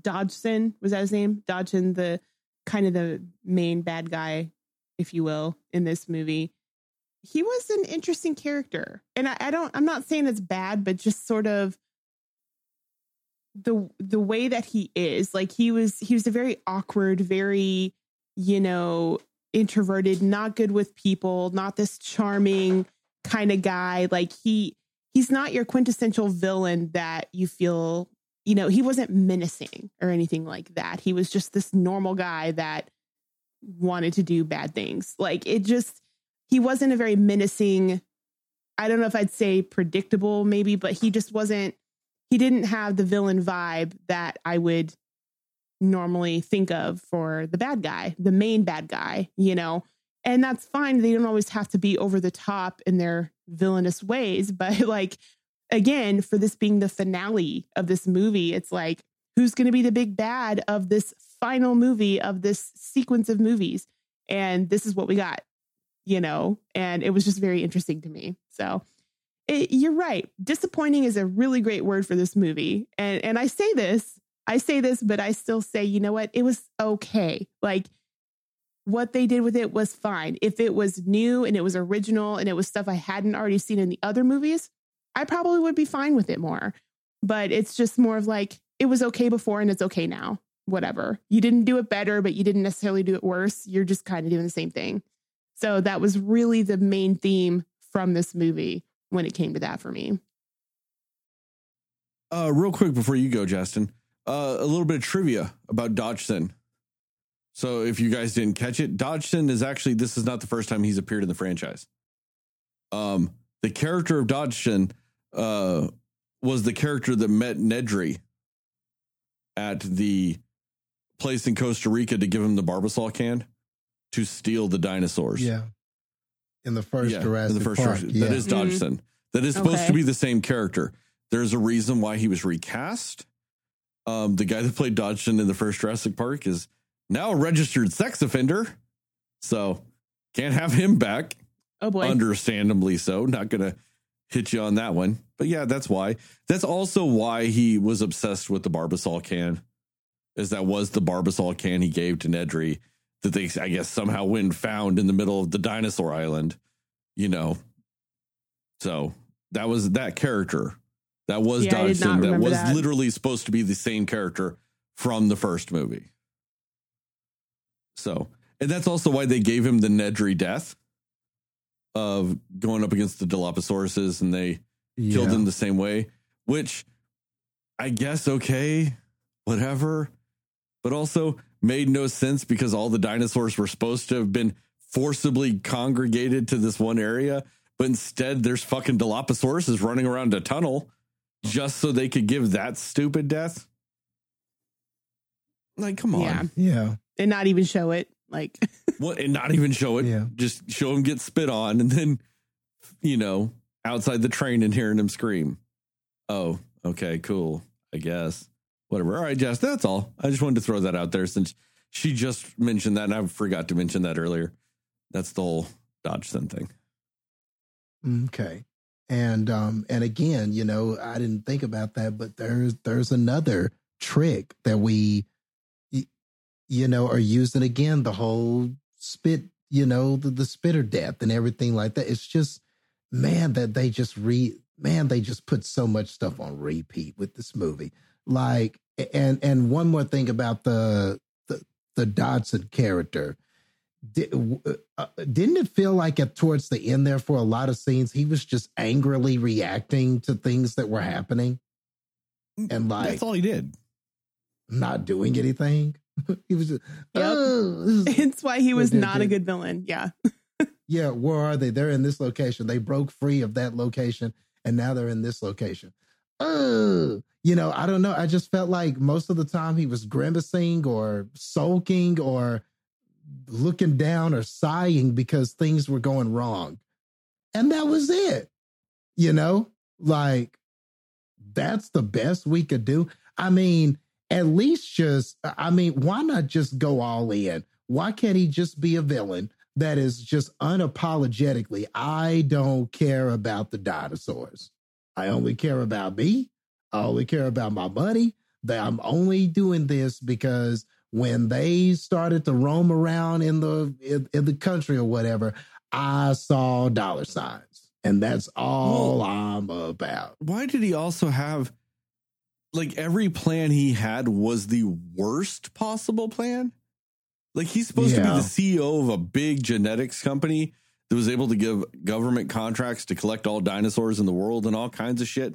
Dodgson was that his name? Dodgson, the kind of the main bad guy, if you will, in this movie. He was an interesting character, and I, I don't. I'm not saying it's bad, but just sort of the the way that he is like he was he was a very awkward very you know introverted not good with people not this charming kind of guy like he he's not your quintessential villain that you feel you know he wasn't menacing or anything like that he was just this normal guy that wanted to do bad things like it just he wasn't a very menacing i don't know if i'd say predictable maybe but he just wasn't he didn't have the villain vibe that I would normally think of for the bad guy, the main bad guy, you know. And that's fine. They don't always have to be over the top in their villainous ways, but like again, for this being the finale of this movie, it's like who's going to be the big bad of this final movie of this sequence of movies? And this is what we got, you know. And it was just very interesting to me. So, it, you're right. Disappointing is a really great word for this movie. And and I say this, I say this, but I still say, you know what? It was okay. Like what they did with it was fine. If it was new and it was original and it was stuff I hadn't already seen in the other movies, I probably would be fine with it more. But it's just more of like it was okay before and it's okay now. Whatever. You didn't do it better, but you didn't necessarily do it worse. You're just kind of doing the same thing. So that was really the main theme from this movie when it came to that for me. Uh, real quick before you go, Justin, uh, a little bit of trivia about Dodgson. So if you guys didn't catch it, Dodgson is actually this is not the first time he's appeared in the franchise. Um, the character of Dodgson uh, was the character that met Nedry at the place in Costa Rica to give him the Barbasol can to steal the dinosaurs. Yeah. In the first Yeah, Jurassic in the first Park. Jurassic- yeah. that is Dodgson. That is supposed Okay. to be the same character. There's a reason why he was recast. Um, the guy that played Dodgson in the first Jurassic Park is now a registered sex offender, so can't have him back. Oh boy. Understandably so. Not gonna hit you on that one, but yeah, that's why. That's also why he was obsessed with the Barbasol can. Is that was the Barbasol can he gave to Nedry that they, I guess, somehow went and found in the middle of the dinosaur island. You know, so that was that character. That was Yeah, I did not Dodgson. That was that. literally supposed to be the same character from the first movie. So, and that's also why they gave him the Nedry death of going up against the Dilophosaurus and they killed him the same way, which I guess okay, whatever, but also made no sense because all the dinosaurs were supposed to have been forcibly congregated to this one area, but instead there's fucking Dilophosaurus running around a tunnel just so they could give that stupid death. Like, come on. Yeah. Yeah. And not even show it. Like What and not even show it. Yeah. Just show him get spit on and then you know, outside the train and hearing him scream. Oh, okay, cool. I guess. Whatever. All right, Jess, that's all. I just wanted to throw that out there since she just mentioned that and I forgot to mention that earlier. That's the whole Dodgson thing. Okay. And um and again, you know, I didn't think about that, but there's there's another trick that we y- you know are using again the whole spit, you know, the, the spitter death and everything like that. It's just man that they just re man they just put so much stuff on repeat with this movie. Like and and one more thing about the the, the Dodgson character did, uh, didn't it feel like at towards the end there for a lot of scenes he was just angrily reacting to things that were happening and like That's all he did. not doing anything he was just Yep. "Oh, it's why he was not a good villain. Yeah. yeah where are they? They're in this location. They broke free of that location and now they're in this location. Oh you know i don't know. I just felt like most of the time he was grimacing or sulking or looking down or sighing because things were going wrong. And that was it you know? Like that's the best we could do. I mean at least just i mean why not just go all in why can't he just be a villain that is just unapologetically, I don't care about the dinosaurs. I only care about me. I only care about my money. That I'm only doing this because when they started to roam around in the in, in the country or whatever, I saw dollar signs, and that's all I'm about. Why did he also have like every plan he had was the worst possible plan. Like he's supposed to be the CEO of a big genetics company that was able to give government contracts to collect all dinosaurs in the world and all kinds of shit.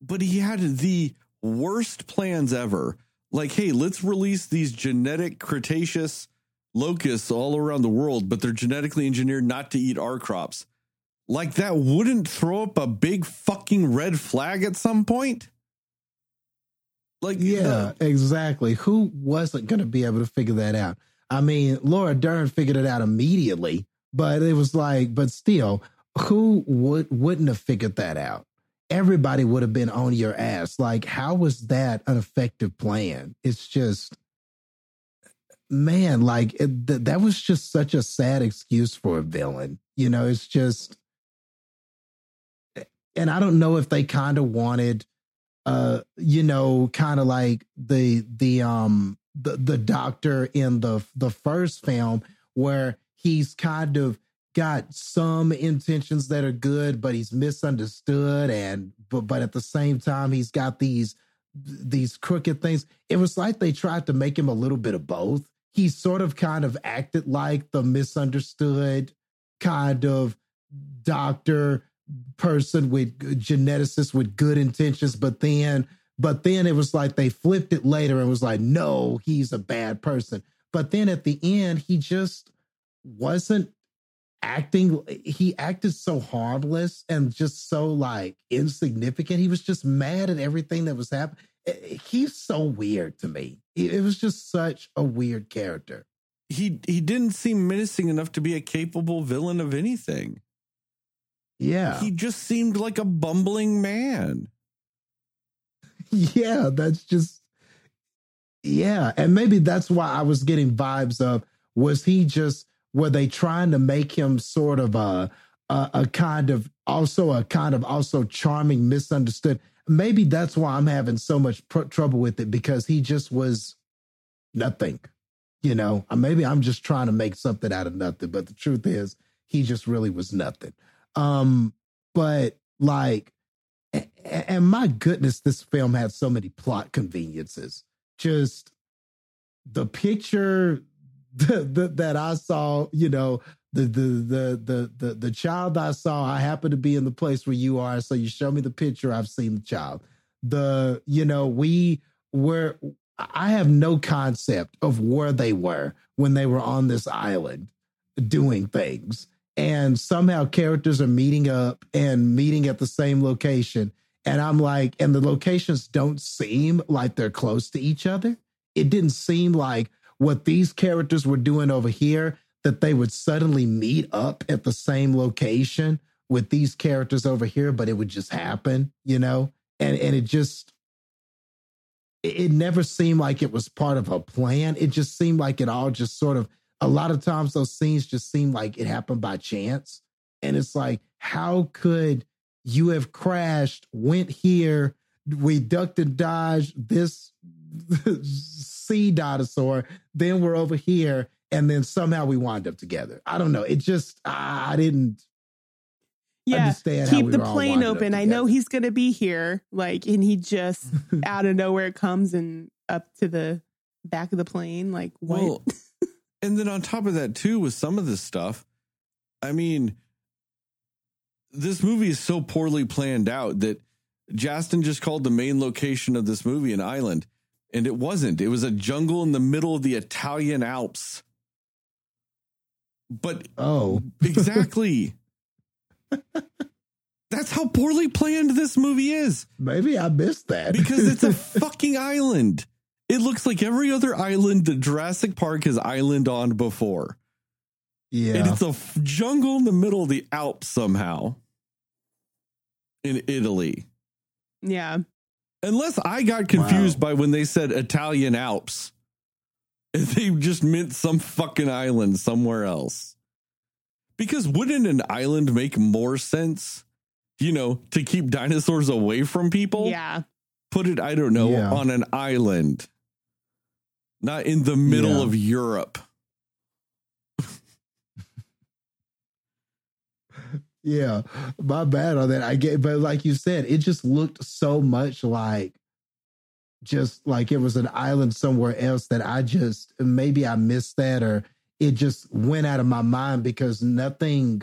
But he had the worst plans ever. Like, hey, let's release these genetic Cretaceous locusts all around the world, but they're genetically engineered not to eat our crops. Like that wouldn't throw up a big fucking red flag at some point. Like, Yeah, exactly. Who wasn't going to be able to figure that out? I mean, Laura Dern figured it out immediately, but it was like, but still, who would wouldn't have figured that out? Everybody would have been on your ass. Like, how was that an effective plan? It's just, man, like it, th- that was just such a sad excuse for a villain. You know, it's just, eh, and I don't know if they kind of wanted uh you know kind of like the the um the the doctor in the the first film where he's kind of got some intentions that are good but he's misunderstood and but but at the same time he's got these these crooked things. It was like they tried to make him a little bit of both. He sort of kind of acted like the misunderstood kind of doctor person with geneticist with good intentions, but then but then it was like they flipped it later and was like, no, he's a bad person. But then at the end, he just wasn't acting he acted so harmless and just so like insignificant. He was just mad at everything that was happening. He's so weird to me. It was just such a weird character. he he didn't seem menacing enough to be a capable villain of anything. Yeah. He just seemed like a bumbling man. yeah, that's just yeah, and maybe that's why I was getting vibes of was he just were they trying to make him sort of a a, a kind of also a kind of also charming misunderstood. Maybe that's why I'm having so much pr- trouble with it because he just was nothing. You know, maybe I'm just trying to make something out of nothing, but the truth is he just really was nothing. Um, but like, and my goodness, this film had so many plot conveniences. Just the picture the, the, that I saw, you know, the, the the the the the child I saw, I happen to be in the place where you are, so you show me the picture. I've seen the child. The you know we were. I have no concept of where they were when they were on this island doing things and somehow characters are meeting up and meeting at the same location. And I'm like, and the locations don't seem like they're close to each other. It didn't seem like what these characters were doing over here that they would suddenly meet up at the same location with these characters over here, but it would just happen, you know? And and it just it never seemed like it was part of a plan. It just seemed like it all just sort of a lot of times those scenes just seem like it happened by chance. And it's like, how could you have crashed, went here, we ducked and dodged this sea dinosaur, then we're over here, and then somehow we wind up together. I don't know. It just I I didn't Yeah. understand how Keep we the were plane winding open. I know he's going to be here. Like, and he just out of nowhere comes and up to the back of the plane. Like, what? Well, and then on top of that, too, with some of this stuff, I mean, this movie is so poorly planned out that Justin just called the main location of this movie an island, and it wasn't. It was a jungle in the middle of the Italian Alps. But Oh, exactly. That's how poorly planned this movie is maybe I missed that because it's a fucking island. It looks like every other island that Jurassic Park has island on before. Yeah. And it's a f- jungle in the middle of the Alps somehow in Italy. yeah. Unless I got confused Wow. by when they said Italian Alps. And they just meant some fucking island somewhere else. Because wouldn't an island make more sense? You know, to keep dinosaurs away from people? Yeah. Put it, I don't know, Yeah. on an island. Not in the middle Yeah. of Europe. Yeah, my bad on that. I get, but like you said, it just looked so much like just like it was an island somewhere else that I just maybe I missed that or it just went out of my mind because nothing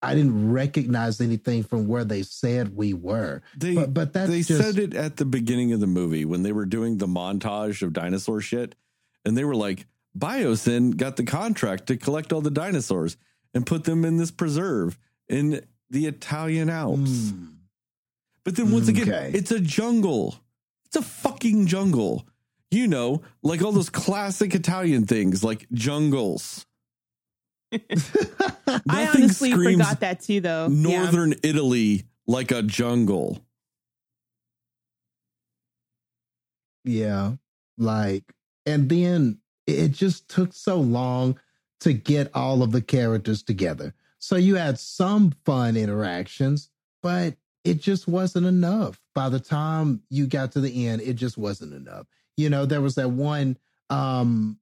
I didn't recognize anything from where they said we were. They but but that's they just said it at the beginning of the movie when they were doing the montage of dinosaur shit, and they were like, Biosyn got the contract to collect all the dinosaurs and put them in this preserve in the Italian Alps. Mm. But then once again, Okay. it's a jungle. It's a fucking jungle. You know, like all those classic Italian things, like jungles. I Nothing honestly forgot that too, though. Yeah. Northern Italy like a jungle. Yeah. Like, and then it just took so long to get all of the characters together. So you had some fun interactions, but it just wasn't enough. By the time you got to the end, it just wasn't enough. You know, there was that one um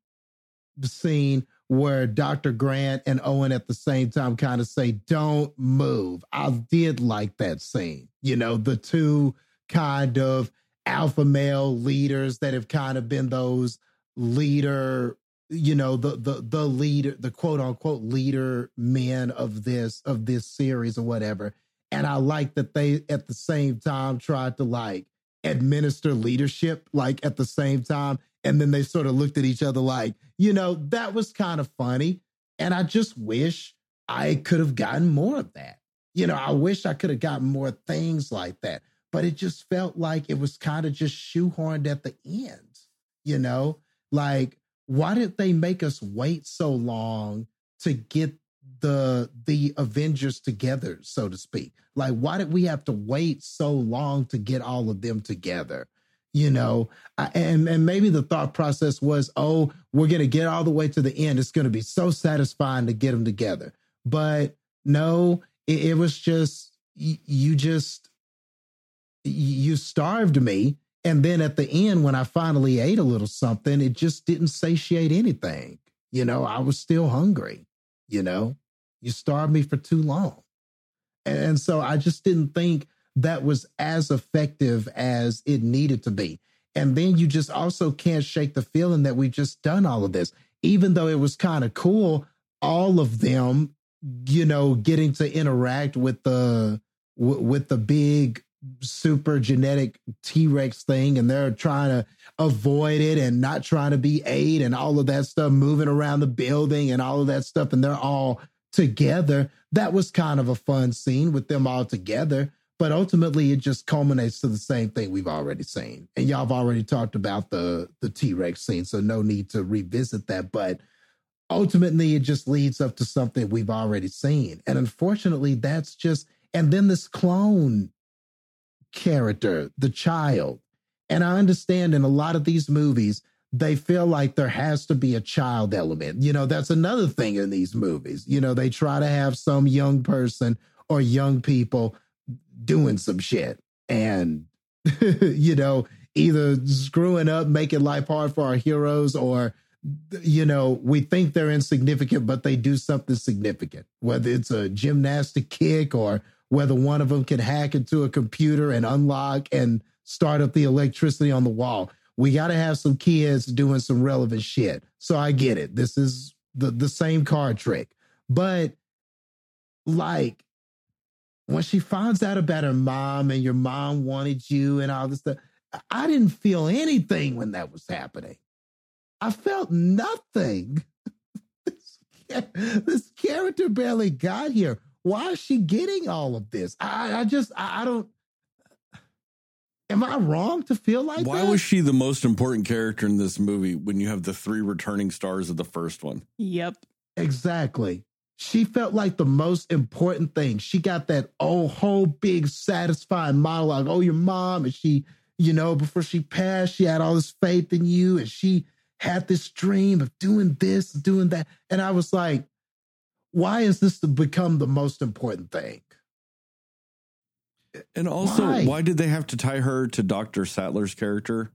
scene where Dr. Grant and Owen at the same time kind of say, Don't move. I did like that scene. You know, the two kind of alpha male leaders that have kind of been those leader you know the the the leader the quote unquote leader men of this of this series or whatever. And i like that they at the same time tried to like administer leadership like at the same time. And then they sort of looked at each other like you know that was kind of funny. And i just wish i could have gotten more of that. You know i wish i could have gotten more things like that. But it just felt like it was kind of just shoehorned at the end you know like why did they make us wait so long to get the the avengers together so to speak? Like why did we have to wait so long to get all of them together you know? I, and and maybe the thought process was oh we're to get all the way to the end. It's to be so satisfying to get them together. But no it, it was just you just you starved me and then at the end when i finally ate a little something it just didn't satiate anything. You know i was still hungry you know? You starved me for too long. And, so i just didn't think that was as effective as it needed to be. And then you just also can't shake the feeling that we've just done all of this. Even though it was kind of cool all of them you know getting to interact with the with the big super genetic T-Rex thing and they're trying to avoid it and not trying to be aid and all of that stuff moving around the building and all of that stuff and they're all together. That was kind of a fun scene with them all together but ultimately it just culminates to the same thing we've already seen. And y'all have already talked about the the T-Rex scene so no need to revisit that but ultimately it just leads up to something we've already seen. And unfortunately that's just and then this clone character, the child. And I understand in a lot of these movies, they feel like there has to be a child element. You know, that's another thing in these movies. You know, they try to have some young person or young people doing some shit and, you know, either screwing up, making life hard for our heroes or, you know, we think they're insignificant, but they do something significant, whether it's a gymnastic kick or whether one of them can hack into a computer and unlock and start up the electricity on the wall. We got to have some kids doing some relevant shit. So I get it. This is the, the same card trick. But like when she finds out about her mom and your mom wanted you and all this stuff, I didn't feel anything when that was happening. I felt nothing. this, this character barely got here why is she getting all of this? I, I just, I, I, don't. Am I wrong to feel like Why that? was she the most important character in this movie when you have the three returning stars of the first one? Yep. exactly? She felt like the most important thing. She got that oh whole big satisfying monologue. Oh, your mom, and she, you know, before she passed, she had all this faith in you, and she had this dream of doing this, doing that, and I was like, why is this to become the most important thing? And also, Why? why? did they have to tie her to Dr. Sattler's character?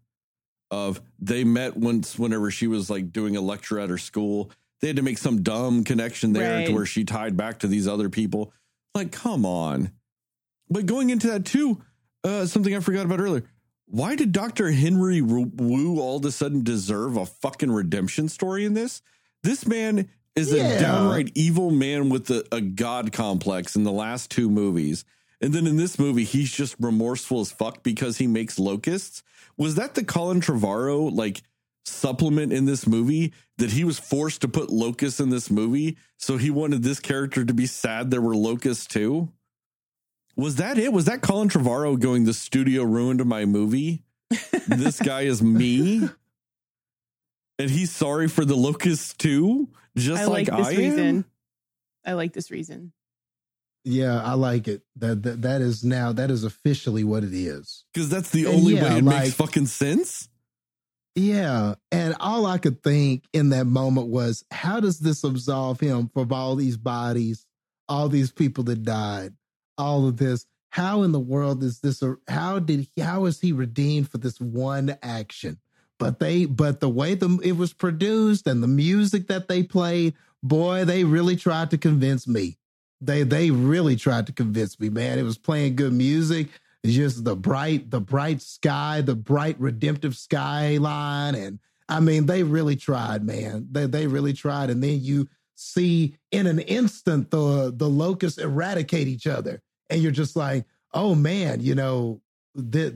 Of they met once whenever she was like doing a lecture at her school. They had to make some dumb connection there to where she tied back to these other people. Like, come on. But going into that too, uh, something I forgot about earlier. why did Dr. Henry Wu all of a sudden deserve a fucking redemption story in this? This man is Yeah. a downright evil man with a, a god complex in the last two movies. And then in this movie, he's just remorseful as fuck because he makes locusts. Was that the Colin Trevorrow like supplement in this movie that he was forced to put locusts in this movie? So he wanted this character to be sad there were locusts too? Was that it? Was that Colin Trevorrow going, the studio ruined my movie? this guy is me? And he's sorry for the locusts too? Just I like, like this I reason. am? I like this reason. Yeah, I like it. That that, that is now that is officially what it is. Because that's the And only yeah, way it like- makes fucking sense. Yeah, and all I could think in that moment was, how does this absolve him from all these bodies, all these people that died, all of this? How in the world is this? A, how did he, how is he redeemed for this one action? But they, but the way the it was produced and the music that they played, boy, they really tried to convince me. They they really tried to convince me, man. It was playing good music. It's just the bright, the bright sky, the bright redemptive skyline. And I mean, they really tried, man. They they really tried. And then you see in an instant the the locusts eradicate each other. And you're just like, oh man, you know, that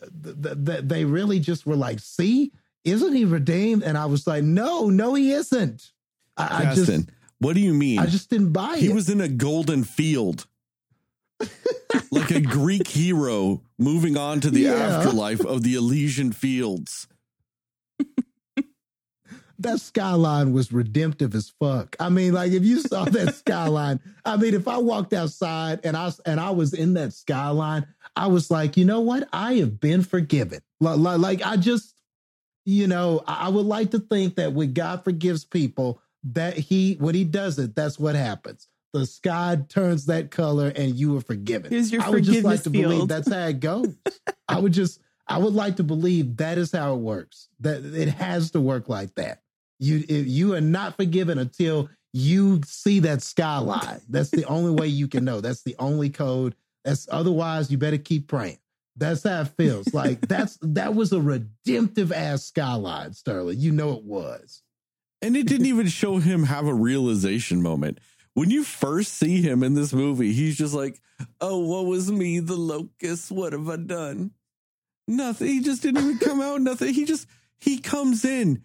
the, the, they really just were like, see, isn't he redeemed? And I was like, no, no, he isn't. I, I just what do you mean? I just didn't buy he it. He was in a golden field. like a Greek hero moving on to the Yeah. afterlife of the Elysian fields. that skyline was redemptive as fuck. I mean, like if you saw that skyline, I mean, if I walked outside and I and I was in that skyline, I was like, you know what? I have been forgiven. Like, I just, you know, I would like to think that when God forgives people, that He when He does it, that's what happens. The sky turns that color, and you are forgiven. Here's your I would just like to believe that's how it goes. I would just, I would like to believe that is how it works. That it has to work like that. You you are not forgiven until you see that skyline. That's the only way you can know. That's the only code. That's otherwise you better keep praying. That's how it feels. Like that's that was a redemptive ass skyline, Sterling. You know it was. And it didn't even show him have a realization moment. When you first see him in this movie, he's just like, Oh, what was me, the locust? What have I done? Nothing. He just didn't even come out. Nothing. He just he comes in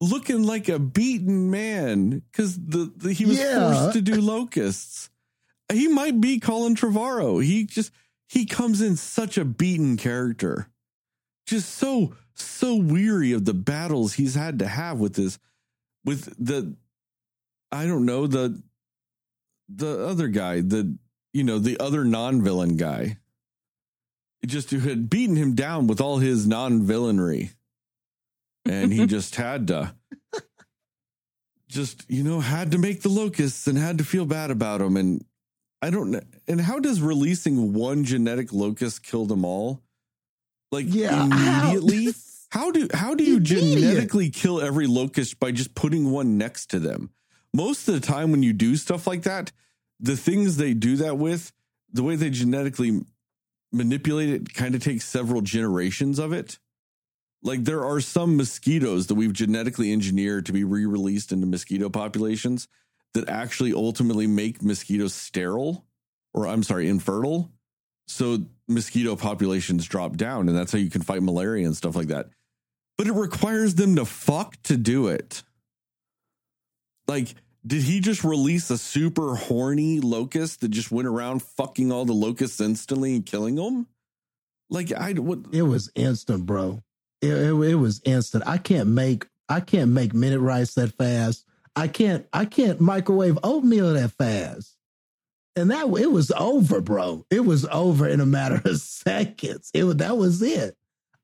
looking like a beaten man because the, the he was Yeah. forced to do locusts. He might be Colin Trevorrow. He just he comes in such a beaten character, just so so weary of the battles he's had to have with this, with the, I don't know the, the other guy, the you know the other non villain guy, just who had beaten him down with all his non villainry, and he just had to. Just you know, had to make the locusts and had to feel bad about them, and I don't know. And how does releasing one genetic locust kill them all? Like Yeah. immediately? How do how do you Immediate. genetically kill every locust by just putting one next to them? Most of the time when you do stuff like that, the things they do that with, the way they genetically manipulate it kind of takes several generations of it. Like there are some mosquitoes that we've genetically engineered to be re-released into mosquito populations that actually ultimately make mosquitoes sterile or I'm sorry, infertile. So mosquito populations drop down and that's how you can fight malaria and stuff like that. But it requires them to fuck to do it. Like, did he just release a super horny locust that just went around fucking all the locusts instantly and killing them? Like, I what It was instant, bro. It, it, it was instant. I can't make I can't make minute rice that fast. I can't I can't microwave oatmeal that fast. And that it was over, bro. It was over in a matter of seconds. It was that was it.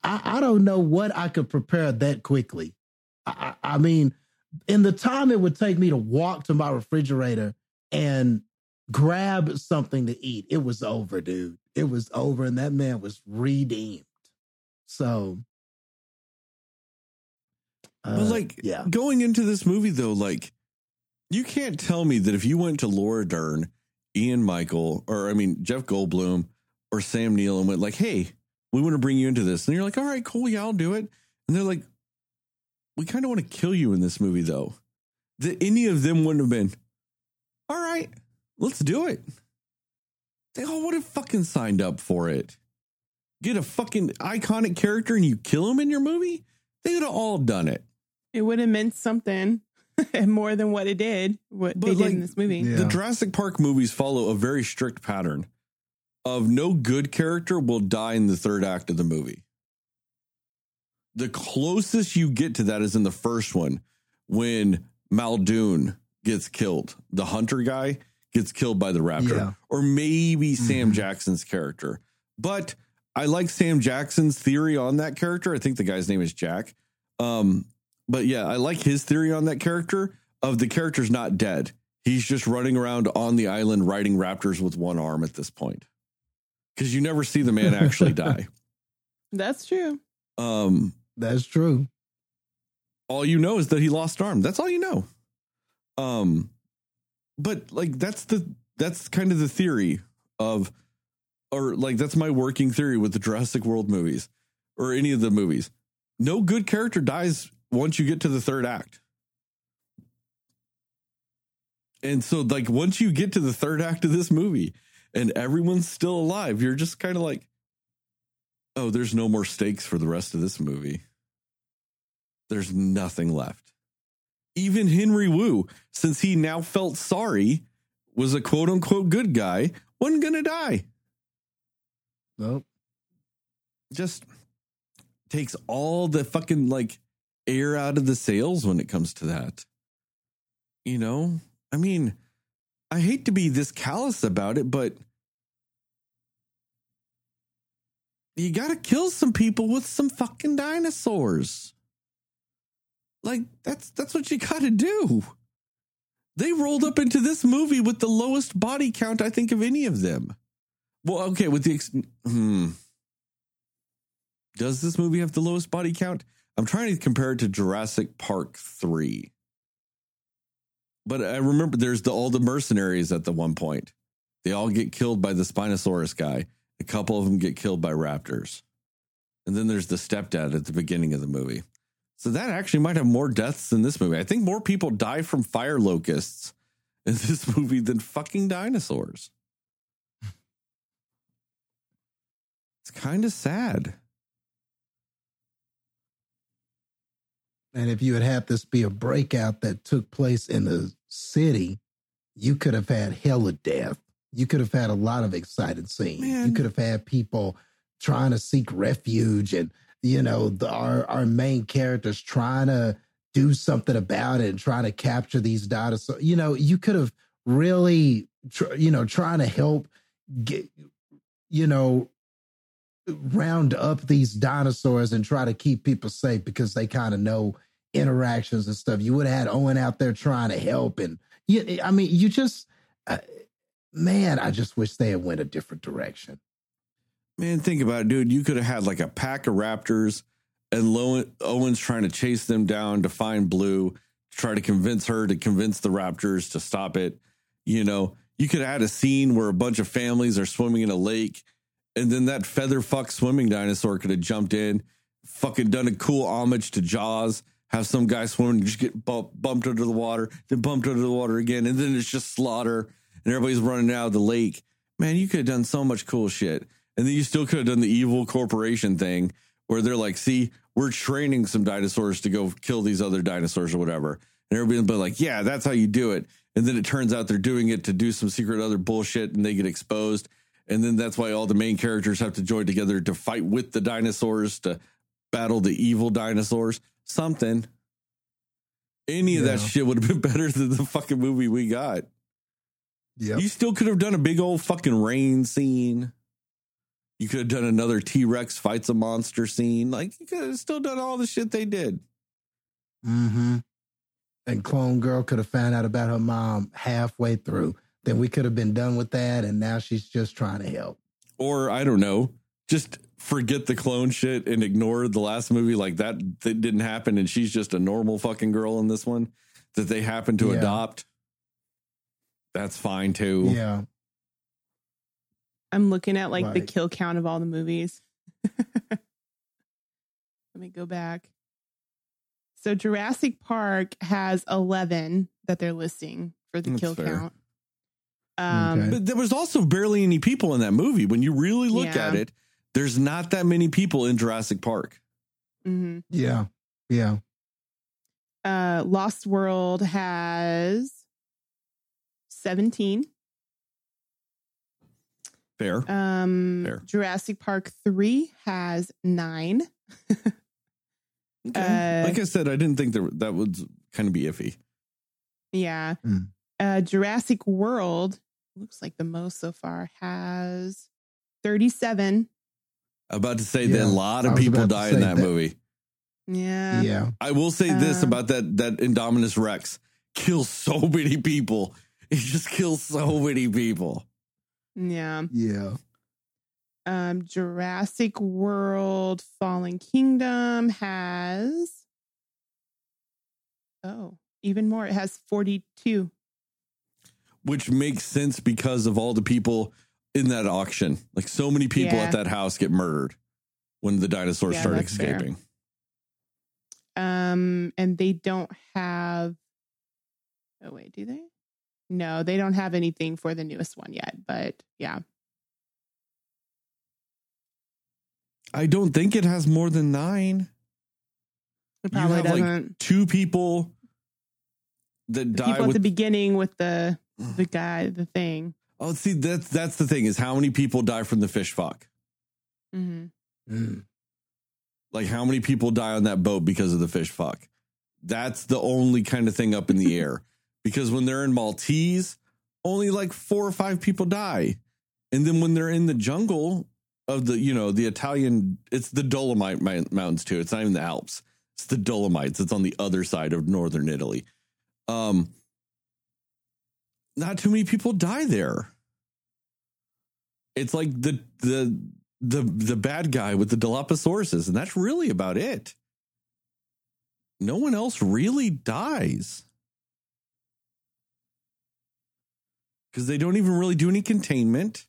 I, I don't know what I could prepare that quickly. I, I I mean, in the time it would take me to walk to my refrigerator and grab something to eat, it was over, dude. It was over, and that man was redeemed. So, But uh, like yeah, going into this movie though, like you can't tell me that if you went to Laura Dern, Ian Malcolm, or I mean Jeff Goldblum or Sam Neill and went like, "Hey, We want to bring you into this. And you're like, all right, cool. Yeah, I'll do it. And they're like, we kind of want to kill you in this movie, though. That any of them wouldn't have been, all right, let's do it. They all would have fucking signed up for it. Get a fucking iconic character and you kill him in your movie? They would have all done it. It would have meant something more than what it did, what But, they did in this movie. Yeah. The Jurassic Park movies follow a very strict pattern of no good character will die in the third act of the movie. The closest you get to that is in the first one when Muldoon gets killed. The hunter guy gets killed by the raptor. Yeah. Or maybe Sam Mhm. Jackson's character. But I like Sam Jackson's theory on that character. I think the guy's name is Jack. Um, but yeah, I like his theory on that character of the character's not dead. He's just running around on the island riding raptors with one arm at this point. Because you never see the man actually die. That's true. Um, That's true. all you know is that he lost an arm. That's all you know. Um, but like that's the that's kind of the theory of, or like that's my working theory with the Jurassic World movies or any of the movies. No good character dies once you get to the third act. And so, like, once you get to the third act of this movie and everyone's still alive, you're just kind of like, oh, there's no more stakes for the rest of this movie there's nothing left. Even Henry Wu, since he now felt sorry, was a quote unquote good guy, wasn't going to die. Nope. Just takes all the fucking like air out of the sails when it comes to that. You know, I mean, I hate to be this callous about it, but you got to kill some people with some fucking dinosaurs. Like that's that's what you got to do. They rolled up into this movie with the lowest body count I think of any of them. Well, okay, with the ex- hmm. Does this movie have the lowest body count? I'm trying to compare it to Jurassic Park 3. But I remember there's the all the mercenaries at the one point. They all get killed by the Spinosaurus guy. A couple of them get killed by raptors. And then there's the stepdad at the beginning of the movie. So that actually might have more deaths than this movie. I think more people die from fire locusts in this movie than fucking dinosaurs. It's kind of sad. And if you had had this be a breakout that took place in the city, you could have had hell hella death. You could have had a lot of excited scenes. Man. You could have had people trying to seek refuge and you know the, our our main characters trying to do something about it and trying to capture these dinosaurs. You know, you could have really tr- you know trying to help get you know round up these dinosaurs and try to keep people safe because they kind of know interactions and stuff. You would have had Owen out there trying to help, and you, I mean, you just, uh, man, I just wish they had went a different direction. Man, think about it, dude. You could have had like a pack of raptors and Owen's trying to chase them down to find Blue, to try to convince her to convince the raptors to stop it. You know, you could have had a scene where a bunch of families are swimming in a lake, and then that feather fuck swimming dinosaur could have jumped in, fucking done a cool homage to Jaws, have some guy swimming, just get bump, bumped under the water, then bumped under the water again, and then it's just slaughter, and everybody's running out of the lake. Man, you could have done so much cool shit. And then you still could have done the evil corporation thing where they're like, see, we're training some dinosaurs to go kill these other dinosaurs or whatever. And everybody's been like, yeah, that's how you do it. And then it turns out they're doing it to do some secret other bullshit and they get exposed. And then that's why all the main characters have to join together to fight with the dinosaurs to battle the evil dinosaurs. Something. Any of that shit would have been better than the fucking movie we got. Yep. You still could have done a big old fucking rain scene. You could have done another T Rex fights a monster scene. Like you could have still done all the shit they did. Mm-hmm. And Clone Girl could have found out about her mom halfway through. Then we could have been done with that, and now she's just trying to help. Or I don't know, just forget the clone shit and ignore the last movie like that, that didn't happen and she's just a normal fucking girl in this one that they happen to Yeah. adopt. That's fine too. Yeah. I'm looking at like the kill count of all the movies. Let me go back. So Jurassic Park has 11 that they're listing for the That's kill fair. count. Um, Okay. But there was also barely any people in that movie. When you really look Yeah. at it, there's not that many people in Jurassic Park. mhm. Yeah. Yeah. Uh, Lost World has 17. Fair. Um, Fair. Jurassic Park 3 has nine. Okay. uh, like I said, I didn't think there, that would kind of be iffy. Yeah. Mm. Uh, Jurassic World looks like the most so far has 37. About to say Yeah, that a lot of people die in that, that. movie. Yeah. Yeah. I will say this Um, about that that Indominus Rex kills so many people. It just kills so many people. Yeah. Yeah. Um, Jurassic World Fallen Kingdom has oh, even more. It has 42. Which makes sense because of all the people in that auction. Like so many people Yeah. at that house get murdered when the dinosaurs Yeah, start that's fair. escaping. Um, and they don't have oh wait, do they? No, they don't have anything for the newest one yet, but yeah. I don't think it has more than nine. It You probably have, like, doesn't. Two people that the die people at the beginning with the the guy, the thing. Oh, see, that's that's the thing is how many people die from the fish fuck? hmm Mm. Like how many people die on that boat because of the fish fuck? That's the only kind of thing up in the air. Because when they're in Maltese, only like four or five people die. And then when they're in the jungle of the, you know, the Italian, it's the Dolomite Mountains too. It's not even the Alps. It's the Dolomites. It's on the other side of northern Italy. Um, not too many people die there. It's like the the the the bad guy with the Dilophosaurus, and that's really about it. No one else really dies. Because they don't even really do any containment.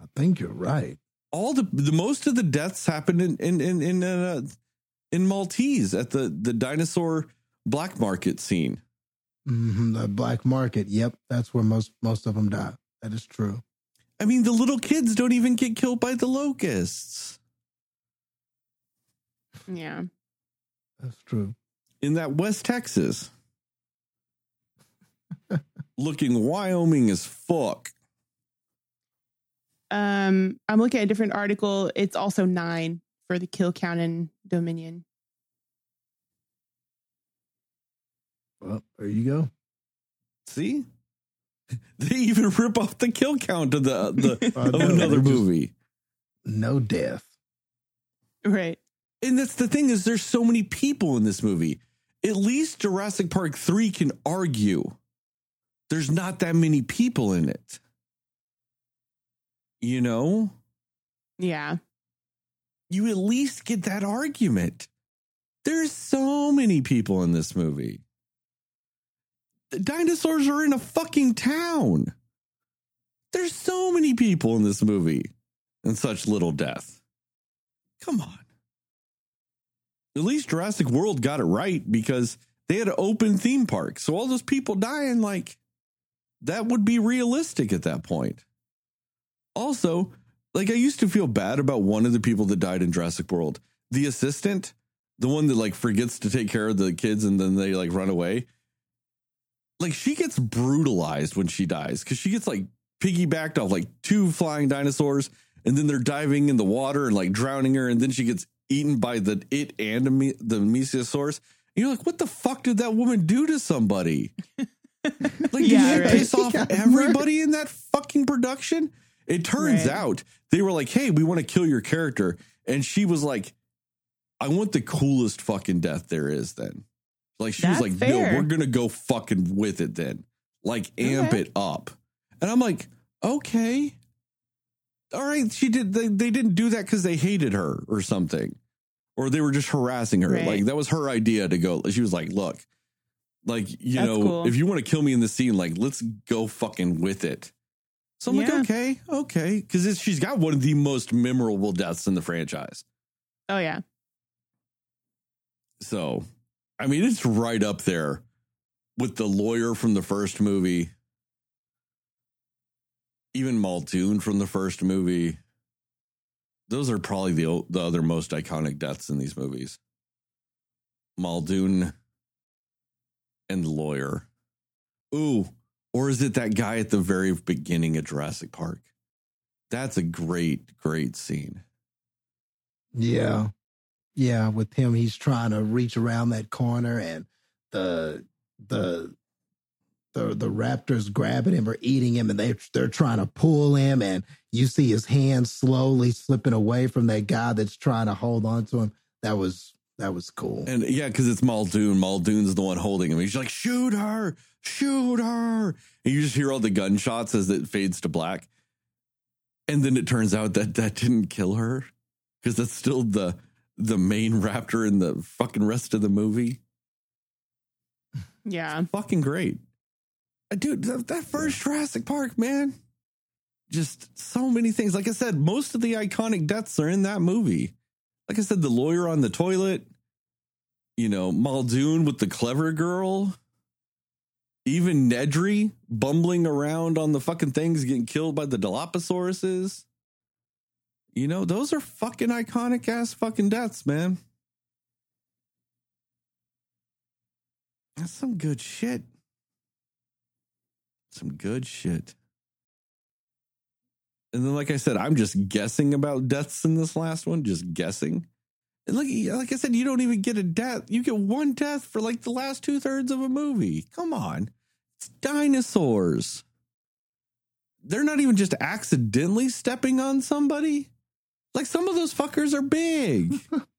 I think you're right. All the the most of the deaths happen in in in in, uh, in Maltese at the the dinosaur black market scene. Hmm The black market. Yep. That's where most most of them die. That is true. I mean, the little kids don't even get killed by the locusts. Yeah. That's true. in that West Texas. Looking Wyoming as fuck. Um, I'm looking at a different article. It's also nine for the kill count in Dominion. Well, there you go. See? They even rip off the kill count of the, the I of know, another they just- movie. No death. Right. And that's the thing is there's so many people in this movie. At least Jurassic Park 3 can argue there's not that many people in it. You know? Yeah. You at least get that argument. There's so many people in this movie. Dinosaurs are in a fucking town. There's so many people in this movie and such little death. Come on. At least Jurassic World got it right because they had an open theme park. So all those people dying, like, that would be realistic at that point. Also, like, I used to feel bad about one of the people that died in Jurassic World. The assistant, the one that, like, forgets to take care of the kids and then they, like, run away. Like, she gets brutalized when she dies because she gets, like, piggybacked off, like, two flying dinosaurs and then they're diving in the water and, like, drowning her. And then she gets eaten by the it and the me- the Mesiosaurus. And you're like, what the fuck did that woman do to somebody? Like, did Yeah, she right. piss off Got everybody in that fucking production? It turns Right. out they were like, hey, we want to kill your character. And she was like, I want the coolest fucking death there is then. Like, she That's was like, fair. no, we're going to go fucking with it then. Like, amp Okay. it up. And I'm like, okay. All right. She did, they, they didn't do that because they hated her or something. Or they were just harassing her. Right. Like, that was her idea to go. She was like, look, like, you That's know, cool. if you want to kill me in the scene, like, let's go fucking with it. So I'm Yeah. like, okay, okay, because she's got one of the most memorable deaths in the franchise. Oh yeah. So, I mean, it's right up there with the lawyer from the first movie, even Muldoon from the first movie. Those are probably the the other most iconic deaths in these movies. Muldoon and the lawyer. Ooh, or is it that guy at the very beginning of Jurassic Park? That's a great, great scene. Yeah. Yeah, with him he's trying to reach around that corner and the the the the raptors grabbing him or eating him and they they're trying to pull him and you see his hands slowly slipping away from that guy that's trying to hold on to him. That was that was cool. And yeah, because it's Muldoon. Muldoon's the one holding him. He's like, shoot her, shoot her. And you just hear all the gunshots as it fades to black. And then it turns out that that didn't kill her because that's still the the main raptor in the fucking rest of the movie. Yeah. Fucking great. Uh, Dude, that, that first Jurassic Park, man. Just so many things. Like I said, most of the iconic deaths are in that movie. Like I said, the lawyer on the toilet, you know, Muldoon with the clever girl, even Nedry bumbling around on the fucking things getting killed by the Dilophosaurus. You know, those are fucking iconic ass fucking deaths, man. That's some good shit. Some good shit. And then, like I said, I'm just guessing about deaths in this last one, just guessing. And like, like I said, you don't even get a death. You get one death for like the last two thirds of a movie. Come on. It's dinosaurs. They're not even just accidentally stepping on somebody. Like some of those fuckers are big.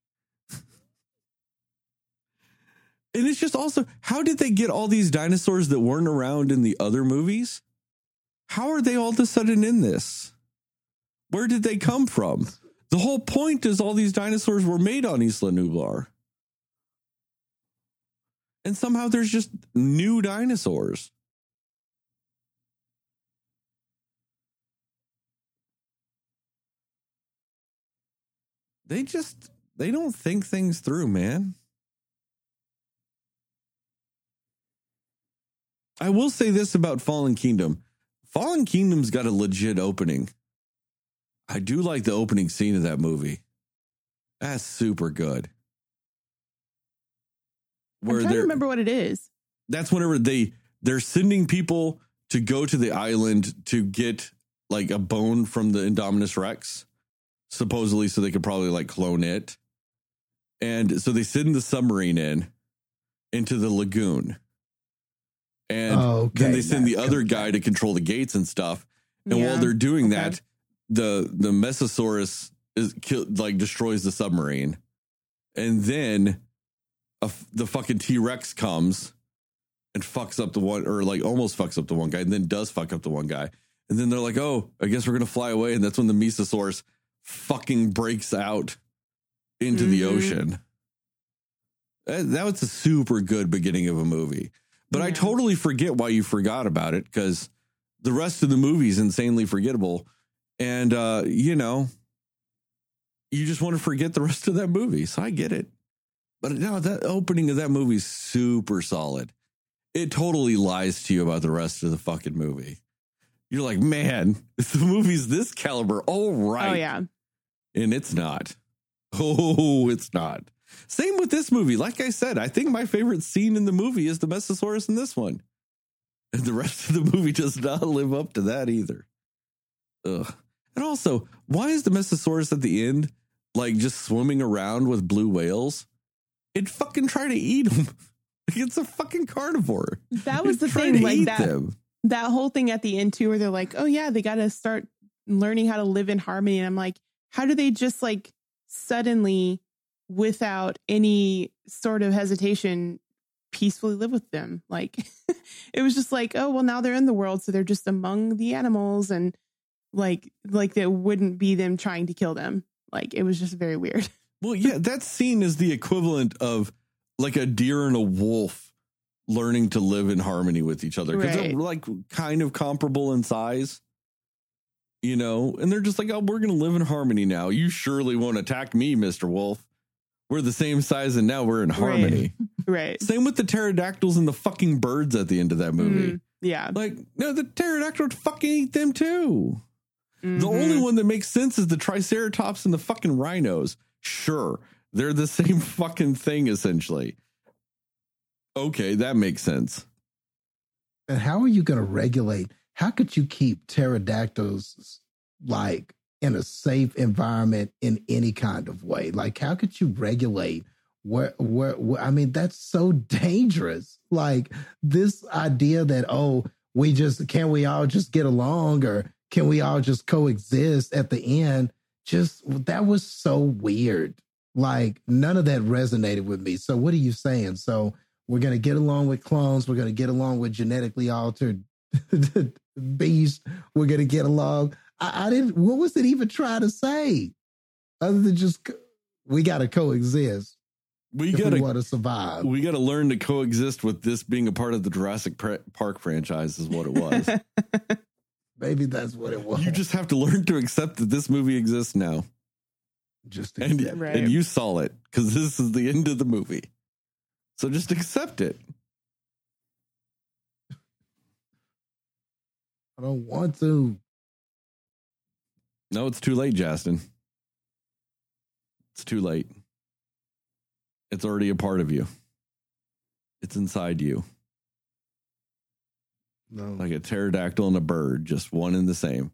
And it's just also, how did they get all these dinosaurs that weren't around in the other movies? How are they all of a sudden in this? Where did they come from? The whole point is all these dinosaurs were made on Isla Nublar. And somehow there's just new dinosaurs. They just, they don't think things through, man. I will say this about Fallen Kingdom. Fallen Kingdom's got a legit opening. I do like the opening scene of that movie. That's super good. I'm trying to they're- remember what it is. that's whenever they they're sending people to go to the island to get like a bone from the Indominus Rex, supposedly so they could probably like clone it. And so they send the submarine in into the lagoon. And Oh, okay. then they send the Nice. other guy to control the gates and stuff. And Yeah. while they're doing Okay. that, the the Mesosaurus is killed, like destroys the submarine, and then a f the fucking T Rex comes and fucks up the one, or like almost fucks up the one guy, and then does fuck up the one guy, and then they're like, "Oh, I guess we're gonna fly away," and that's when the Mesosaurus fucking breaks out into the Mhm. ocean. That, that was a super good beginning of a movie, but I totally forget why you forgot about it because the rest of the movie is insanely forgettable. And, uh, you know, you just want to forget the rest of that movie. So I get it. But no, that opening of that movie is super solid. It totally lies to you about the rest of the fucking movie. You're like, man, if the movie's this caliber, all right. Oh yeah. And it's not. Oh, it's not. Same with this movie. Like I said, I think my favorite scene in the movie is the Mesosaurus in this one. And the rest of the movie does not live up to that either. Ugh. And also, why is the Mesosaurus at the end like just swimming around with blue whales? It fucking try to eat them. It's a fucking carnivore. That was It the thing. Like that them. That whole thing at the end too, where they're like, "Oh yeah, they got to start learning how to live in harmony." And I'm like, how do they just like suddenly, without any sort of hesitation, peacefully live with them? Like, it was just like, oh well, now they're in the world, so they're just among the animals, and like, like that wouldn't be them trying to kill them. Like, it was just very weird. Well, yeah, that scene is the equivalent of like a deer and a wolf learning to live in harmony with each other because Right. they're like kind of comparable in size. You know, and they're just like, oh, we're going to live in harmony now. You surely won't attack me, Mr. Wolf. We're the same size and now we're in harmony. Right. Same with the pterodactyls and the fucking birds at the end of that movie. Mhm. Yeah. Like, no, the pterodactyl would fucking eat them too. The Mhm. only one that makes sense is the triceratops and the fucking rhinos. Sure, they're the same fucking thing essentially. Okay, that makes sense. And how are you going to regulate? How could you keep pterodactyls like in a safe environment in any kind of way? Like, how could you regulate where, where, where I mean, that's so dangerous. Like, this idea that, oh, we just, can we all just get along or can we all just coexist at the end? Just, that was so weird. Like, none of that resonated with me. So, what are you saying? So, we're going to get along with clones. We're going to get along with genetically altered beasts. We're going to get along. I, I didn't, what was it even trying to say? Other than just, we got to coexist We gotta want to survive. we gotta learn to coexist with this being a part of the Jurassic Park franchise. Is what it was. Maybe that's what it was. you just have to learn to accept that this movie exists now, just and Right. and you saw it because this is the end of the movie. So just accept it. I don't want to. No, it's too late, Justin. It's too late. It's already a part of you. It's inside you. No. Like a pterodactyl and a bird, just one and the same.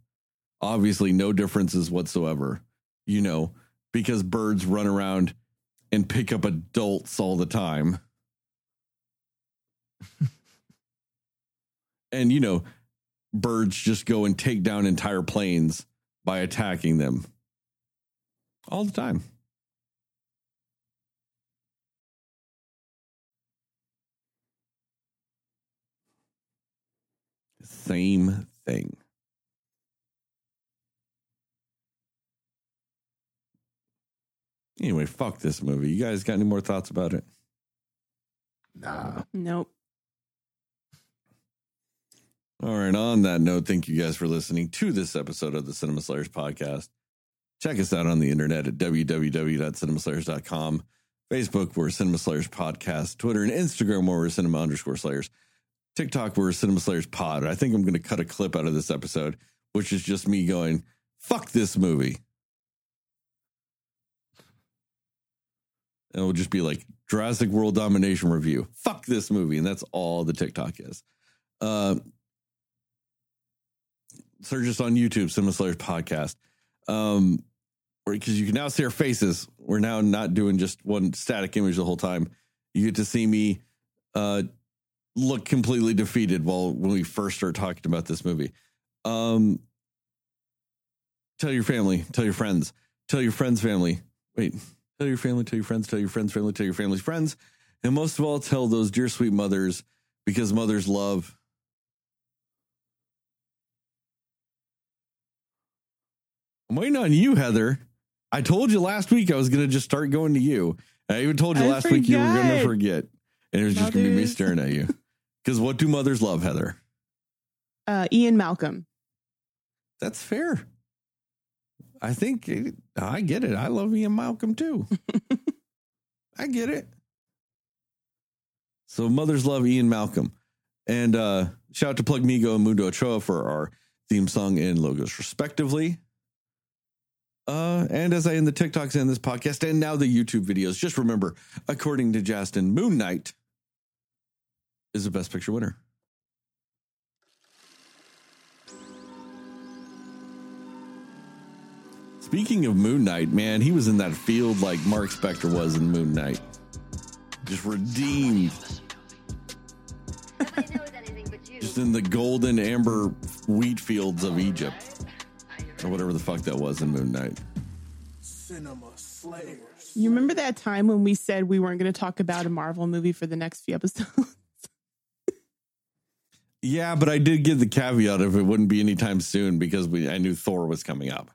Obviously, no differences whatsoever. You know, because birds run around and pick up adults all the time. and, you know, birds just go and take down entire planes by attacking them all the time. Same thing. Anyway, fuck this movie. You guys got any more thoughts about it? Nah. Nope. All right. On that note, thank you guys for listening to this episode of the Cinema Slayers podcast. Check us out on the internet at www.cinemaslayers.com. Facebook, we're Cinema Slayers Podcast. Twitter and Instagram, we're Cinema underscore Slayers. TikTok, we're Cinema Slayers Pod. I think I'm going to cut a clip out of this episode, which is just me going, fuck this movie. And it will just be like Jurassic World Domination Review. Fuck this movie. And that's all the TikTok is. Uh, search us on YouTube, Cinema Slayers Podcast. Um, because you can now see our faces. We're now not doing just one static image the whole time. You get to see me uh, look completely defeated while when we first start talking about this movie. Um, tell your family, tell your friends, tell your friends' family. Wait, tell your family, tell your friends, tell your friends' family, tell your family's friends, and most of all, tell those dear sweet mothers because mothers love. I'm waiting on you, Heather. I told you last week I was going to just start going to you. I even told you I last week you were going to forget. And it was just going to be me staring at you. Because what do mothers love, Heather? Uh, Ian Malcolm. That's fair. I think it- I get it. I love Ian Malcolm too. I get it. So mothers love Ian Malcolm. And uh shout out to Plug Migo and Mundo Ochoa for our theme song and logos respectively. Uh, and as I end the TikToks and this podcast and now the YouTube videos, just remember, according to Justin, Moon Knight is the best picture winner. Speaking of Moon Knight, man, he was in that field like Mark Spector was in Moon Knight. Just redeemed. Nobody knows anything but you. Just in the golden amber wheat fields of Egypt. Or whatever the fuck that was in Moon Knight. Cinema Slayers. You remember that time when we said we weren't going to talk about a Marvel movie for the next few episodes? Yeah, but I did give the caveat of it wouldn't be anytime soon because we I knew Thor was coming up.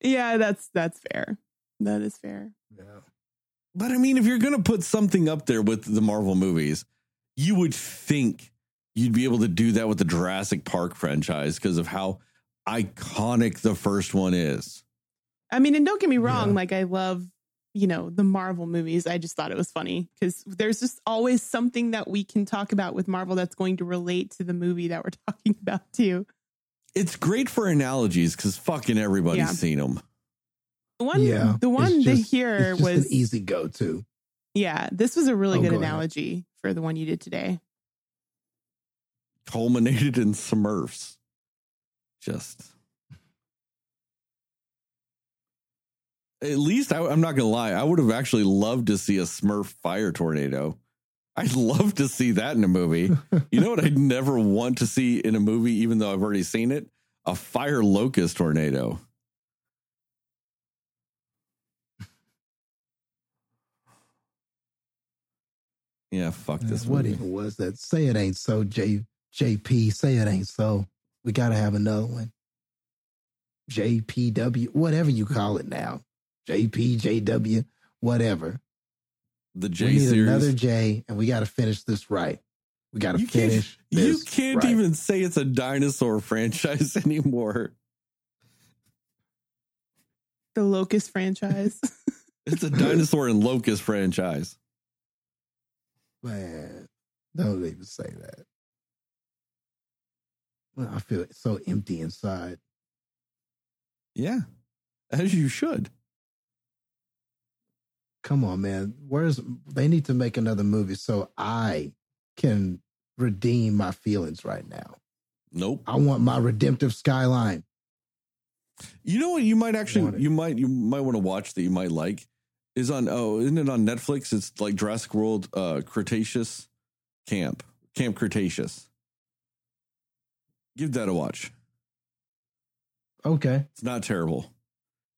yeah, that's that's fair. That is fair. Yeah. But I mean, if you're gonna put something up there with the Marvel movies, you would think you'd be able to do that with the Jurassic Park franchise because of how iconic the first one is. I mean, and don't get me wrong, Yeah. like I love, you know, the Marvel movies. I just thought it was funny because there's just always something that we can talk about with Marvel that's going to relate to the movie that we're talking about too. It's great for analogies because fucking everybody's Yeah. seen them. The one, yeah, the one it's they just- here it's was an easy go to. yeah. This was a really Oh, good go ahead. analogy for the one you did today. Culminated in Smurfs. Just. At least I, I'm not gonna lie. I would have actually loved to see a Smurf fire tornado. I'd love to see that in a movie. You know what I'd never want to see in a movie, even though I've already seen it? A fire locust tornado. Yeah, fuck this what movie. even was that? Say it ain't so, J JP. Say it ain't so. We gotta have another one. JPW, whatever you call it now. JP, JW, whatever. The we J need series. another J, and we gotta finish this right. We gotta You can't- finish. you can't right. even say it's a dinosaur franchise anymore. The Locust franchise. It's a dinosaur and locust franchise. Man, don't even say that. Well, I feel so empty inside. Yeah, as you should. Come on, man. Where's they need to make another movie so I can redeem my feelings right now. Nope. I want my redemptive skyline. You know what? You might actually, you might, you might want to watch that. You might like is on. Oh, isn't it on Netflix? It's like Jurassic World, uh, Cretaceous Camp, Camp Cretaceous. Give that a watch. Okay. It's not terrible.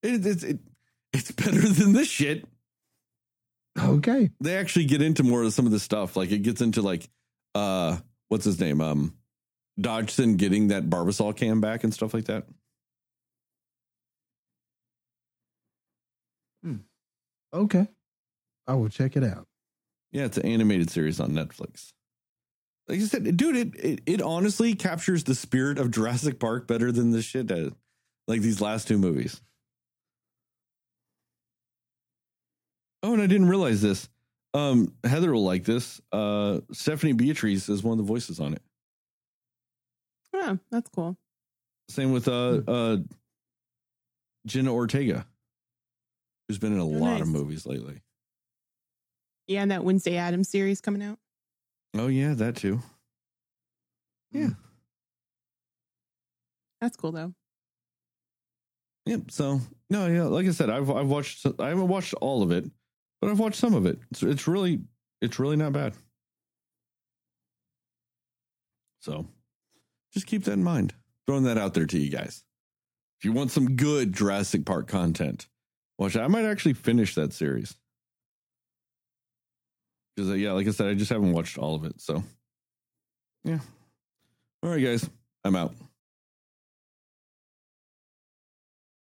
It, it's it, it's better than this shit. Okay. they actually get into more of some of the stuff. Like it gets into like uh what's his name? Um Dodgson getting that Barbasol can back and stuff like that. Okay. I will check it out. Yeah, it's an animated series on Netflix. Like I said, dude, it, it it honestly captures the spirit of Jurassic Park better than this shit does. Like these last two movies. Oh, and I didn't realize this. Um, Heather will like this. Uh, Stephanie Beatrice is one of the voices on it. yeah, that's cool. Same with uh uh Jenna Ortega, who's been in a lot of movies lately. Yeah, and that Wednesday Addams series coming out. Oh yeah, that too. Yeah. Hmm. That's cool though. Yep. So no, yeah, like I said, I've I've watched I haven't watched all of it, but I've watched some of it. It's it's really it's really not bad. So just keep that in mind. Throwing that out there to you guys. If you want some good Jurassic Park content, watch it. I might actually finish that series. Because, uh, yeah, like I said, I just haven't watched all of it. So, yeah. All right, guys. I'm out.